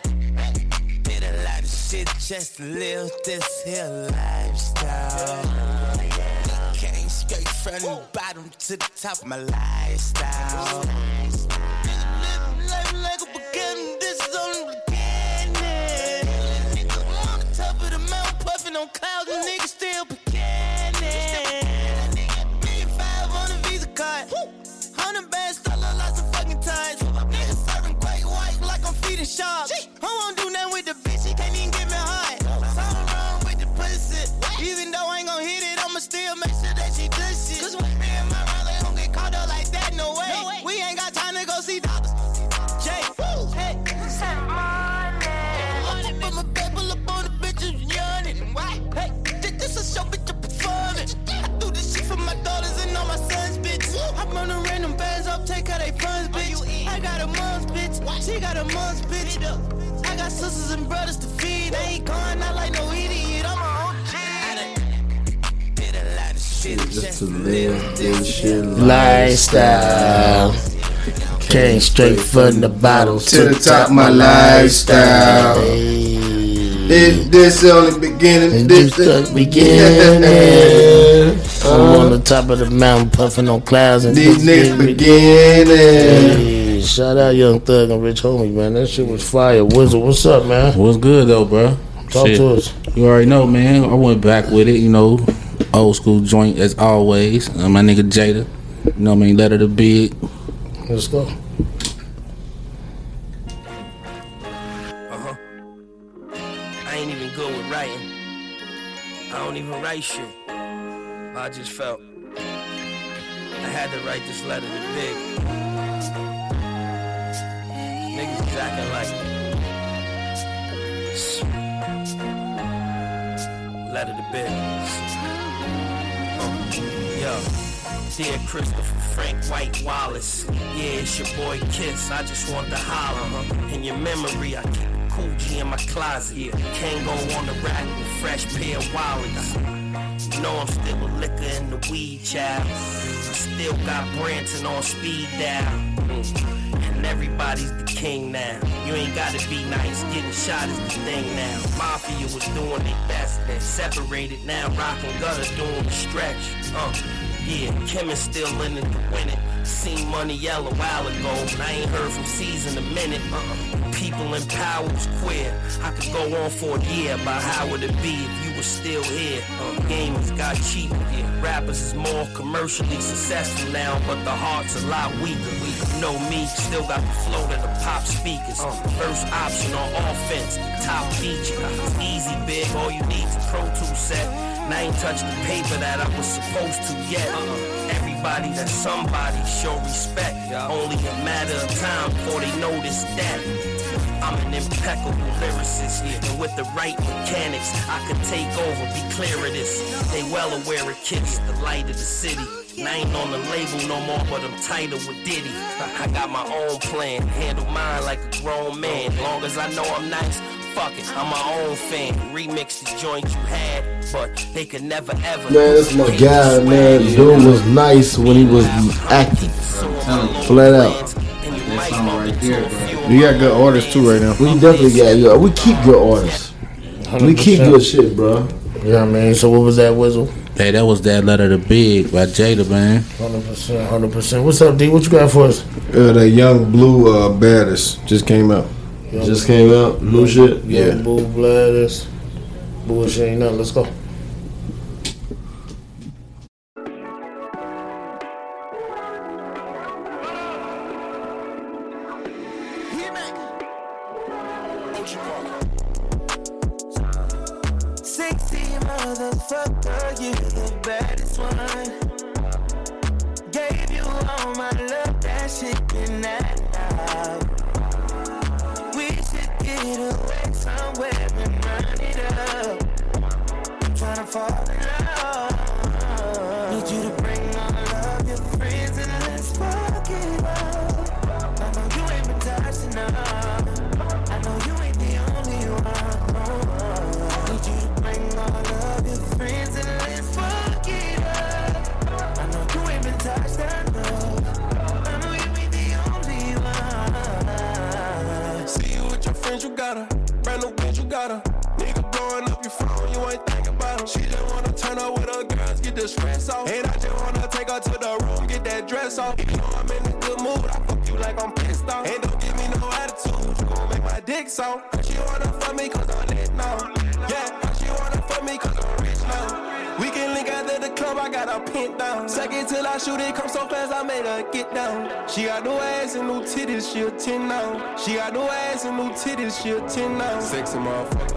did a lot of shit just to live this here lifestyle. Came straight from the bottom to the top of my lifestyle. Live life like a beginning, this is only beginning. Nigga on the top of the mountain, puffing on clouds, and niggas still beginning. I'm sharks. Who won't do nothing with the bitch? He can't even get me high. Something wrong with the pussy. Even though I ain't gon' hit it, I'ma still make sure that she does shit. Cause when me and my rally don't get caught up like that, no way. We ain't got time to go see doctors. Jay, hey. Money. Put my bed pull up on the bitches yawning. Why? Hey, this, this a show, bitch, I'm performing. I do this shit for my daughters and all my sons, bitch. I run the random bands up, take how they funds, bitch. I got a mom's bitch, she got a mom's bitch. I got sisters and brothers to feed. I ain't going out like no idiot. I'm a OG. Did a lot of shit Just to live this shit Lifestyle. Came straight from the bottom To the top my lifestyle. This, this only beginning. And This, this the beginning. I'm on the top of the mountain puffing on clouds and These niggas beginning. Hey, shout out Young Thug and Rich Homie, man. That shit was fire. Wizard, what's up, man? What's good though, bro? Talk to us. You already know, man. I went back with it, you know, old school joint as always. Uh, my nigga Jada, you know what I mean, letter to big. Let's go. Uh-huh. I ain't even good with writing. I don't even write shit. I just felt I had to write this letter to Big. Niggas is acting like letter to. Uh, yo. Dear Christopher Frank White Wallace. Yeah, it's your boy Kiss. I just want to holler. huh? In your memory, I keep G in my closet. Yeah. Can't go on the rack with fresh pair of wallets. You know I'm still a liquor in the weed child. I still got Branson on speed dial. Mm. Everybody's the king now. You ain't gotta be nice, getting shot is the thing now. Mafia was doing their best, they separated now. Rock and gutter doing the stretch. Uh, yeah, Kim is still in it to win it. Seen money yell a while ago, but I ain't heard from Cease in a minute. Uh, people in power was queer. I could go on for a year about how would it be if you were still here. Uh, gamers got cheaper. Yeah. Rappers is more commercially successful now, but the heart's a lot weaker. We know me, still got the flow that the pop speakers. Uh, first option on offense, top feature. It's easy, big, all you need is a Pro Tools set. And I ain't touched the paper that I was supposed to yet. Uh, everybody that's somebody show respect. Only a matter of time before they notice that. I'm an impeccable lyricist, and with the right mechanics, I could take over, be clear of this. They well aware of Kiss, the light of the city. And I ain't on the label no more, but I'm tighter with Diddy. I got my own plan, handle mine like a grown man. Long as I know I'm nice, fuck it, I'm my own fan. Remix the joint you had, but they could never ever. Man, this my guy, man. Dude was nice when he was acting. Flat out. That song right there, bro. You got good artists too right now. We definitely got good. We keep good artists. We keep good shit, bro. Yeah, man. So what was that whistle? Hey, that was that letter to big by Jada, man. Hundred percent, hundred percent. What's up, D? What you got for us? Uh, that young blue uh, baddest just came out. Just came out. New shit. Yeah, Boo Gladys. Bullshit ain't nothing. Let's go. I'm the stress off. And I just wanna take her to the room, get that dress off. You know I'm in a good mood, I fuck you like I'm pissed off. And don't give me no attitude, you gon' make my dick so. She wanna fuck me cause I'm lit now. Yeah, she wanna fuck me cause I'm rich now. We can link after the club, I got her pinned down. Second till I shoot it, come so fast, I made her get down. She got new ass and new titties, she a 10 now. She got new ass and new titties, she a 10 now. Sexy motherfucker.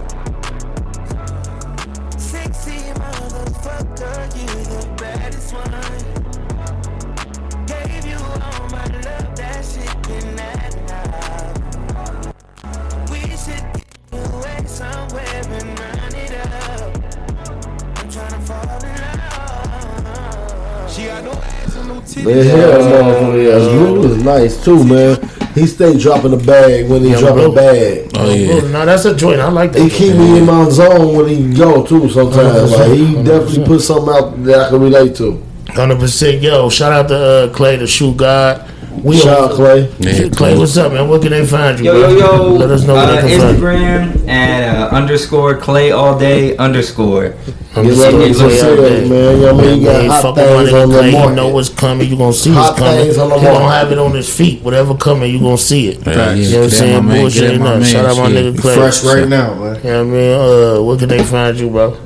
Ass and titties. Man, hell, motherfucker, yeah. Blue was nice too, man. He stay dropping the bag when he Yeah, drop the bag. Oh yeah. No, that's a joint. I like that. He keep me in my zone when he go too. Sometimes, like he 100%. definitely put something out that I can relate to. Hundred percent. Yo, shout out to uh, Clay, the shoe god. We Shout on- out Clay. Yeah, Clay, what's up, man? Where can they find you, Yo, bro? yo, yo. Let us know where uh, they can find you. Instagram at uh, underscore clay all day underscore. Get Yes, ready sir. to Clay see all day. man. You know what I mean? You got hot fuck with my things on the Clay. You know what's coming. You're gonna see Hot what's coming. things on the He don't have it on his feet. Whatever coming, you're gonna see it. Yeah, you know what I'm saying? at my man, Bullshit get ain't nothing. Shout out my nigga Clay. Fresh right now, man. You know what I mean? Uh, where can they find you, bro?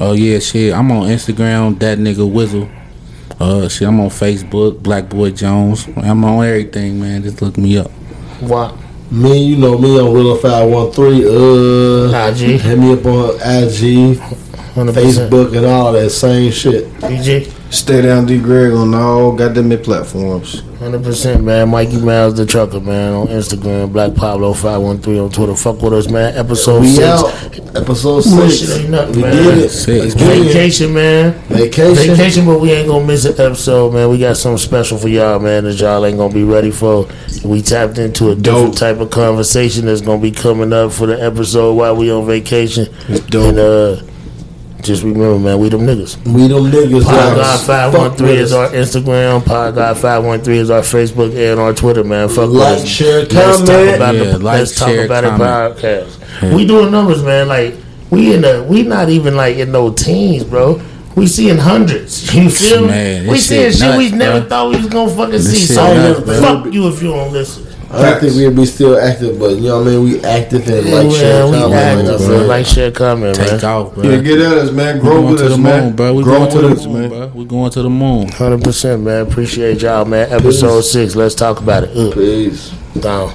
Oh yeah, shit. I'm on Instagram, that nigga Whizzle. Uh, shit, I'm on Facebook, Black Boy Jones. I'm on everything, man. Just look me up. What? Me, you know me on Real Five One Three. Uh, IG. Hit me up on IG. 100%. Facebook, and all that same shit. DJ. Stay down D Greg on all goddamn it platforms. Hundred percent, man. Mikey Miles the trucker, man, on Instagram. Black Pablo five one three on Twitter. Fuck with us, man. Episode We six. out. Episode six. shit ain't nothing, We man. did it. Six. Again. Vacation, man. Vacation. Vacation, but we ain't gonna miss an episode, man. We got something special for y'all, man, that y'all ain't gonna be ready for. We tapped into a different type of conversation that's gonna be coming up for the episode while we on vacation. And uh just remember, man, we them niggas. We them niggas. Pod guys. God five one Fuck three with is our Instagram. Pod God five one three is our Facebook and our Twitter, man. Fuck with Like, us. share, Let's comment. talk about Yeah, the like, Let's talk share, about it comment. podcast. Yeah. We doing numbers, man. Like we in the we not even like in no teens, bro. We seeing hundreds. [LAUGHS] You feel me? We seeing shit shit we never bro. thought we was gonna fucking This see. So nuts, man. fuck you if you don't listen. I don't think we'd be still active, but you know what I mean. We active and Yeah, like share, we comment, active, like I bro. said. Like, share, comment, man. Take off, bro. Yeah, get at us, man. Grow with us, the man. bro. We Grow going to with the us, moon, man. bro. We going to the moon. Hundred percent, man. Appreciate y'all, man. Episode six. Let's talk about it. Ugh. Peace. Down.